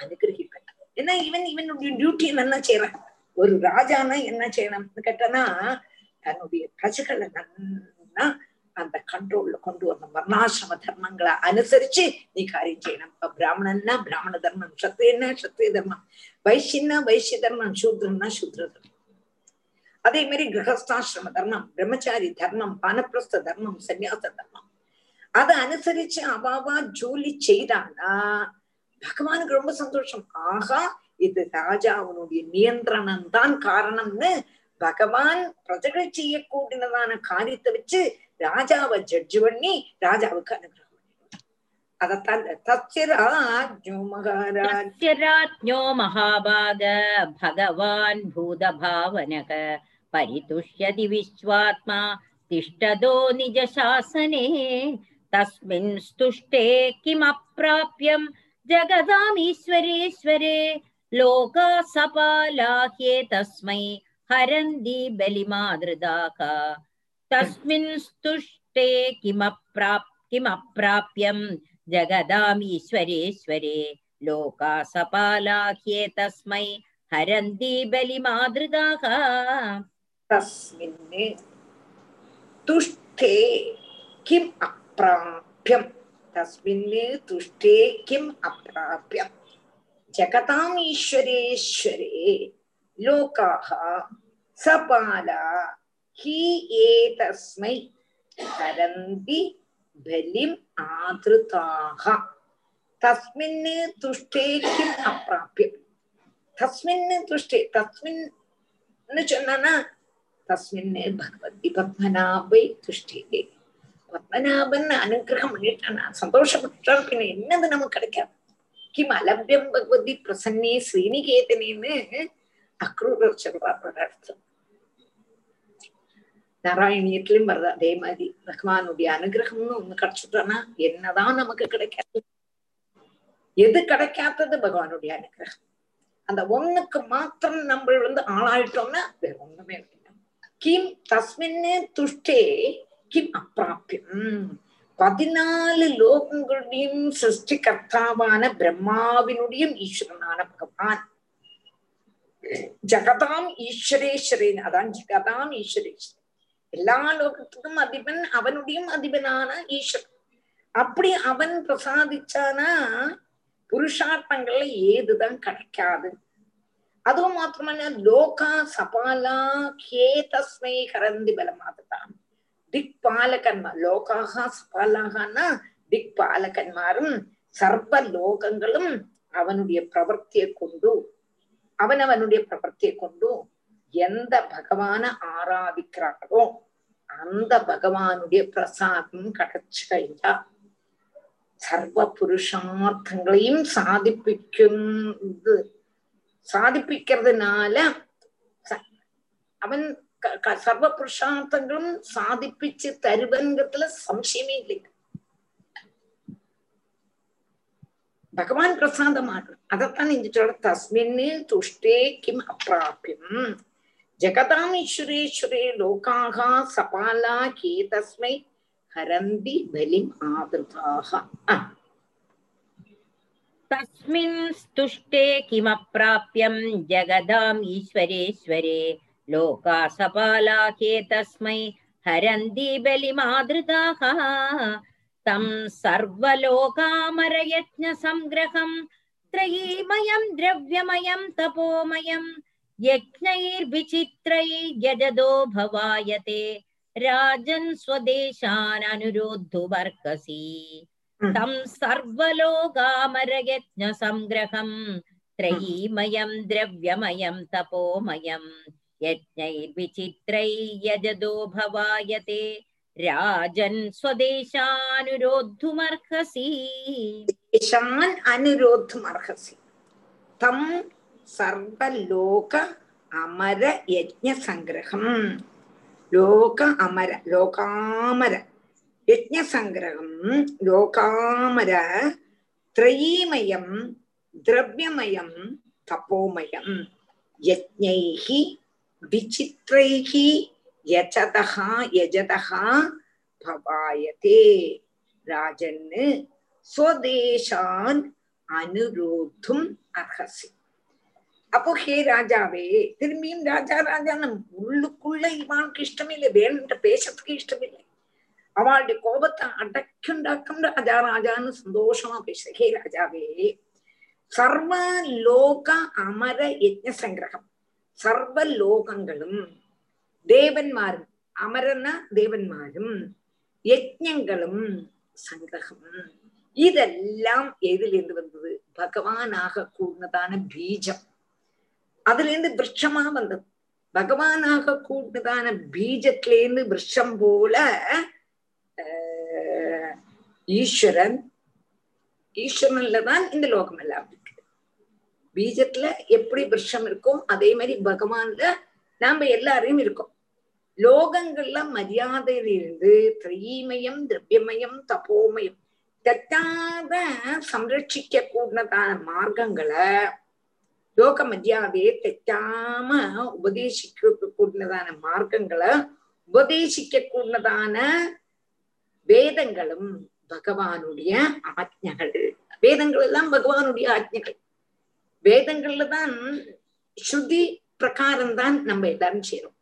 [SPEAKER 1] அனுகிரகிப்பான் ஏன்னா இவன் இவனுடைய டியூட்டி என்ன செய்யறான்? ஒரு ராஜானா என்ன செய்யணும்னு கேட்டனா தன்னுடைய பிரஜைகளை நல்லா அந்த கண்ட்ரோல்ல கொண்டு வரணும் வர்ணாசிரம தர்மங்களை அனுசரிச்சு நீ காரியம் செய்யணும். இப்ப பிராமணன்னா பிராமண தர்மம் சத்திரியன்னா சத்திரிய தர்மம் வைசியன்னா வைசிய தர்மம் சூத்ரன்னா சூத்ர தர்மம். அதே மாதிரி கிரகஸ்தாசிரம தர்மம் பிரம்மச்சாரி தர்மம் பானப்பிரஸ்த தர்மம் சன்னியாச தர்மம். அதை அனுசரிச்சு அவாவா ஜோலி செய்தானா பகவானுக்கு ரொம்ப சந்தோஷம். ஆகா இது ராஜாவனுடைய நியந்திரணம் தான் காரணம்னு பகவான் பிரஜைகள் செய்யக்கூடியதான காரியத்தை வச்சு ராஜாவை ஜட்ஜ் பண்ணி ராஜாவுக்கு அனுகிரகம் பண்ணிடுவார். அதத்தான் தஸ்ய
[SPEAKER 2] परितुष्यति विश्वात्मा तिष्ठदो निजशासने। तस्मिन् स्तुष्टे किमप्राप्यं जगदामीश्वरेश्वरे। लोका सपाला ह्ये तस्मै हरन्ति बलिमादृदाः तस्मिन् स्तुष्टे किमप्राप् किमप्राप्यं जगदामीश्वरेश्वरे। लोका सपाला ह्ये तस्मै हरन्ति बलिमादृदाः
[SPEAKER 1] तस्मिन् तुष्टे किम् अप्राप्यम् तस्मिन् तुष्टे किम् अप्राप्यम् जगताम् ईश्वरेश्वरे लोकाः सपाला हि एतस्मै हरन्ति बलिम् आदृताः तस्मिन् तुष्टे किम् अप्राप्यम् तस्मिन् तुष्टे तस्मिन् சொன்னா தஸ்மின்னே பகவதி பத்மநாபை துஷ்டியே பத்மநாபன் அனுகிரகம் பண்ணிட்டானா சந்தோஷப்பட்டால் பின்ன என்னது நமக்கு கிடைக்காது? கிம் அலபியம் பகவதி பிரசன்னே ஸ்ரீனிகேதனேன்னு அக்ரூரர் சொல்றார் அர்த்தம் நாராயணியத்திலும் வருது அதே மாதிரி பகவானுடைய அனுகிரகம்னு ஒண்ணு கிடைச்சிட்டானா என்னதான் நமக்கு கிடைக்காது? எது கிடைக்காதது பகவானுடைய அனுகிரகம். அந்த ஒண்ணுக்கு மாத்திரம் நம்ம வந்து ஆளாயிட்டோம்னா வேற ஒண்ணுமே இல்லை. கிம் தஸ்மின் துஷ்டே கிம் அப்பிராபியம் பதினாலு லோகங்களுடையும் சிருஷ்டி கர்த்தாவான பிரம்மாவினுடையும் ஈஸ்வரனான பகவான் ஜகதாம் ஈஸ்வரேஸ்வரன் அதான் ஜகதாம் ஈஸ்வரேஸ்வரன் எல்லா லோகத்துக்கும் அதிபன் அவனுடையும் அதிபனான ஈஸ்வரன். அப்படி அவன் பிரசாதிச்சானா புருஷார்த்தங்கள்ல ஏதுதான் கிடைக்காது. அதுவும் மாத்திரமல்ல லோகா சபாலா ஹே தஸ்மை கரந்தி பலமாதுதான் திக்பாலகன்மார் லோகாக சபாலாகனா திக்பாலகன்மாரும் சர்வ லோகங்களும் அவனுடைய பிரவர்த்தியை கொண்டு அவனவனுடைய பிரவர்த்தியை கொண்டு எந்த பகவான ஆராதிக்கிறார்களோ அந்த பகவானுடைய பிரசாதம் கிடைச்சு കഴിഞ്ഞാ சர்வ புருஷார்த்தங்களையும் சாதிப்பிக்கிறது சாதிப்பிக்கிறதுனால அவன் சர்வ புருஷார்த்தங்களும் சாதிப்பிச்சு தருவன்கிறதுல சம்சயமே இல்லை. பகவான் பிரசாதமாகும் அதைத்தான் இந்த சொல்ற தஸ்மின்னு துஷ்டே கிம் அப்பிராபியம் ஜெகதாம் ஈஸ்வரேஸ்வரே லோகாக சபாலா கே தஸ்மை ஹரந்தி பலிம் ஆதிருதாக
[SPEAKER 2] तस्मिन् स्तुष्टे किमप्राप्यं जगदाम् ईश्वरेश्वरे। लोका सपाला के तस्मै हरन्ति बलिमादृताः तं सर्वलोकामरयज्ञसङ्ग्रहं त्रयीमयं द्रव्यमयं तपोमयं यज्ञैर्विचित्रैर्यजदो भवायते। राजन् स्वदेशाननुरोद्धुमर्कसि तं सर्वलोकामरयज्ञसङ्ग्रहम् त्रयीमयम् द्रव्यमयम् तपोमयम् यज्ञैर्विचित्रैर्यजदो भवायते राजन् स्वदेशानुरोद्धुमर्हसि
[SPEAKER 1] देशान् अनुरोद्धुमर्हसि तं सर्वलोक अमर यज्ञसङ्ग्रहम् लोक अमर लोकामर யஜ்ஞசங்கிரகம் யோகாமர திரயீமயம் திரவியமயம் தபோமயம் யஜ்ஞைஹி விசித்திரைஹி யஜதா யஜதா பவாயதே. ராஜன்னு ஸ்வதேசான் அனுரோத்தும் அர்ஹசி. அப்போ ஹே ராஜாவே திரும்பியும் ராஜா ராஜா நம் உள்ளுக்குள்ள இவானுக்கு இஷ்டமில்லை வேணுன்ற பேசுறதுக்கு இஷ்டமில்லை. அவளுடைய கோபத்தை அடக்குண்டாக்கும் ராஜா ராஜான்னு சந்தோஷமா பேச ஹே ராஜாவே சர்வ லோக அமர யஜ்ஞ சங்கிரகம் சர்வ லோகங்களும் தேவன்மாரும் அமரன தேவன்மாரும் யஜ்ஞங்களும் சங்கிரகம் இதெல்லாம் எதிலிருந்து வந்தது பகவானாக கூடினதான பீஜம் அதுல இருந்து விரட்சமா வந்தது பகவானாக கூடதான பீஜத்திலேருந்து விரட்சம் போல ஈஸ்வரன் ஈஸ்வரன்ல தான் இந்த லோகம் எல்லாம் இருக்கு பீஜத்துல எப்படி விருஷம் இருக்கும் அதே மாதிரி பகவான்ல நாம எல்லாரையும் இருக்கோம். லோகங்கள்ல மரியாதையிலிருந்து திரைமயம் திரவியமயம் தபோமயம் தட்டாத சம்ரட்சிக்க கூடதான மார்க்கங்களை லோக மரியாதையை தெட்டாம உபதேசிக்க கூடதான மார்க்கங்களை உபதேசிக்க கூடதான வேதங்களும் பகவானுடைய ஆஜ்ஞகள். வேதங்கள் எல்லாம் பகவானுடைய ஆஜ்ஞகள். வேதங்கள்ல தான் ஸ்ருதி பிரகாரம் தான் நம்ம எல்லாரும் செய்யறோம்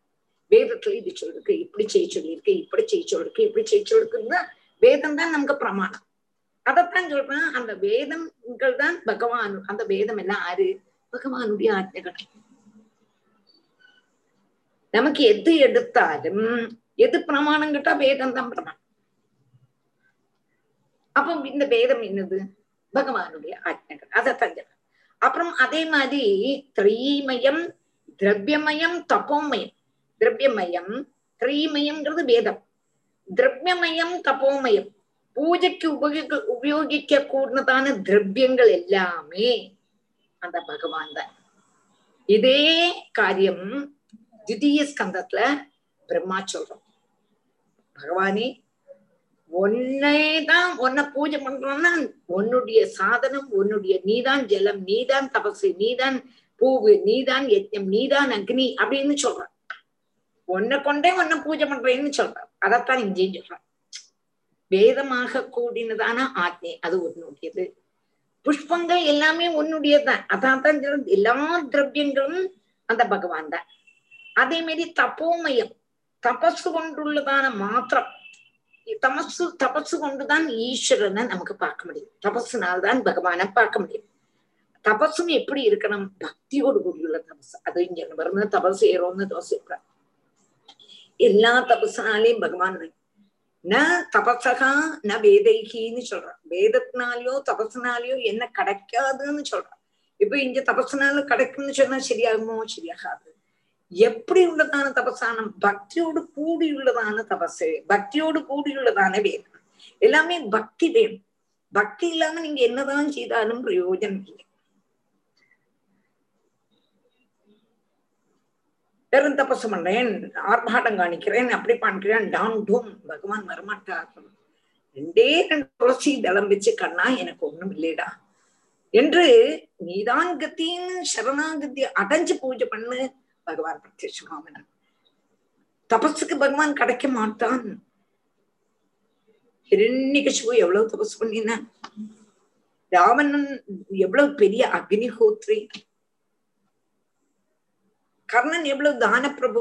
[SPEAKER 1] வேதத்துல இது சொல்லிருக்கு இப்படி செய்ய சொல்லியிருக்கு இப்படி செய்ய சொல்லிருக்கு இப்படி செய்ய சொல்லிருக்குன்னா வேதம் தான் நமக்கு பிரமாணம். அதைத்தான் சொல்றேன் அந்த வேதங்கள் தான் பகவான் அந்த வேதம் எல்லாம் ஆறு? பகவானுடைய ஆஜ்ஞகள். நமக்கு எது எடுத்தாலும் எது பிரமாணம் கிட்டா வேதம் தான் பிரமாணம். அப்போ இந்த பேதம் என்னது? பகவானுடைய ஆஜ்ஞைகள் அதை தஞ்சம். அப்புறம் அதே மாதிரி திரீமயம் திரவியமயம் தப்போமயம். திரவியமயம் திரீமயம்ங்கிறது வேதம் திரவியமயம் தப்போமயம். பூஜைக்கு உபயோக உபயோகிக்க கூடதான திரவியங்கள் எல்லாமே அந்த பகவான் தான். இதே காரியம் திடீய ஸ்கந்தத்துல பிரம்மா சொல்றோம். பகவானே உன்னைதான் உன்னை பூஜை பண்றோம்னா உன்னுடைய சாதனம் உன்னுடைய நீதான் ஜலம் நீதான் தபசு நீதான் பூவு நீதான் யஜ்யம் நீதான் அக்னி அப்படின்னு சொல்றான். உன்னை கொண்டே உன்னை பூஜை பண்றேன்னு சொல்றான். அதைத்தான் இங்கேயும் சொல்றான். வேதமாக கூடினதான ஆத்மே அது உன்னுடையது. புஷ்பங்கள் எல்லாமே உன்னுடையதுதான் அதான் தான் சொல்றது. எல்லா திரவியங்களும் அந்த பகவான் தான் அதே மாதிரி தப்போமயம் தபசு கொண்டுள்ளதான மாத்திரம் தமசு தபசு கொண்டுதான் ஈஸ்வரனை நமக்கு பார்க்க முடியும். தபசுனால்தான் பகவானை பார்க்க முடியும். தபசும் எப்படி இருக்கணும்? பக்தியோடு கூடியுள்ள தபசு. அது இங்க வருന്ന தபசு ஏறோன்னு தோசை எல்லா தபசுனாலையும் பகவான் ந தபசகா ந வேதைகின்னு சொல்றான் வேதத்தினாலயோ தபசுனாலயோ என்ன கிடைக்காதுன்னு சொல்றான் இப்ப இங்க தபசுனால கிடைக்கும்னு சொன்னா சரியாகுமோ? சரியாகாது. எப்படி உள்ளதான தபசானம்? பக்தியோடு கூடியுள்ளதான தபசு பக்தியோடு கூடியுள்ளதான வேதம். எல்லாமே பக்தி வேணும் பக்தி இல்லாம நீங்க என்னதான் செய்தாலும் பிரயோஜனம் இல்லை. வெறும் தபசு பண்றேன் ஆர்ப்பாட்டம் காணிக்கிறேன் அப்படி பண்றேன் டான் டூம் பகவான் வரமாட்டார். ரெண்டே ரெண்டு துளசி தளம் வச்சு கண்ணா எனக்கு ஒண்ணும் இல்லையடா என்று நீதான் கத்தின்னு சரணாகத்தி அடைஞ்சு பூஜை பண்ணு பகவான் பிரத்யட்சமாமன் தபஸுக்கு பகவான் கிடைக்க மாட்டான். ஹிரண்யகசிபு எவ்வளவு தபஸ் பண்ணின ராவணன் எவ்வளவு பெரிய அக்னிஹோத்ரி? கர்ணன் எவ்வளவு தான பிரபு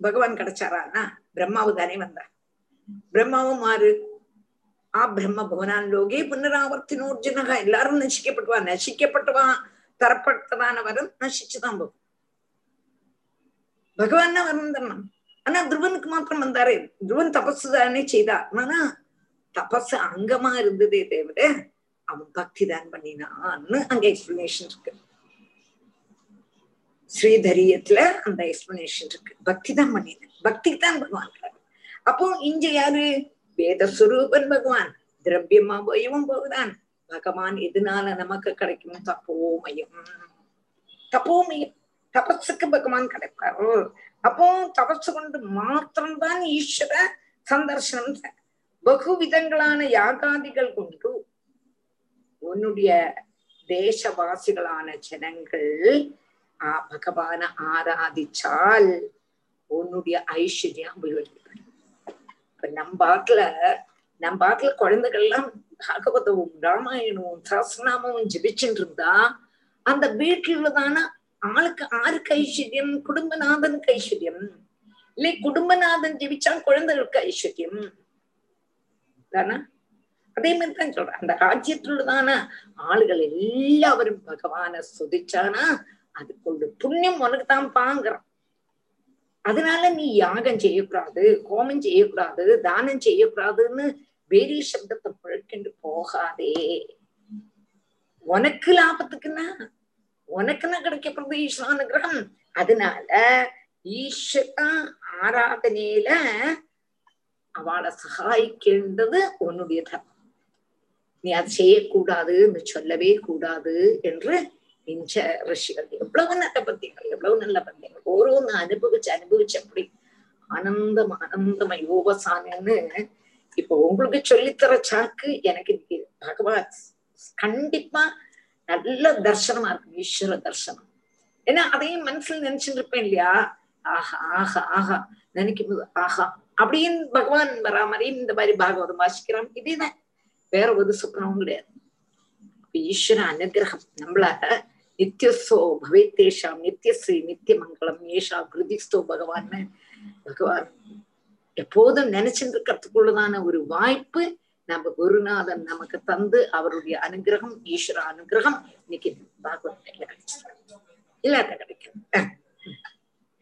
[SPEAKER 1] பகவான் கிடைச்சாரானா பிரம்மாவு தானே வந்தார். பிரம்மாவும் மாறு. ஆ பிரம்ம புவனான் லோகே புனராவர்த்தினோர்ஜுனகா. எல்லாரும் நசிக்கப்பட்டுவா நசிக்கப்பட்டவா தரப்பட்டதான வரம் நசிச்சுதான் போகும் பகவான் வந்தான் ஆனா துருவனுக்கு மாத்திரம் வந்தாரே துருவன் தபசு தானே செய்தார் ஆனா தபசு அங்கமா இருந்ததே தவிர அவன் பக்தி தான் பண்ணினான்னு அங்க எக்ஸ்பிளனேஷன் இருக்கு ஸ்ரீதரியத்துல அந்த எக்ஸ்பிளனேஷன் இருக்கு பக்தி தான் பண்ணினேன் பக்திக்கு தான் பகவான் அப்போ இங்க யாரு வேதஸ்வரூபன் பகவான் திரவியமா பயமும் போகுதான் பகவான் எதனால நமக்கு கிடைக்கும் தப்போமயம் தப்போமயம் தபஸுக்கு பகவான் கிடைப்பாரு. அப்போ தபசு கொண்டு மாத்திரம்தான் ஈஸ்வர சந்தர்சனம் பகு விதங்களான யாகாதிகள் கொண்டு உன்னுடைய தேசவாசிகளான ஜனங்கள் ஆ பகவான ஆராதிச்சால் உன்னுடைய ஐஸ்வர்யம் அபிவிருத்தி இப்ப நம்ம பாட்டுல நம்ம பாட்டுல குழந்தைகள்லாம் பாகவதமும் ராமாயணமும் சஹசிரநாமமும் ஜபிச்சுட்டு இருந்தா அந்த வீட்டுலதான ஆளுக்கு ஆருக்கு ஐஸ்வர்யம் குடும்பநாதனுக்கு ஐஸ்வர்யம் இல்லை குடும்பநாதன் ஜெபிச்சா குழந்தைகளுக்கு ஐஸ்வர்யம் தானா? அதே மாதிரி தான் சொல்றேன். அந்த ராஜ்யத்துள்ளதான ஆளுகள் எல்லாவரும் பகவான சுதிச்சானா? அதுக்குள்ள புண்ணியம் உனக்கு தான் பாங்குறான் அதனால நீ யாகம் செய்யக்கூடாது ஹோமம் செய்யக்கூடாது தானம் செய்யக்கூடாதுன்னு வேரி சப்தத்தை முழக்கிண்டு போகாதே. உனக்கு லாபத்துக்குன்னா உனக்குன்னு கிடைக்க போறது ஈஸ்வர அதனால ஈஸ்வர ஆராதனையில அவளை சகாய்க்கின்றது உன்னுடைய தர்மம் நீ அதை செய்யக்கூடாதுன்னு சொல்லவே கூடாது என்று இஞ்ச ரிஷிகள். எவ்வளவு நல்ல பத்தியங்கள் எவ்வளவு நல்ல பத்தியங்கள் ஓரோன்னு அனுபவிச்சு அனுபவிச்சு அப்படி ஆனந்தம் ஆனந்தம யோகசானன்னு இப்ப உங்களுக்கு சொல்லித்தர சாக்கு எனக்கு பகவான். கண்டிப்பா நல்ல தர்சனமா இருக்கும் ஈஸ்வர தர்சனம். ஏன்னா அதையும் மனசுல நினைச்சுட்டு இருப்பேன் இல்லையா? ஆஹா ஆஹா ஆஹா நினைக்கும் போது ஆஹா அப்படின்னு பகவான் வரா மாதிரி இந்த மாதிரி பாகவதம் வாசிக்கிறோம் இதேதான். வேற ஒரு சுப்னமும் கிடையாது. ஈஸ்வர அனுகிரகம் நம்மள நித்தியஸ்தோ பவேத்தேஷாம் நித்தியஸ்ரீ நித்திய மங்களம் ஏஷா கிருதிஸ்தோ பகவான் பகவான் எப்போதும் நினைச்சுட்டு இருக்கிறதுக்குள்ளதான ஒரு வாய்ப்பு நம்ம குருநாதன் நமக்கு தந்து அவருடைய அனுகிரகம் ஈஸ்வர அனுகிரகம் இன்னைக்கு பாகவத்தில் கிடைச்சிருக்கு இல்லாத கிடைக்கும்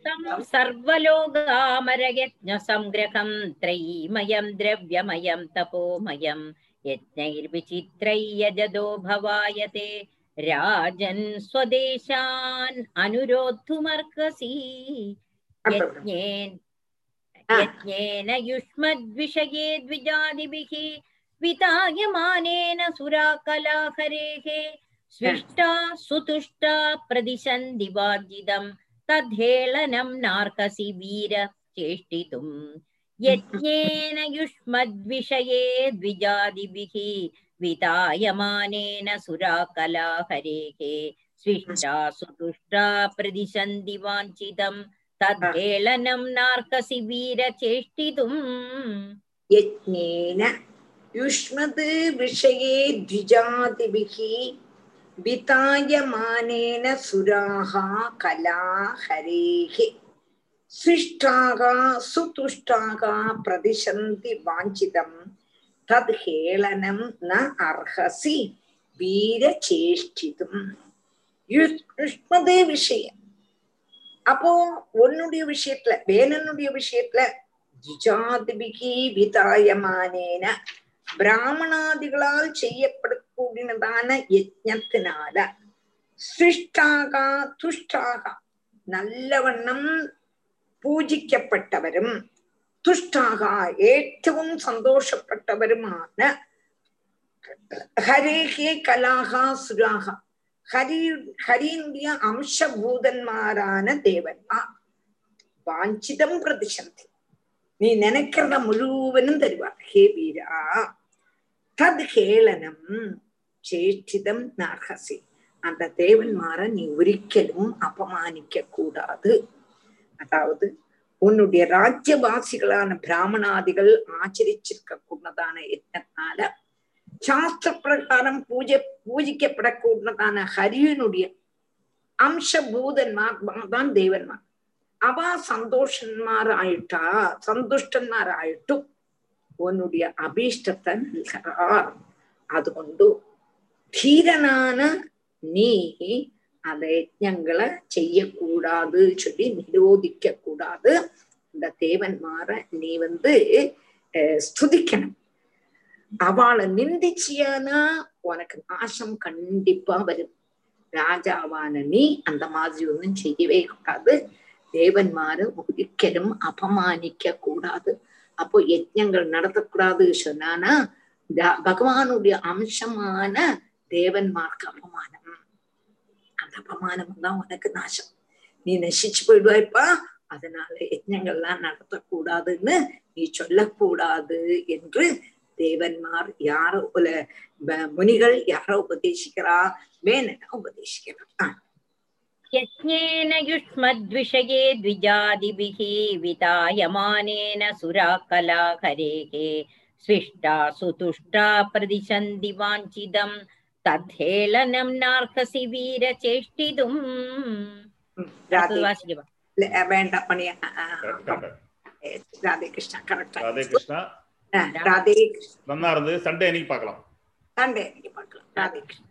[SPEAKER 2] तं सर्वलोकामरयज्ञसङ्ग्रहं त्रयीमयं द्रव्यमयं तपोमयं यज्ञैर्विचित्रै यजदो भवायते राजन् स्वदेशान् अनुरोद्धुमर्हसि यज्ञेन यज्ञेन युष्मद्विषये द्विजादिभिः वितायमानेन सुराकलाहरेः स्विष्टा सुतुष्टा प्रदिशन्ति वार्जितम् तद्धेलनं नार्कसि वीर चेष्टितुम् यज्ञेन युष्मद्विषये द्विजादिभिः वितायमानेन सुराकलाहरेः स्विष्टा सुतुष्टा प्रदिशन्ति वाञ्छितम् तद्धेलनं नार्कसि वीरचेष्टितुम् यज्ञेन
[SPEAKER 1] युष्मद् विषये द्विजातिभिः वितायमानेन सुराः कला हरेः सृष्टाः सुतुष्टाः प्रदिशन्ति वाञ्छितं तद् हेलनं न अर्हसि வீரச்சேஷ்டிதும் யுஷ்மது விஷயம் அப்போ உன்னுடைய விஷயத்துல வேலனுடைய விஷயத்துல ஜிஜாதிபிகி விதாயமானேன பிராமணாதிகளால் செய்யப்படக்கூடியதான யஜத்தினால சிருஷ்டாகா துஷ்டாகா நல்லவண்ணம் பூஜிக்கப்பட்டவரும் துஷ்டாக ஏற்றவும் சந்தோஷப்பட்டவருமான ஹரேகே கலாகா சுராகா. ஹரி ஹரியுடைய அம்சபூதன்மாரான தேவன்மா வாஞ்சிதம் பிரதிசந்தி நீ நினைக்கிறத முழுவதும் தருவா ஹே வீரா. தது கேளனம் சேஷ்டிதம் நார்ஹசி அந்த தேவன்மார நீ ஒரிக்கலும் அபமானிக்க கூடாது. அதாவது உன்னுடைய ராஜ்யவாசிகளான பிராமணாதிகள் ஆச்சரிச்சிருக்க கூடதான யத்னத்தால சாஸ்திர பிரகாரம் பூஜை பூஜிக்கப்படக்கூடதான ஹரியனுடைய அம்சபூதன்மார் தான் தேவன்மார். அவ சந்தோஷன்மாராயிட்டா சந்துஷ்டன்மாராயிட்டும். உன்னுடைய அபீஷ்டத்தை நல்கிறார் அது கொண்டு தீரனான நீ அந்த யஜ்யங்களை செய்யக்கூடாது சொல்லி நிரோதிக்க கூடாது இந்த தேவன்மார நீ வந்து ஸ்துதிக்கணும் அவளை நிந்திச்சியானா உனக்கு நாசம் கண்டிப்பா வரும் ராஜாவான நீ அந்த மாதிரி ஒன்றும் செய்யவே கூடாது தேவன்மாரு ஒரிக்கலும் அபமானிக்க கூடாது அப்போ யஜ்யங்கள் நடத்தக்கூடாது சொன்னானா பகவானுடைய அம்சமான தேவன்மார்க்கு அபமானம். அந்த அபமானம் தான் உனக்கு நாசம். நீ நசிச்சு போயிடுவாய்ப்பா. அதனால யஜ்யங்கள்லாம் நடத்தக்கூடாதுன்னு நீ சொல்லக்கூடாது என்று தேவன்மார் யார போல முனிகள் யார உபதேசிக்கிறா வேணனா உபதேசிக்கிறான்.
[SPEAKER 2] यज्ञेन युष्मद्विषये द्विजादिभिः वितायमानेन सुराकला हरेः स्विष्टा सुतुष्टा प्रदिशन्ति वाञ्छिदम् तद्धेलनं नार्हसि वीरचेष्टितुम्
[SPEAKER 1] ராதே கிருஷ்ணா கரெக்ட்
[SPEAKER 3] ராதே கிருஷ்ணா
[SPEAKER 1] ராதே
[SPEAKER 3] நன்னா இருந்தது சண்டே அன்னைக்கு பார்க்கலாம்
[SPEAKER 1] சண்டே அன்னைக்கு பார்க்கலாம் ராதே கிருஷ்ணா